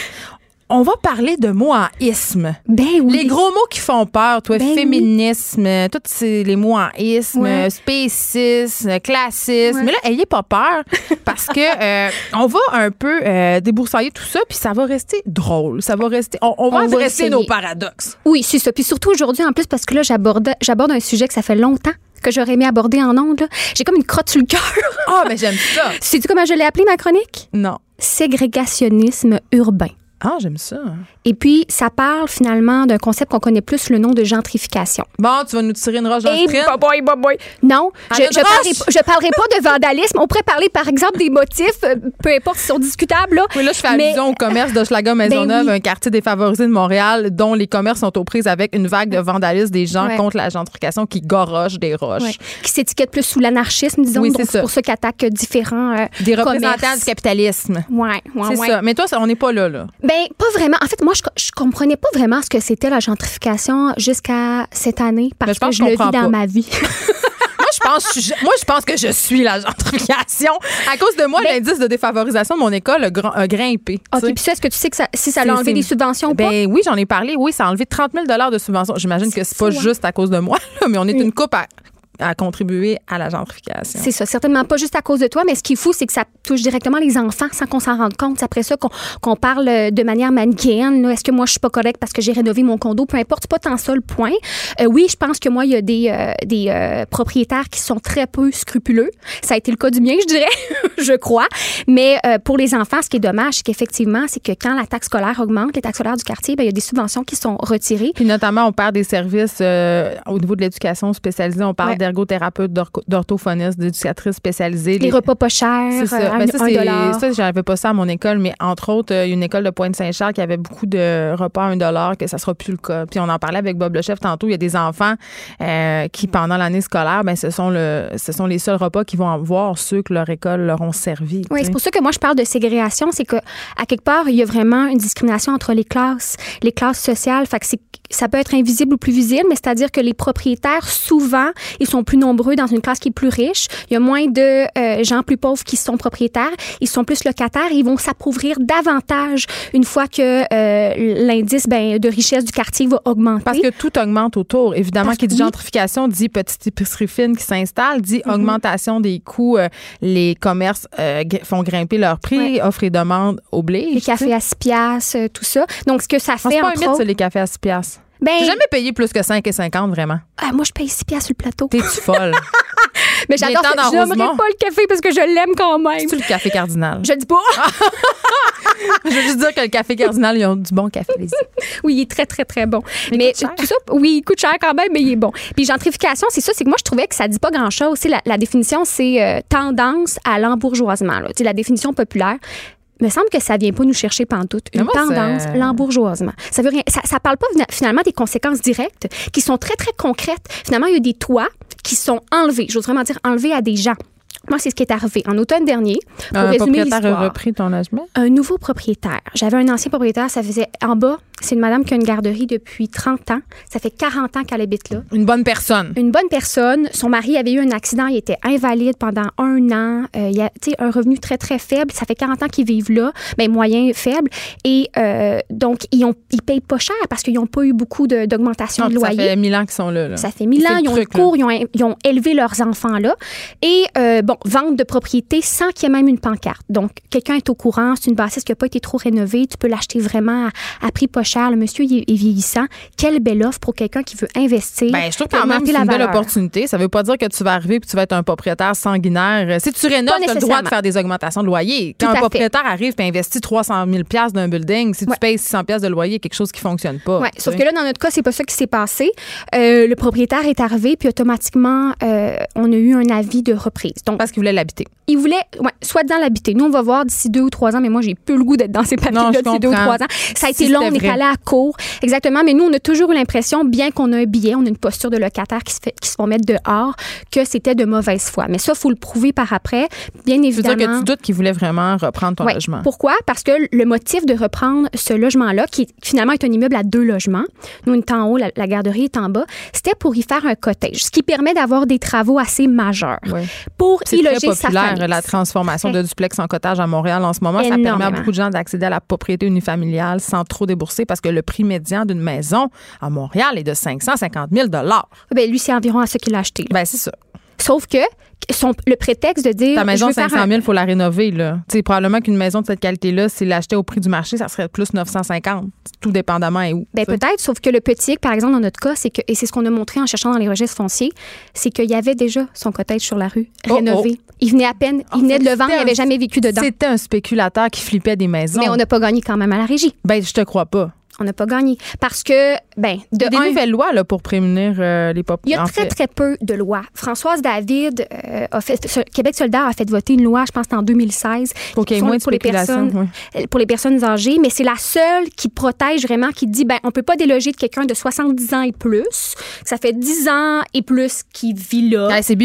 On va parler de mots en isme. ben oui. Les gros mots qui font peur, toi, Ben féminisme, tous ces- les mots en isme, Ouais. spécisme, classisme. Ouais. Mais là, ayez pas peur parce que euh, on va un peu euh, déboursailler tout ça, puis ça va rester drôle. Ça va rester. On, on va On adresser nos paradoxes. Oui, c'est ça. Puis surtout aujourd'hui, en plus, parce que là, j'aborde, j'aborde un sujet que ça fait longtemps que j'aurais aimé aborder en ondes. J'ai comme une crotte sur le cœur. Ah, mais j'aime ça. *laughs* Sais-tu comment je l'ai appelé, ma chronique? Non. Ségrégationnisme urbain. Ah, j'aime ça. Et puis, ça parle finalement d'un concept qu'on connaît plus, le nom de gentrification. Bon, tu vas nous tirer une roche dans le Eh, boy, boy, boy. Non, je, je, parlerai, pas- je parlerai pas de vandalisme. On pourrait parler, par exemple, des motifs, euh, peu importe s'ils sont discutables. Là. Oui, là, je fais Mais- allusion au commerce de Schlager Maisonneuve, Ben oui. un quartier défavorisé de Montréal, dont les commerces sont aux prises avec une vague de vandalisme des gens Ouais. contre la gentrification qui gorochent des roches. Ouais, qui s'étiquette plus sous l'anarchisme, disons. Oui, c'est pour ça qu'ils attaquent différents euh, Des représentants commerces. du capitalisme. Ouais, ouais, C'est ça. Mais toi, ça, on n'est pas là, là. Ben, pas vraiment. En fait, moi, je, je comprenais pas vraiment ce que c'était la gentrification jusqu'à cette année parce je pense que je je le vis dans pas. ma vie. *laughs* Moi, je pense, je- moi, je pense que je suis la gentrification. À cause de moi, Ben- l'indice de défavorisation de mon école a, gr- a grimpé. OK, puis ça, est-ce que tu sais que ça, si ça a enlevé des subventions ou pas? Ben oui, j'en ai parlé. Oui, ça a enlevé 30 000 de subventions. J'imagine que c'est pas hein? juste à cause de moi, là, mais on est une coupe à, à contribuer à la gentrification. C'est ça, certainement pas juste à cause de toi, mais ce qui est fou, c'est que ça touche directement les enfants sans qu'on s'en rende compte. C'est après ça qu'on parle euh, de manière manichéenne. Est-ce que moi, je suis pas correcte parce que j'ai rénové mon condo? Peu importe, pas tant ça le point. Euh, oui, je pense que moi, il y a des, euh, des euh, propriétaires qui sont très peu scrupuleux. Ça a été le cas du mien, je dirais, *laughs* je crois. Mais euh, pour les enfants, ce qui est dommage, c'est qu'effectivement, c'est que quand la taxe scolaire augmente, les taxes scolaires du quartier, ben, il y a des subventions qui sont retirées. Puis notamment, on perd des services euh, au niveau de l'éducation spécialisée. On parle Ouais. D'ergothérapeute, d'orthophoniste, d'éducatrice spécialisée. Les repas pas chers, C'est ça. euh, Ben, un, ça, c'est- dollar. ça, j'avais pas ça à mon école, mais entre autres, euh, il y a une école de Pointe-Saint-Charles qui avait beaucoup de repas à un dollar, que ça sera plus le cas. Puis on en parlait avec Bob le chef tantôt. Il y a des enfants euh, qui, pendant l'année scolaire, ben, ce sont le, ce sont les seuls repas qu'ils vont avoir, ceux que leur école leur ont servi. Oui, c'est pour ça que moi je parle de ségrégation, c'est que à quelque part il y a vraiment une discrimination entre les classes, les classes sociales. Fait que c'est ça peut être invisible ou plus visible, mais c'est-à-dire que les propriétaires souvent ils sont plus nombreux dans une classe qui est plus riche. Il y a moins de euh, gens plus pauvres qui sont propriétaires, ils sont plus locataires et ils vont s'appauvrir davantage une fois que euh, l'indice ben, de richesse du quartier va augmenter. Parce que tout augmente autour. Évidemment, Parce qui dit gentrification dit petite épicerie fine qui s'installe, dit Mhm. augmentation des coûts. euh, les commerces font grimper leurs prix, offre et demande oblige. les cafés à 6 piastres, tout ça. Donc, ce que ça Ah, C'est fait, pas un mythe, ça, autres... les cafés à 6 piastres. Ben, J'ai jamais payé plus que 5,50 vraiment. ah, moi, je paye 6 piastres sur le plateau. T'es-tu *laughs* folle? Mais j'adore ça. Rosemont. pas le café parce que je l'aime quand même. C'est-tu le café cardinal? Je dis pas. *laughs* Je veux juste dire que le café cardinal, ils ont du bon café. oui, il est très, très, très bon. Mais tout ça, oui, il coûte cher quand même, mais il est bon. Puis gentrification, c'est ça, c'est que moi, je trouvais que ça dit pas grand-chose. La, la définition, c'est euh, tendance à l'embourgeoisement. La définition populaire. Il me semble que ça vient pas nous chercher pantoute. Une moi, tendance, l'embourgeoisement. Ça veut rien. Ça, ça parle pas finalement des conséquences directes qui sont très, très concrètes. Finalement, il y a des toits qui sont enlevés. J'ose vraiment dire enlevés à des gens. Moi, c'est ce qui est arrivé en automne dernier. Pour Un résumer propriétaire a repris ton logement? un nouveau propriétaire. J'avais un ancien propriétaire, ça faisait en bas, c'est une madame qui a une garderie depuis 30 ans. Ça fait 40 ans qu'elle habite là. Une bonne personne. Une bonne personne. Son mari avait eu un accident, il était invalide pendant un an. Euh, il a un revenu très, très faible. Ça fait 40 ans qu'ils vivent là, ben, moyen, faible. Et euh, donc, ils ne ils payent pas cher parce qu'ils n'ont pas eu beaucoup de- d'augmentation de ça loyer. fait mille ans qu'ils sont là. là. Ça fait mille C'est ans, le ils ont truc, cours, ils ont, ils ont élevé leurs enfants là. Et, euh, bon, vente de propriété sans qu'il y ait même une pancarte. Donc, quelqu'un est au courant, c'est une bâtisse qui n'a pas été trop rénovée, tu peux l'acheter vraiment à, à prix pas cher. Le monsieur, il est, est vieillissant. Quelle belle offre pour quelqu'un qui veut investir. Ben, je trouve quand même que c'est une belle opportunité. Ça veut pas dire que tu vas arriver puis tu vas être un propriétaire sanguinaire. Si tu rénoves, tu as le droit de faire des augmentations de loyer. Quand un fait. propriétaire arrive et investit 300 000 d'un building, si Ouais. tu payes 600 de loyer, quelque chose qui fonctionne pas. Ouais, sauf que là, dans notre cas, c'est pas ça qui s'est passé. Euh, le propriétaire est arrivé, puis automatiquement, euh, on a eu un avis de reprise. Donc, Parce qu'il voulait l'habiter. il voulait, ouais, soit dans l'habiter. Nous, on va voir d'ici deux ou trois ans, mais moi, j'ai peu le goût d'être dans ces papiers-là d'ici deux ou trois ans. Ça a été long, on est allé à court. Exactement. Mais nous, on a toujours eu l'impression, bien qu'on a un billet, on a une posture de locataire qui se, fait, qui se font mettre dehors, que c'était de mauvaise foi. Mais ça, faut le prouver par après. Bien évidemment. dire que tu doutes qu'il voulait vraiment reprendre ton Ouais. logement. Pourquoi? Parce que le motif de reprendre ce logement-là, qui finalement est un immeuble à deux logements, nous, on est en haut, la, la garderie est en bas, c'était pour y faire un cottage, ce qui permet d'avoir des travaux assez majeurs Ouais. pour C'est très sa populaire, famille. la transformation de duplex en cottage à Montréal en ce moment. Ça permet à beaucoup de gens d'accéder à la propriété unifamiliale sans trop débourser parce que le prix médian d'une maison à Montréal est de 550 000 Ben, lui, c'est environ à ce qu'il a acheté. là. Ben, c'est ça. Sauf que son, le prétexte de dire. Ta maison je de veux faire 500 un- 000, il faut la rénover. Là. Tu sais, probablement qu'une maison de cette qualité-là, si l'achetait au prix du marché, ça serait plus 950, tout dépendamment et où. Ben peut-être, sauf que le petit, par exemple, dans notre cas, c'est que, et c'est ce qu'on a montré en cherchant dans les registres fonciers, c'est qu'il y avait déjà son cottage sur la rue, Oh, rénové. Il venait à peine, il venait de le vendre, il n'avait jamais vécu dedans. C'était un spéculateur qui flippait des maisons. Mais on n'a pas gagné quand même à la régie. Ben, je te crois pas. On n'a pas gagné. Parce que, ben, de Il y a des un, nouvelles lois là, pour prémunir euh, les il y a très, très peu de lois. Françoise David, euh, a fait, ce- Québec solidaire a fait voter une loi, je pense, en 2016. Pour qu'il y ait moins de pour les personnes, euh, pour les personnes âgées, mais c'est la seule qui protège vraiment, qui dit, ben, on peut pas déloger de quelqu'un de 70 ans et plus. Ça fait 10 ans et plus qui vit là. Ah, c'est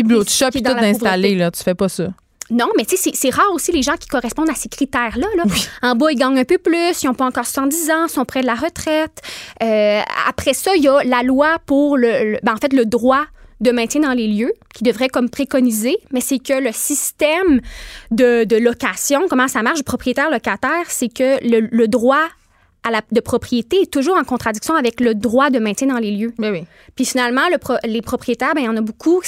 est dans tout la installé, là. Tu fais pas ça. Non, mais tu sais, c'est- rare aussi les gens qui correspondent à ces critères-là. Là. En bas, ils gagnent un peu plus, ils n'ont pas encore 70 ans, sont près de la retraite. Euh, après ça, il y a la loi pour le, le- ben, en fait, le droit de maintien dans les lieux, qui devrait comme préconiser, mais c'est que le système de, de location, comment ça marche, propriétaire-locataire, c'est que le, le droit à la, de propriété est toujours en contradiction avec le droit de maintien dans les lieux. Mais oui. Puis finalement, le pro- les propriétaires, ben, il y en a beaucoup.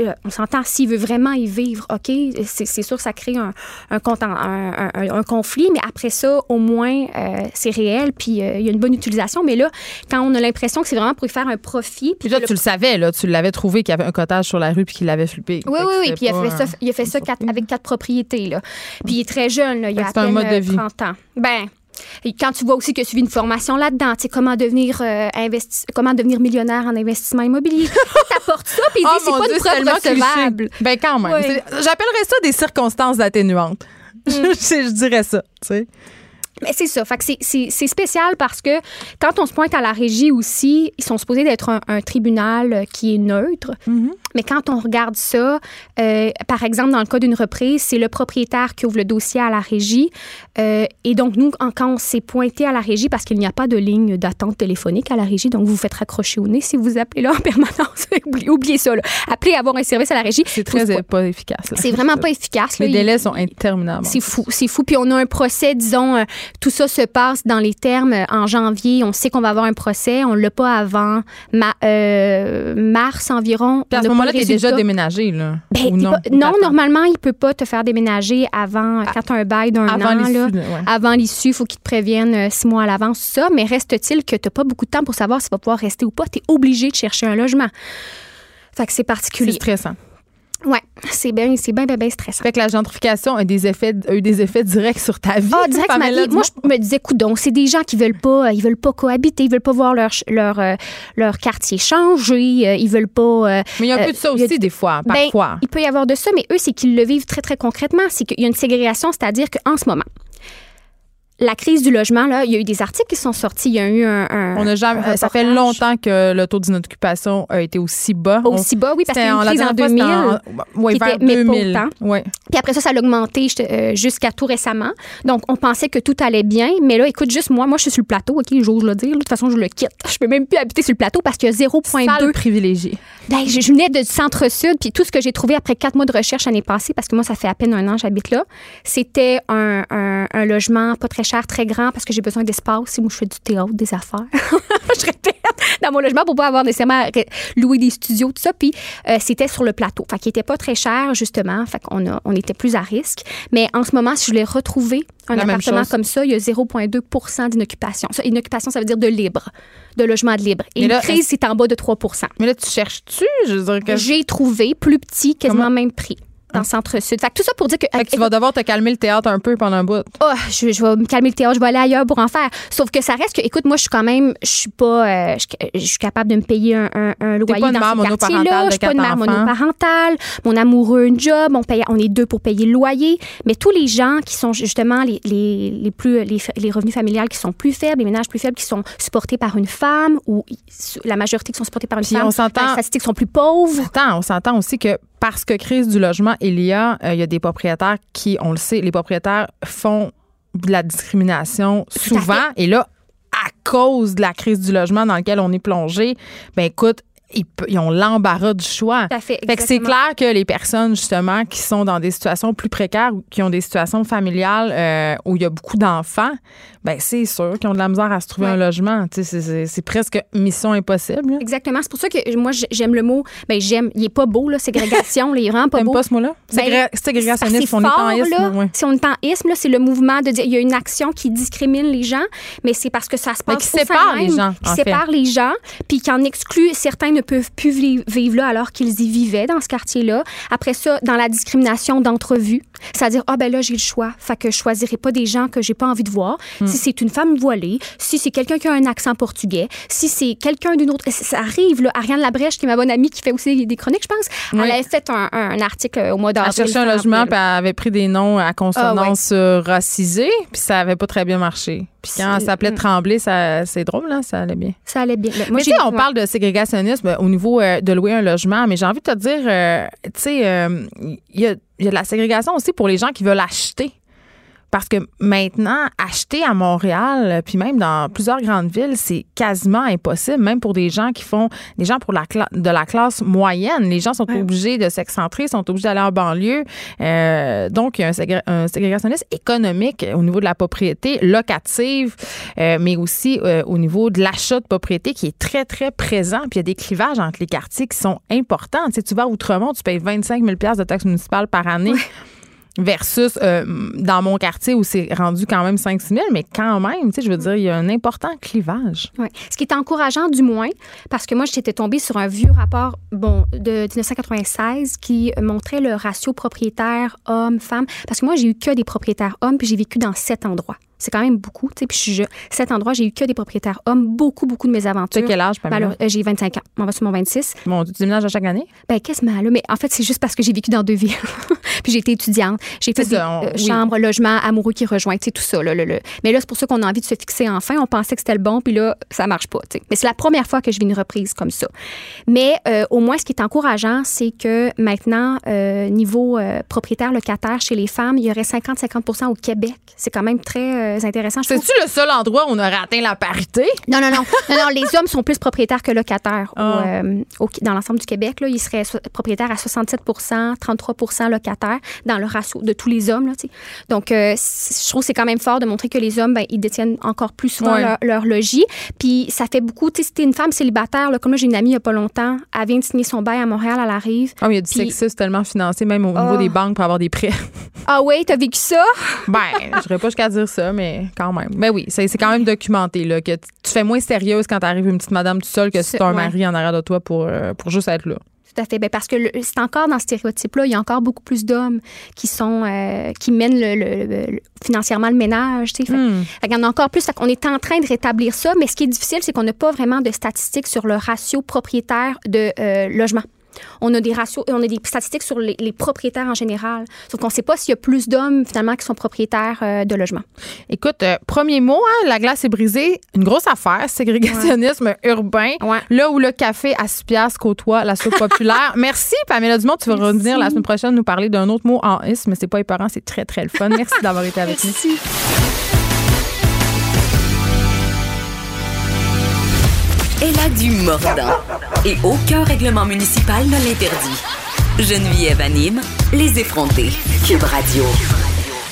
Euh, on s'entend, s'il veut vraiment y vivre, OK, c'est sûr que ça crée un, un, content- un- un- un conflit, mais après ça, au moins, euh, c'est réel, puis euh, il y a une bonne utilisation. Mais là, quand on a l'impression que c'est vraiment pour y faire un profit, puis là, le- tu le savais, là. Tu l'avais trouvé qu'il y avait un cottage sur la rue puis qu'il l'avait flippé. oui, oui, oui. Puis il a fait ça, il a fait ça quatre- avec quatre propriétés. Là. Puis il est très jeune, là, il a à c'est un peine mode de euh, vie. 30 ans. Ben, Et quand tu vois aussi que tu suivi une formation là-dedans, tu sais, comment devenir euh, investi- comment devenir millionnaire en investissement immobilier? *laughs* T'apportes ça, puis Oh c'est pas Dieu, une preuve recevable. Ben quand même. Oui. J'appellerais ça des circonstances atténuantes. Mm. *laughs* je, je dirais ça, tu sais. Mais c'est ça. Fait que c'est- c'est c'est spécial parce que quand on se pointe à la régie aussi, ils sont supposés d'être un, un tribunal euh, qui est neutre. Mais quand on regarde ça, euh, par exemple, dans le cas d'une reprise, c'est le propriétaire qui ouvre le dossier à la régie. Euh, et donc, nous, en- quand on s'est pointé à la régie, parce qu'il n'y a pas de ligne d'attente téléphonique à la régie, donc vous vous faites raccrocher au nez si vous appelez là en *laughs* permanence. oubliez, oubliez ça. Là. Appelez avoir un service à la régie. C'est très pas efficace. C'est vraiment pas efficace. là. Les Il- délais sont interminables. c'est fou, c'est fou. Puis on a un procès, disons, tout ça se passe dans les termes euh, en janvier. On sait qu'on va avoir un procès. On l'a pas avant ma- euh, mars environ. Puis à ce moment-là, t'es déjà déménagé, là. Ben, Ou non, pas- normalement, il peut pas te faire déménager avant, quand tu as un bail d'un an. là. ouais. Avant l'issue, il faut qu'ils te préviennent euh, six mois à l'avance, ça. Mais reste-t-il que tu n'as pas beaucoup de temps pour savoir si tu vas pouvoir rester ou pas? Tu es obligé de chercher un logement. Fait que c'est C'est particulier. stressant. Ouais, c'est bien, c'est bien, bien, bien stressant. Fait que la gentrification a, des effets, a eu des effets directs sur ta vie. Ah, direct, ma vie. Moi, je me disais, coudon, c'est des gens qui veulent pas, ils veulent pas cohabiter, ils veulent pas voir leur, leur, euh, leur quartier changer, euh, ils veulent pas. euh, Mais il y a un euh, peu de ça a aussi, des fois, ben, parfois. il peut y avoir de ça, mais eux, c'est qu'ils le vivent très, très concrètement. C'est qu'il y a une ségrégation, c'est-à-dire qu'en ce moment, la crise du logement, là, il y a eu des articles qui sont sortis. Il y a eu un. un- On a jamais, un ça fait longtemps que le taux d'inoccupation a été aussi bas. On- Aussi bas, oui, parce qu'il y a une crise en dernière fois, 2000. c'était en- ouais, qui vers était- mais pas 2000. autant. Ouais. Puis après ça, ça a augmenté euh, jusqu'à tout récemment. Donc, on pensait que tout allait bien. Mais là, écoute, juste moi, moi, je suis sur le plateau, OK, j'ose le dire. De toute façon, je le quitte. *laughs* Je peux même plus habiter sur le plateau parce qu'il y a 0,2. Salle privilégiée. Ben, je, je venais de centre-sud, puis tout ce que j'ai trouvé après quatre mois de recherche l'année passée, parce que moi, ça fait à peine un an que j'habite là, c'était un, un- un logement pas très cher, très grand, parce que j'ai besoin d'espace. Si moi, je fais du théâtre, des affaires, *laughs* je répète, dans mon logement pour pas avoir nécessairement louer des studios, tout ça. Puis euh, c'était sur le plateau. Fait qu'il était pas très cher, justement. Fait qu'on a- on était plus à risque. Mais en ce moment, si je voulais retrouver un La appartement comme ça, il y a 0,2% d'inoccupation. Ça, Inoccupation, ça veut dire de libre, de logement de libre. Et Mais une là, crise, c'est en bas de 3 Mais là, tu cherches-tu? Je veux dire que, j'ai trouvé plus petit, quasiment Comment? même prix. Dans le centre-sud. Fait que tout ça pour dire que. fait que tu vas devoir te calmer le théâtre un peu pendant un bout. Oh, je, je vais me calmer le théâtre, je vais aller ailleurs pour en faire. Sauf que ça reste que, écoute, moi, je suis quand même, je suis pas, euh, je, je suis capable de me payer un, un, un loyer pas dans mère ce quartier-là. Je suis pas une mère enfants. monoparentale. Mon amoureux, une job. On, paye, on est deux pour payer le loyer. Mais tous les gens qui sont justement les, les, les plus, les, les revenus familiales qui sont plus faibles, les ménages plus faibles qui sont supportés par une femme ou la majorité qui sont supportés par une Puis femme, on s'entend- les statistiques sont plus pauvres. Attends, on s'entend aussi que parce que crise du logement, il y a, euh, il y a des propriétaires qui, on le sait, les propriétaires font de la discrimination souvent. Et là, à cause de la crise du logement dans laquelle on est plongé, ben écoute, ils, ont l'embarras du choix. Fait, Fait que c'est clair que les personnes, justement, qui sont dans des situations plus précaires ou qui ont des situations familiales euh, où il y a beaucoup d'enfants, ben c'est sûr qu'ils ont de la misère à se trouver Ouais. un logement. C'est presque mission impossible. là. Exactement. C'est pour ça que moi, j'aime le mot. Ben, j'aime. Il est pas beau, là, ségrégation. là, il est vraiment pas beau. pas ce mot-là? Ben, Ségré- Ségrégationniste, c'est on est en isme, là. ouais. Si on est en isme, c'est le mouvement de dire il y a une action qui discrimine les gens, mais c'est parce que ça se Mais passe qui au sein sépare même, les gens, qui en fait. sépare les gens, puis qui en exclut certains ne peuvent plus vi- vivre là alors qu'ils y vivaient dans ce quartier-là. Après ça, dans la discrimination d'entrevue, c'est-à-dire ah ben là j'ai le choix, fait que je choisirai pas des gens que j'ai pas envie de voir. Hmm. Si c'est une femme voilée, si c'est quelqu'un qui a un accent portugais, si c'est quelqu'un d'une autre, ça arrive là. Ariane Labrèche qui est ma bonne amie qui fait aussi des chroniques, je pense. Oui. Elle avait fait un, un article au mois Elle d'avril. cherchait un logement, puis elle avait pris des noms à consonance euh, racisée, puis ça avait pas très bien marché. Puis quand elle C'est- s'appelait Tremblay, ça, c'est drôle, là, ça allait bien. Ça allait bien. Moi, mais tu sais, on ouais. parle de ségrégationnisme euh, au niveau euh, de louer un logement, mais j'ai envie de te dire, euh, tu sais, il y, a, y a de la ségrégation aussi pour les gens qui veulent acheter. Parce que maintenant, acheter à Montréal, euh, puis même dans plusieurs grandes villes, c'est quasiment impossible, même pour des gens qui font, des gens pour la de la classe moyenne. Les gens sont Ouais. obligés de s'excentrer, sont obligés d'aller en banlieue. Euh, donc, il y a un, ségré- un ségrégationnisme économique au niveau de la propriété locative, euh, mais aussi euh, au niveau de l'achat de propriété qui est très, très présent. Puis il y a des clivages entre les quartiers qui sont importants. Tu sais, tu vas à Outremont, tu payes 25 000 de taxes municipales par année. Versus euh, dans mon quartier où c'est rendu quand même 5-6 000, mais quand même, tu sais, je veux dire, il y a un important clivage. Ouais. Ce qui est encourageant, du moins, parce que moi, j'étais tombée sur un vieux rapport bon, de 1996 qui montrait le ratio propriétaire homme-femme. Parce que moi, j'ai eu que des propriétaires hommes, puis j'ai vécu dans sept endroits. C'est quand même beaucoup. tu sais. Puis je, je- cet endroit, j'ai eu que des propriétaires hommes. Beaucoup, beaucoup de mes Tu aventures. as quel âge? Malheureux- euh, j'ai 25 ans. On va sur mon 26. Bon, tu déménages à chaque année? Ben, quasiment, là. Mais en fait, c'est juste parce que j'ai vécu dans deux villes. *laughs* puis j'ai été étudiante. J'ai fait des on- euh, oui. chambres, logements, amoureux qui rejoignent, tu sais, tout ça. Là, là, là. Mais là, c'est pour ça qu'on a envie de se fixer enfin. On pensait que c'était le bon, puis là, ça marche pas. tu. Mais c'est la première fois que je vis une reprise comme ça. Mais euh, au moins, ce qui est encourageant, c'est que maintenant, euh, niveau euh, propriétaire locataire chez les femmes, il y aurait 50-50% au Québec. C'est quand même très euh, intéressant. C'est-tu le seul endroit où on aurait atteint la parité? Non, non, non. non, non, les hommes sont plus propriétaires que locataires au, Ah. euh, au- dans l'ensemble du Québec. Là, ils seraient so- propriétaires à 67% 33% locataires dans le ratio de tous les hommes. Là, tu. Donc, euh, je trouve que c'est quand même fort de montrer que les hommes, ben, ils détiennent encore plus souvent Ouais. leur, leur logis. Puis, ça fait beaucoup. Tu sais, si t'es une femme célibataire, là, comme là, j'ai une amie il n'y a pas longtemps, elle vient de signer son bail à Montréal, elle arrive. Ah, mais il y a du Puis- sexisme tellement financé, même au niveau Ah. des banques pour avoir des prêts. Ah oui, t'as vécu ça? Ben, je dirais pas jusqu'à dire ça, mais quand même. Mais oui, c'est quand même documenté, là, que tu fais moins sérieuse quand t'arrives une petite madame toute seule que si t'as un ouais. mari en arrière de toi pour, euh, pour juste être là. Tout à fait. Ben, parce que c'est encore dans ce stéréotype-là, il y a encore beaucoup plus d'hommes qui sont euh, qui mènent le, le- le- le- financièrement le ménage. tu sais. Fait- Hmm. fait qu'il y en a encore plus. Qu'on est en train de rétablir ça, mais ce qui est difficile, c'est qu'on n'a pas vraiment de statistiques sur le ratio propriétaire de euh, logement. On a des ratios, on a des statistiques sur les, les propriétaires en général. Sauf qu'on ne sait pas s'il y a plus d'hommes finalement qui sont propriétaires euh, de logements. Écoute, euh, premier mot, hein, la glace est brisée. Une grosse affaire, ségrégationnisme urbain. Ouais. Là où le café à 6 piastres côtoie la soupe populaire. *laughs* Merci, Pamela Dumont. Tu vas Merci. revenir la semaine prochaine nous parler d'un autre mot en is, mais c'est pas épeurant, c'est très, très le fun. Merci d'avoir été avec nous. Elle a du mordant. Et aucun règlement municipal ne l'interdit. Geneviève anime Les effrontés. Cube Radio.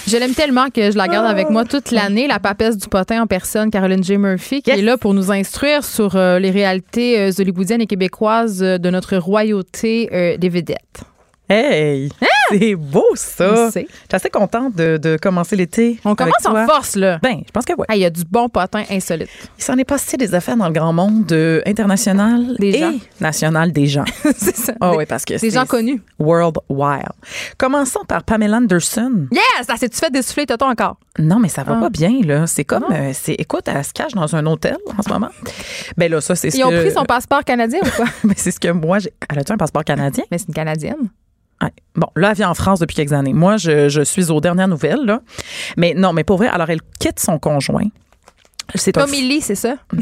Je l'aime tellement que je la garde avec moi toute l'année, la papesse du potin en personne, Caroline J. Murphy, qui Yes. est là pour nous instruire sur euh, les réalités euh, hollywoodiennes et québécoises euh, de notre royauté des vedettes. Hey! C'est beau, ça! Je suis assez contente de, de commencer l'été. On commence en force, là. Ben, je pense que oui. Ah, Il y a du bon potin insolite. Il s'en est passé des affaires dans le grand monde euh, international Des et gens. national des gens. *laughs* c'est ça. Ah Des- oui, parce que Des gens connus. World Wild. Commençons par Pamela Anderson. Yes! Ah, c'est-tu fait dessouffler Toto encore? Non, mais ça va Ah. pas bien, là. C'est comme, euh, c'est, écoute, elle se cache dans un hôtel en ce moment. Ben là, ça, c'est ce Ils ont que- pris son passeport canadien ou quoi? *laughs* Ben, c'est ce que moi, j'ai. Elle a-tu un passeport canadien? Mais c'est une Canadienne. Ouais. Bon, là, elle vit en France depuis quelques années. Moi, je, je suis aux dernières nouvelles, là. Mais non, mais pour vrai, alors, elle quitte son conjoint. C'est c'est ça? *laughs*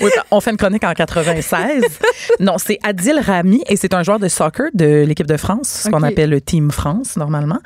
Oui, on fait une chronique en 96. non, c'est Adil Rami et c'est un joueur de soccer de l'équipe de France, ce qu'on appelle le Team France normalement.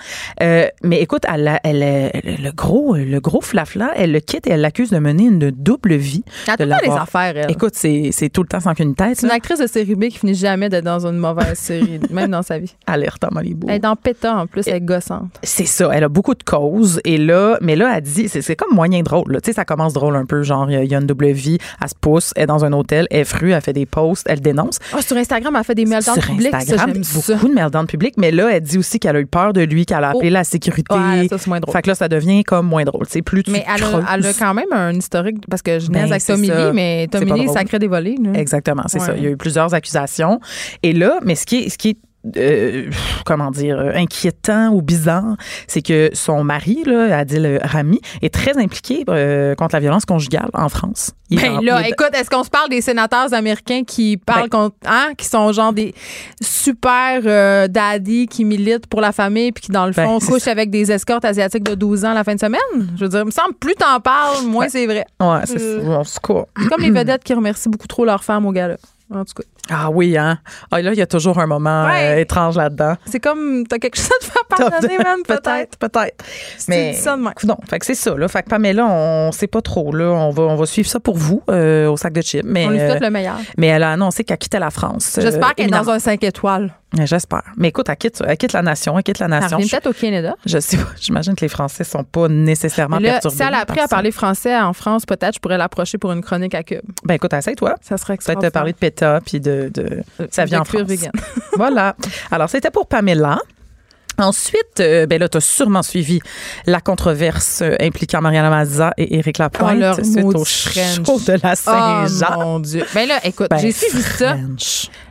Euh, mais écoute, elle, le gros, le gros flafla, elle le quitte et elle l'accuse de mener une double vie. Elle a tout de le temps des l'avoir- affaires, elle. Écoute, c'est tout le temps sans qu'une tête. C'est une actrice de série B qui finit jamais d'être dans une mauvaise série, *laughs* même dans sa vie. Alerte à Malibu. Elle est dans Péta en plus, elle est gossante. C'est ça, elle a beaucoup de causes. Et là, mais là, elle dit, c'est comme moyen drôle. Tu sais, ça commence drôle un peu, genre, il y a- il y, a une double vie, elle se pousse, elle est dans un hôtel, elle est frue, elle fait des posts, elle dénonce. Ah, sur Instagram, elle fait des meltdowns Sur publics. Instagram, ça, j'aime ça. beaucoup de meltdowns publics, mais là, elle dit aussi qu'elle a eu peur de lui, qu'elle a appelé Oh. la sécurité. Ouais, ça, c'est moins drôle. Fait que là, ça devient comme moins drôle. C'est plus tu Mais elle a, elle a quand même un historique, parce que je Ben, niaise avec c'est Tommy. Lee, mais Tommy Lee, sacré là. Exactement, c'est Ouais. ça. Il y a eu plusieurs accusations. Et là, mais ce qui est, ce qui est euh, comment dire, euh, inquiétant ou bizarre, c'est que son mari, là, Adil Rami, est très impliqué euh, contre la violence conjugale en France. Il Ben en- là, il écoute, est-ce qu'on se parle des sénateurs américains qui parlent Ben- contre, hein, qui sont genre des super euh, daddy qui militent pour la famille puis qui dans le Ben, fond couchent avec des escortes asiatiques de 12 ans la fin de semaine? Je veux dire, il me semble plus t'en parles, moins c'est vrai. Ouais, c'est Euh. C'est comme les vedettes qui remercient beaucoup trop leurs femmes au gala. En tout cas, Ah oui, hein. Ah, là, il y a toujours un moment Ouais. euh, étrange là-dedans. c'est comme t'as quelque chose à te faire pardonner, man, peut-être. peut-être, peut-être. Mais ça de même. non, fait que c'est ça là. Fait que Pamela, on sait pas trop là. On va, on va suivre ça pour vous euh, au sac de chips. Mais On lui souhaite euh, le meilleur. mais elle a annoncé qu'elle quittait la France. J'espère qu'elle est dans un 5 étoiles. J'espère. Mais écoute, elle quitte, elle quitte la nation, elle quitte la nation. peut-être au Canada. je sais pas. *laughs* J'imagine que les Français sont pas nécessairement là, perturbés. si elle a appris à parler français en France, peut-être je pourrais l'approcher pour une chronique à Cube. Ben écoute, essaye-toi. Ça serait Peut-être te parler de PETA puis de, de sa vie de en France. vegan. *laughs* voilà. Alors, c'était pour Pamela. Ensuite, euh, ben là, tu as sûrement suivi la controverse euh, impliquant Mariana Mazza et Éric Lapointe Oh, leur suite au show de la Saint-Jean. Oh mon Dieu. Ben là, écoute, Ben, j'ai suivi ça.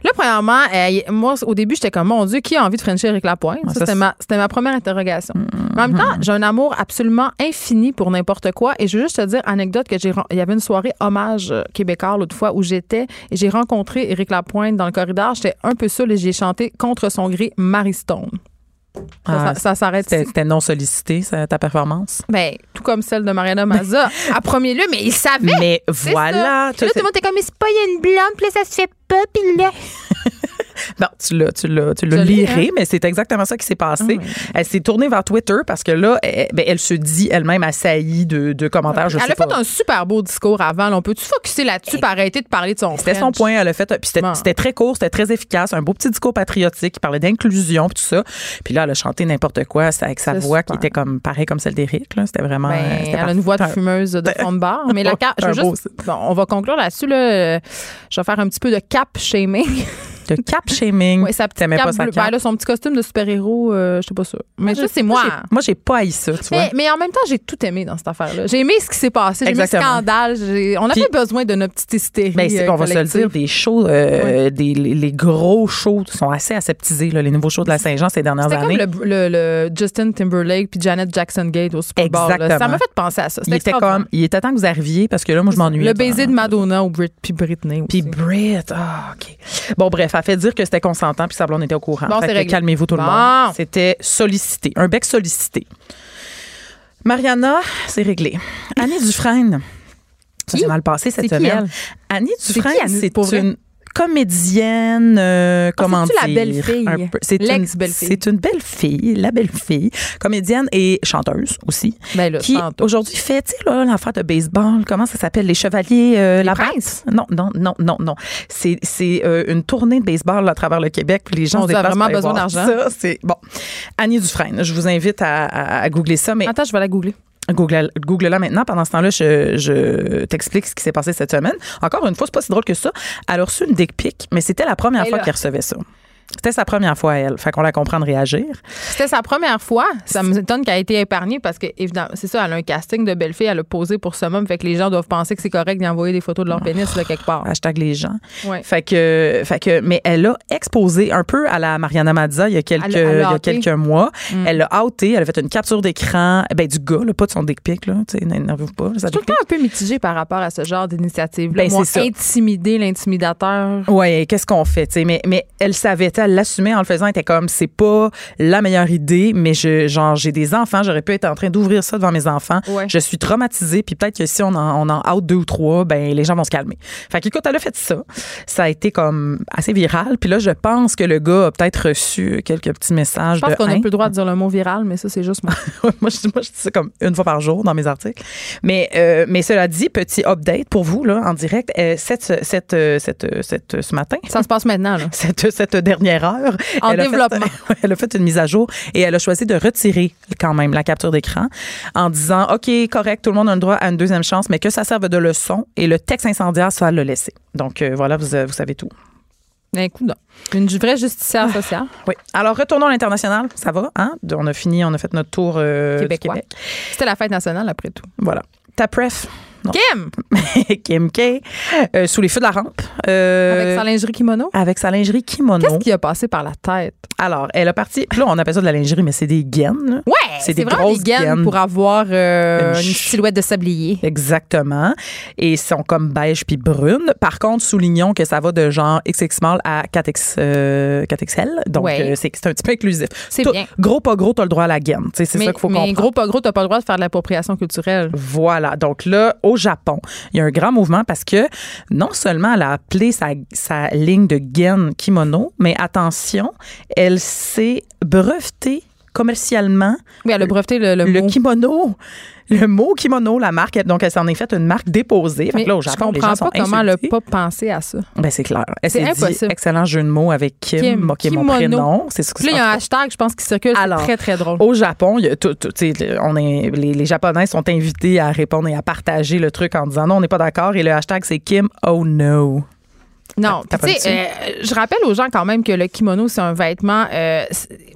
Là, premièrement, euh, moi, au début, j'étais comme, mon Dieu, qui a envie de Frencher Eric Lapointe? Ah, Ça, c'était ma, première interrogation. Mais en même temps, j'ai un amour absolument infini pour n'importe quoi. Et je veux juste te dire, anecdote, que j'ai, il y avait une soirée hommage euh, québécois l'autre fois où j'étais et j'ai rencontré Eric Lapointe dans le corridor. J'étais un peu seule et j'ai chanté contre son gré Marie Stone. Ça, Ah, ça- s'arrête C'était non sollicité, ça, ta performance? Ben, tout comme celle de Mariana Mazza, *laughs* à premier lieu, mais il savait. Mais voilà. ça. Puis là, tout le monde était comme, mais c'est pas, il y a une blonde, puis là, ça se fait pas, puis là. *laughs* Bon, tu l'as, tu l'as, tu l'as liré, hein? mais c'est exactement ça qui s'est passé. Ah. Elle s'est tournée vers Twitter parce que là, elle, ben, elle se dit elle-même assaillie de, de commentaires. Je Elle sais a fait pas. un super beau discours avant. là. On peut-tu focuser là-dessus pour arrêter de parler de son C'était son point, elle a fait. Puis c'était, Bon. c'était très court, c'était très efficace, un beau petit discours patriotique qui parlait d'inclusion tout ça. Puis là, elle a chanté n'importe quoi avec sa voix super. qui était comme pareil comme celle d'Éric. Là. C'était vraiment. Ben, c'était elle a une voix de fumeuse de *laughs* fond de bar. Mais la je veux juste, bon, on va conclure là-dessus. Là. Je vais faire un petit peu de cap shaming. Cap shaming. Ouais, sa petite T'aimais pas sa bleue. cape? Ben, là, son petit costume de super-héros, euh, je sais pas ça. Mais ça, c'est moi. j'ai- Moi, j'ai pas haï ça, tu vois. Mais, mais en même temps, j'ai tout aimé dans cette affaire-là. J'ai aimé ce qui s'est passé. J'ai aimé le Exactement. scandale. J'ai- On Puis- avait besoin de notre petite hystérie. Ben, c'est euh, qu'on va se le collective. dire, des shows, euh, des, les, les gros shows sont assez aseptisés, là, les nouveaux shows de la Saint-Jean ces dernières C'était comme années. le, le- le Justin Timberlake puis Janet Jackson Gate au Super Bowl. là. Exactement. Ça m'a fait penser à ça. il était extraordinaire. comme, il était temps que vous arriviez parce que là, moi, je m'ennuie. Le baiser de Madonna ou Brit, puis Britney. Puis. Brit, ah, OK. Bon, bref, elle fait dire que c'était consentant, puis sa blonde était au courant. Bon, calmez-vous tout le monde. C'était sollicité, un bec sollicité. Mariana, c'est réglé. Annie Dufresne, ça s'est mal passé cette semaine. Annie Dufresne, c'est une comédienne, euh, comment c'est-tu dire? la belle-fille? un peu- C'est une, L'ex-belle-fille. c'est une belle fille, la belle fille, comédienne et chanteuse aussi, Ben là, qui aujourd'hui fait, tu sais l'affaire de baseball, comment ça s'appelle, les chevaliers, euh, la Princes? Non, non, non, non, non. C'est c'est euh, une tournée de baseball là, à travers le Québec, puis les gens On se dit, a déplacent vraiment besoin d'argent. Ça, c'est bon. Annie Dufresne, je vous invite à, à- à googler ça, mais Attends, je vais la googler. Google, Google-la maintenant. Pendant ce temps-là, je, je t'explique ce qui s'est passé cette semaine. Encore une fois, c'est pas si drôle que ça. Elle a reçu une dick pic, mais c'était la première Et fois là. qu'elle recevait ça. C'était sa première fois elle. Fait qu'on la comprend de réagir. C'était sa première fois. Ça m'étonne qu'elle ait été épargnée parce que, évidemment, c'est ça, elle a un casting de belle fille, elle a posé pour ce moment. Fait que les gens doivent penser que c'est correct d'y envoyer des photos de leur pénis, là, quelque part. Hashtag les gens. Ouais. Fait que, fait que, mais elle a exposé un peu à la Mariana Mazza il y a quelques, Elle- elle a il y a quelques mois. Mm. Elle l'a outé. Elle a fait une capture d'écran, ben, du gars, là, pas de son dick pic, là. Tu sais, pas. Je suis tout le temps un peu mitigée par rapport à ce genre d'initiative. Ben, c'est intimider l'intimidateur. Ouais, qu'est-ce qu'on fait, tu sais, mais mais elle savait, elle l'assumait en le faisant, elle était comme c'est pas la meilleure idée, mais je genre j'ai des enfants, j'aurais pu être en train d'ouvrir ça devant mes enfants. Ouais. Je suis traumatisée, puis peut-être que si on en, on en out deux ou trois, ben les gens vont se calmer. Fait qu'écoute, elle a fait ça. Ça a été comme assez viral, puis là je pense que le gars a peut-être reçu quelques petits messages Je pense qu'on n'a haine. plus le droit de dire le mot viral, mais ça, c'est juste moi. *laughs* moi, je, moi, je dis ça comme une fois par jour dans mes articles. Mais, euh, mais cela dit, petit update pour vous, là, en direct, euh, cette, cette, cette, cette- ce matin. Ça se passe maintenant, là. *laughs* Cette, cette dernière heure. En elle a fait- développement. *laughs* elle a fait une mise à jour et elle a choisi de retirer quand même la capture d'écran en disant OK, correct, tout le monde a le droit à une deuxième chance, mais que ça serve de leçon et le texte incendiaire, ça le laisser. Donc euh, voilà, vous, euh, vous savez tout. Un coup, non. Une vraie justicière sociale. Oui. Alors retournons à l'international, ça va, hein? On a fini, on a fait notre tour euh. Québec. C'était la fête nationale, après tout. Voilà. Ta pref? Non. Kim! *laughs* Kim K. euh, sous les feux de la rampe. euh, Avec sa lingerie kimono? avec sa lingerie kimono. Qu'est-ce qui a passé par la tête? Alors, elle a parti. Là, on appelle ça de la lingerie, mais c'est des gaines. là. Ouais! C'est des vraiment grosses des gaines gaines. pour avoir euh, Une silhouette de sablier. Exactement. Et sont comme beige puis brune. Par contre, soulignons que ça va de genre XX small à 4X, euh, 4XL. Donc, Ouais. c'est un petit peu inclusif. C'est bien. Gros, pas gros, t'as le droit à la gaine. C'est mais, ça qu'il faut mais comprendre. gros, pas gros, t'as pas le droit de faire de l'appropriation culturelle. Voilà. Donc là, au Japon, il y a un grand mouvement parce que non seulement elle a appelé sa, ligne de gaine kimono, mais attention, elle s'est brevetée commercialement Oui, elle a breveté le, le le mot. kimono. Le mot kimono, la marque, donc elle s'en est fait une marque déposée. Fait Mais que là, au je Japon, les comprends gens pas sont comment elle a insultés. pas pensé à ça. Ben, c'est clair. Elle C'est impossible. excellent jeu de mots avec Kim, Kim, mon kimono. prénom. C'est ce que là, il y a un hashtag, je pense, qui circule. C'est Alors, très, très drôle. Au Japon, il y a tout, on est, les, les Japonais sont invités à répondre et à partager le truc en disant non, on n'est pas d'accord. Et le hashtag, c'est Kim, oh no. Non, puis tu sais, euh, je rappelle aux gens quand même que le kimono, c'est un vêtement euh,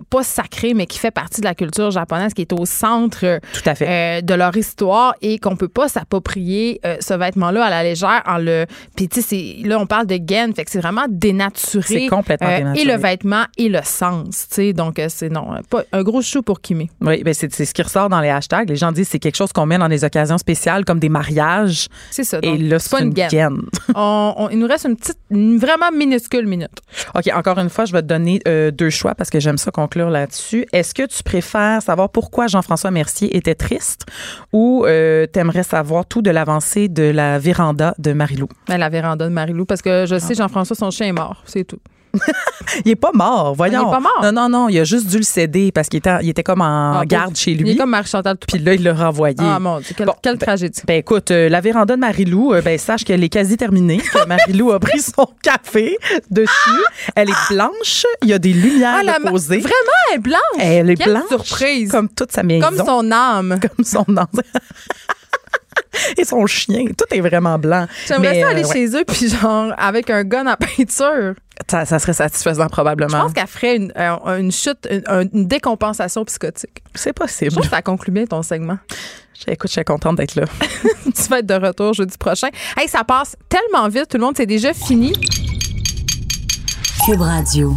pas sacré, mais qui fait partie de la culture japonaise, qui est au centre euh, Tout à fait. euh, de leur histoire et qu'on peut pas s'approprier ce vêtement-là à la légère en le. Puis tu sais, c'est- là on parle de gaine, fait que c'est vraiment dénaturé. C'est complètement dénaturé. Et le vêtement et le sens, tu sais. Donc c'est non, pas un gros chou pour Kimi. Oui, ben c'est ce qui ressort dans les hashtags. Les gens disent que c'est quelque chose qu'on met dans des occasions spéciales comme des mariages. C'est ça. Et là, c'est pas une une gaine. gaine. On- on- il nous reste une petite, une vraiment minuscule minute. OK, encore une fois, je vais te donner euh, deux choix parce que j'aime ça conclure là-dessus. Est-ce que tu préfères savoir pourquoi Jean-François Mercier était triste ou euh, t'aimerais savoir tout de l'avancée de la véranda de Marilou? Ben, la véranda de Marilou, parce que je sais, Jean-François, son chien est mort. C'est tout. *laughs* Il est pas mort, voyons. Il est pas mort? Non, non, non, il a juste dû le céder parce qu'il était, il était comme en Ah, garde chez Il est lui. comme Marie-Chantal Puis là, il l'a renvoyé. Ah mon Dieu, quelle, Bon, quelle tragédie. Ben écoute, euh, la véranda de Marilou, euh, ben sache qu'elle est quasi terminée. que *laughs* Marilou a pris son café dessus. Elle est blanche. Il y a des lumières Ah, la posées. Vraiment, elle est blanche? Elle est Quelle blanche. surprise. Comme toute sa maison. Comme son âme. *laughs* Comme son nom. Et son chien. Tout est vraiment blanc. J'aimerais ça euh, aller ouais, chez eux, puis genre, avec un gun à peinture. Ça, ça serait satisfaisant Je probablement. pense qu'elle ferait une, euh, une chute, une, une décompensation psychotique. C'est Je possible. trouve que ça conclut bien ton segment. Écoute, je suis contente d'être là. *laughs* tu vas être de retour jeudi prochain. Hey, ça passe tellement vite, tout le monde, c'est déjà fini. Cube Radio.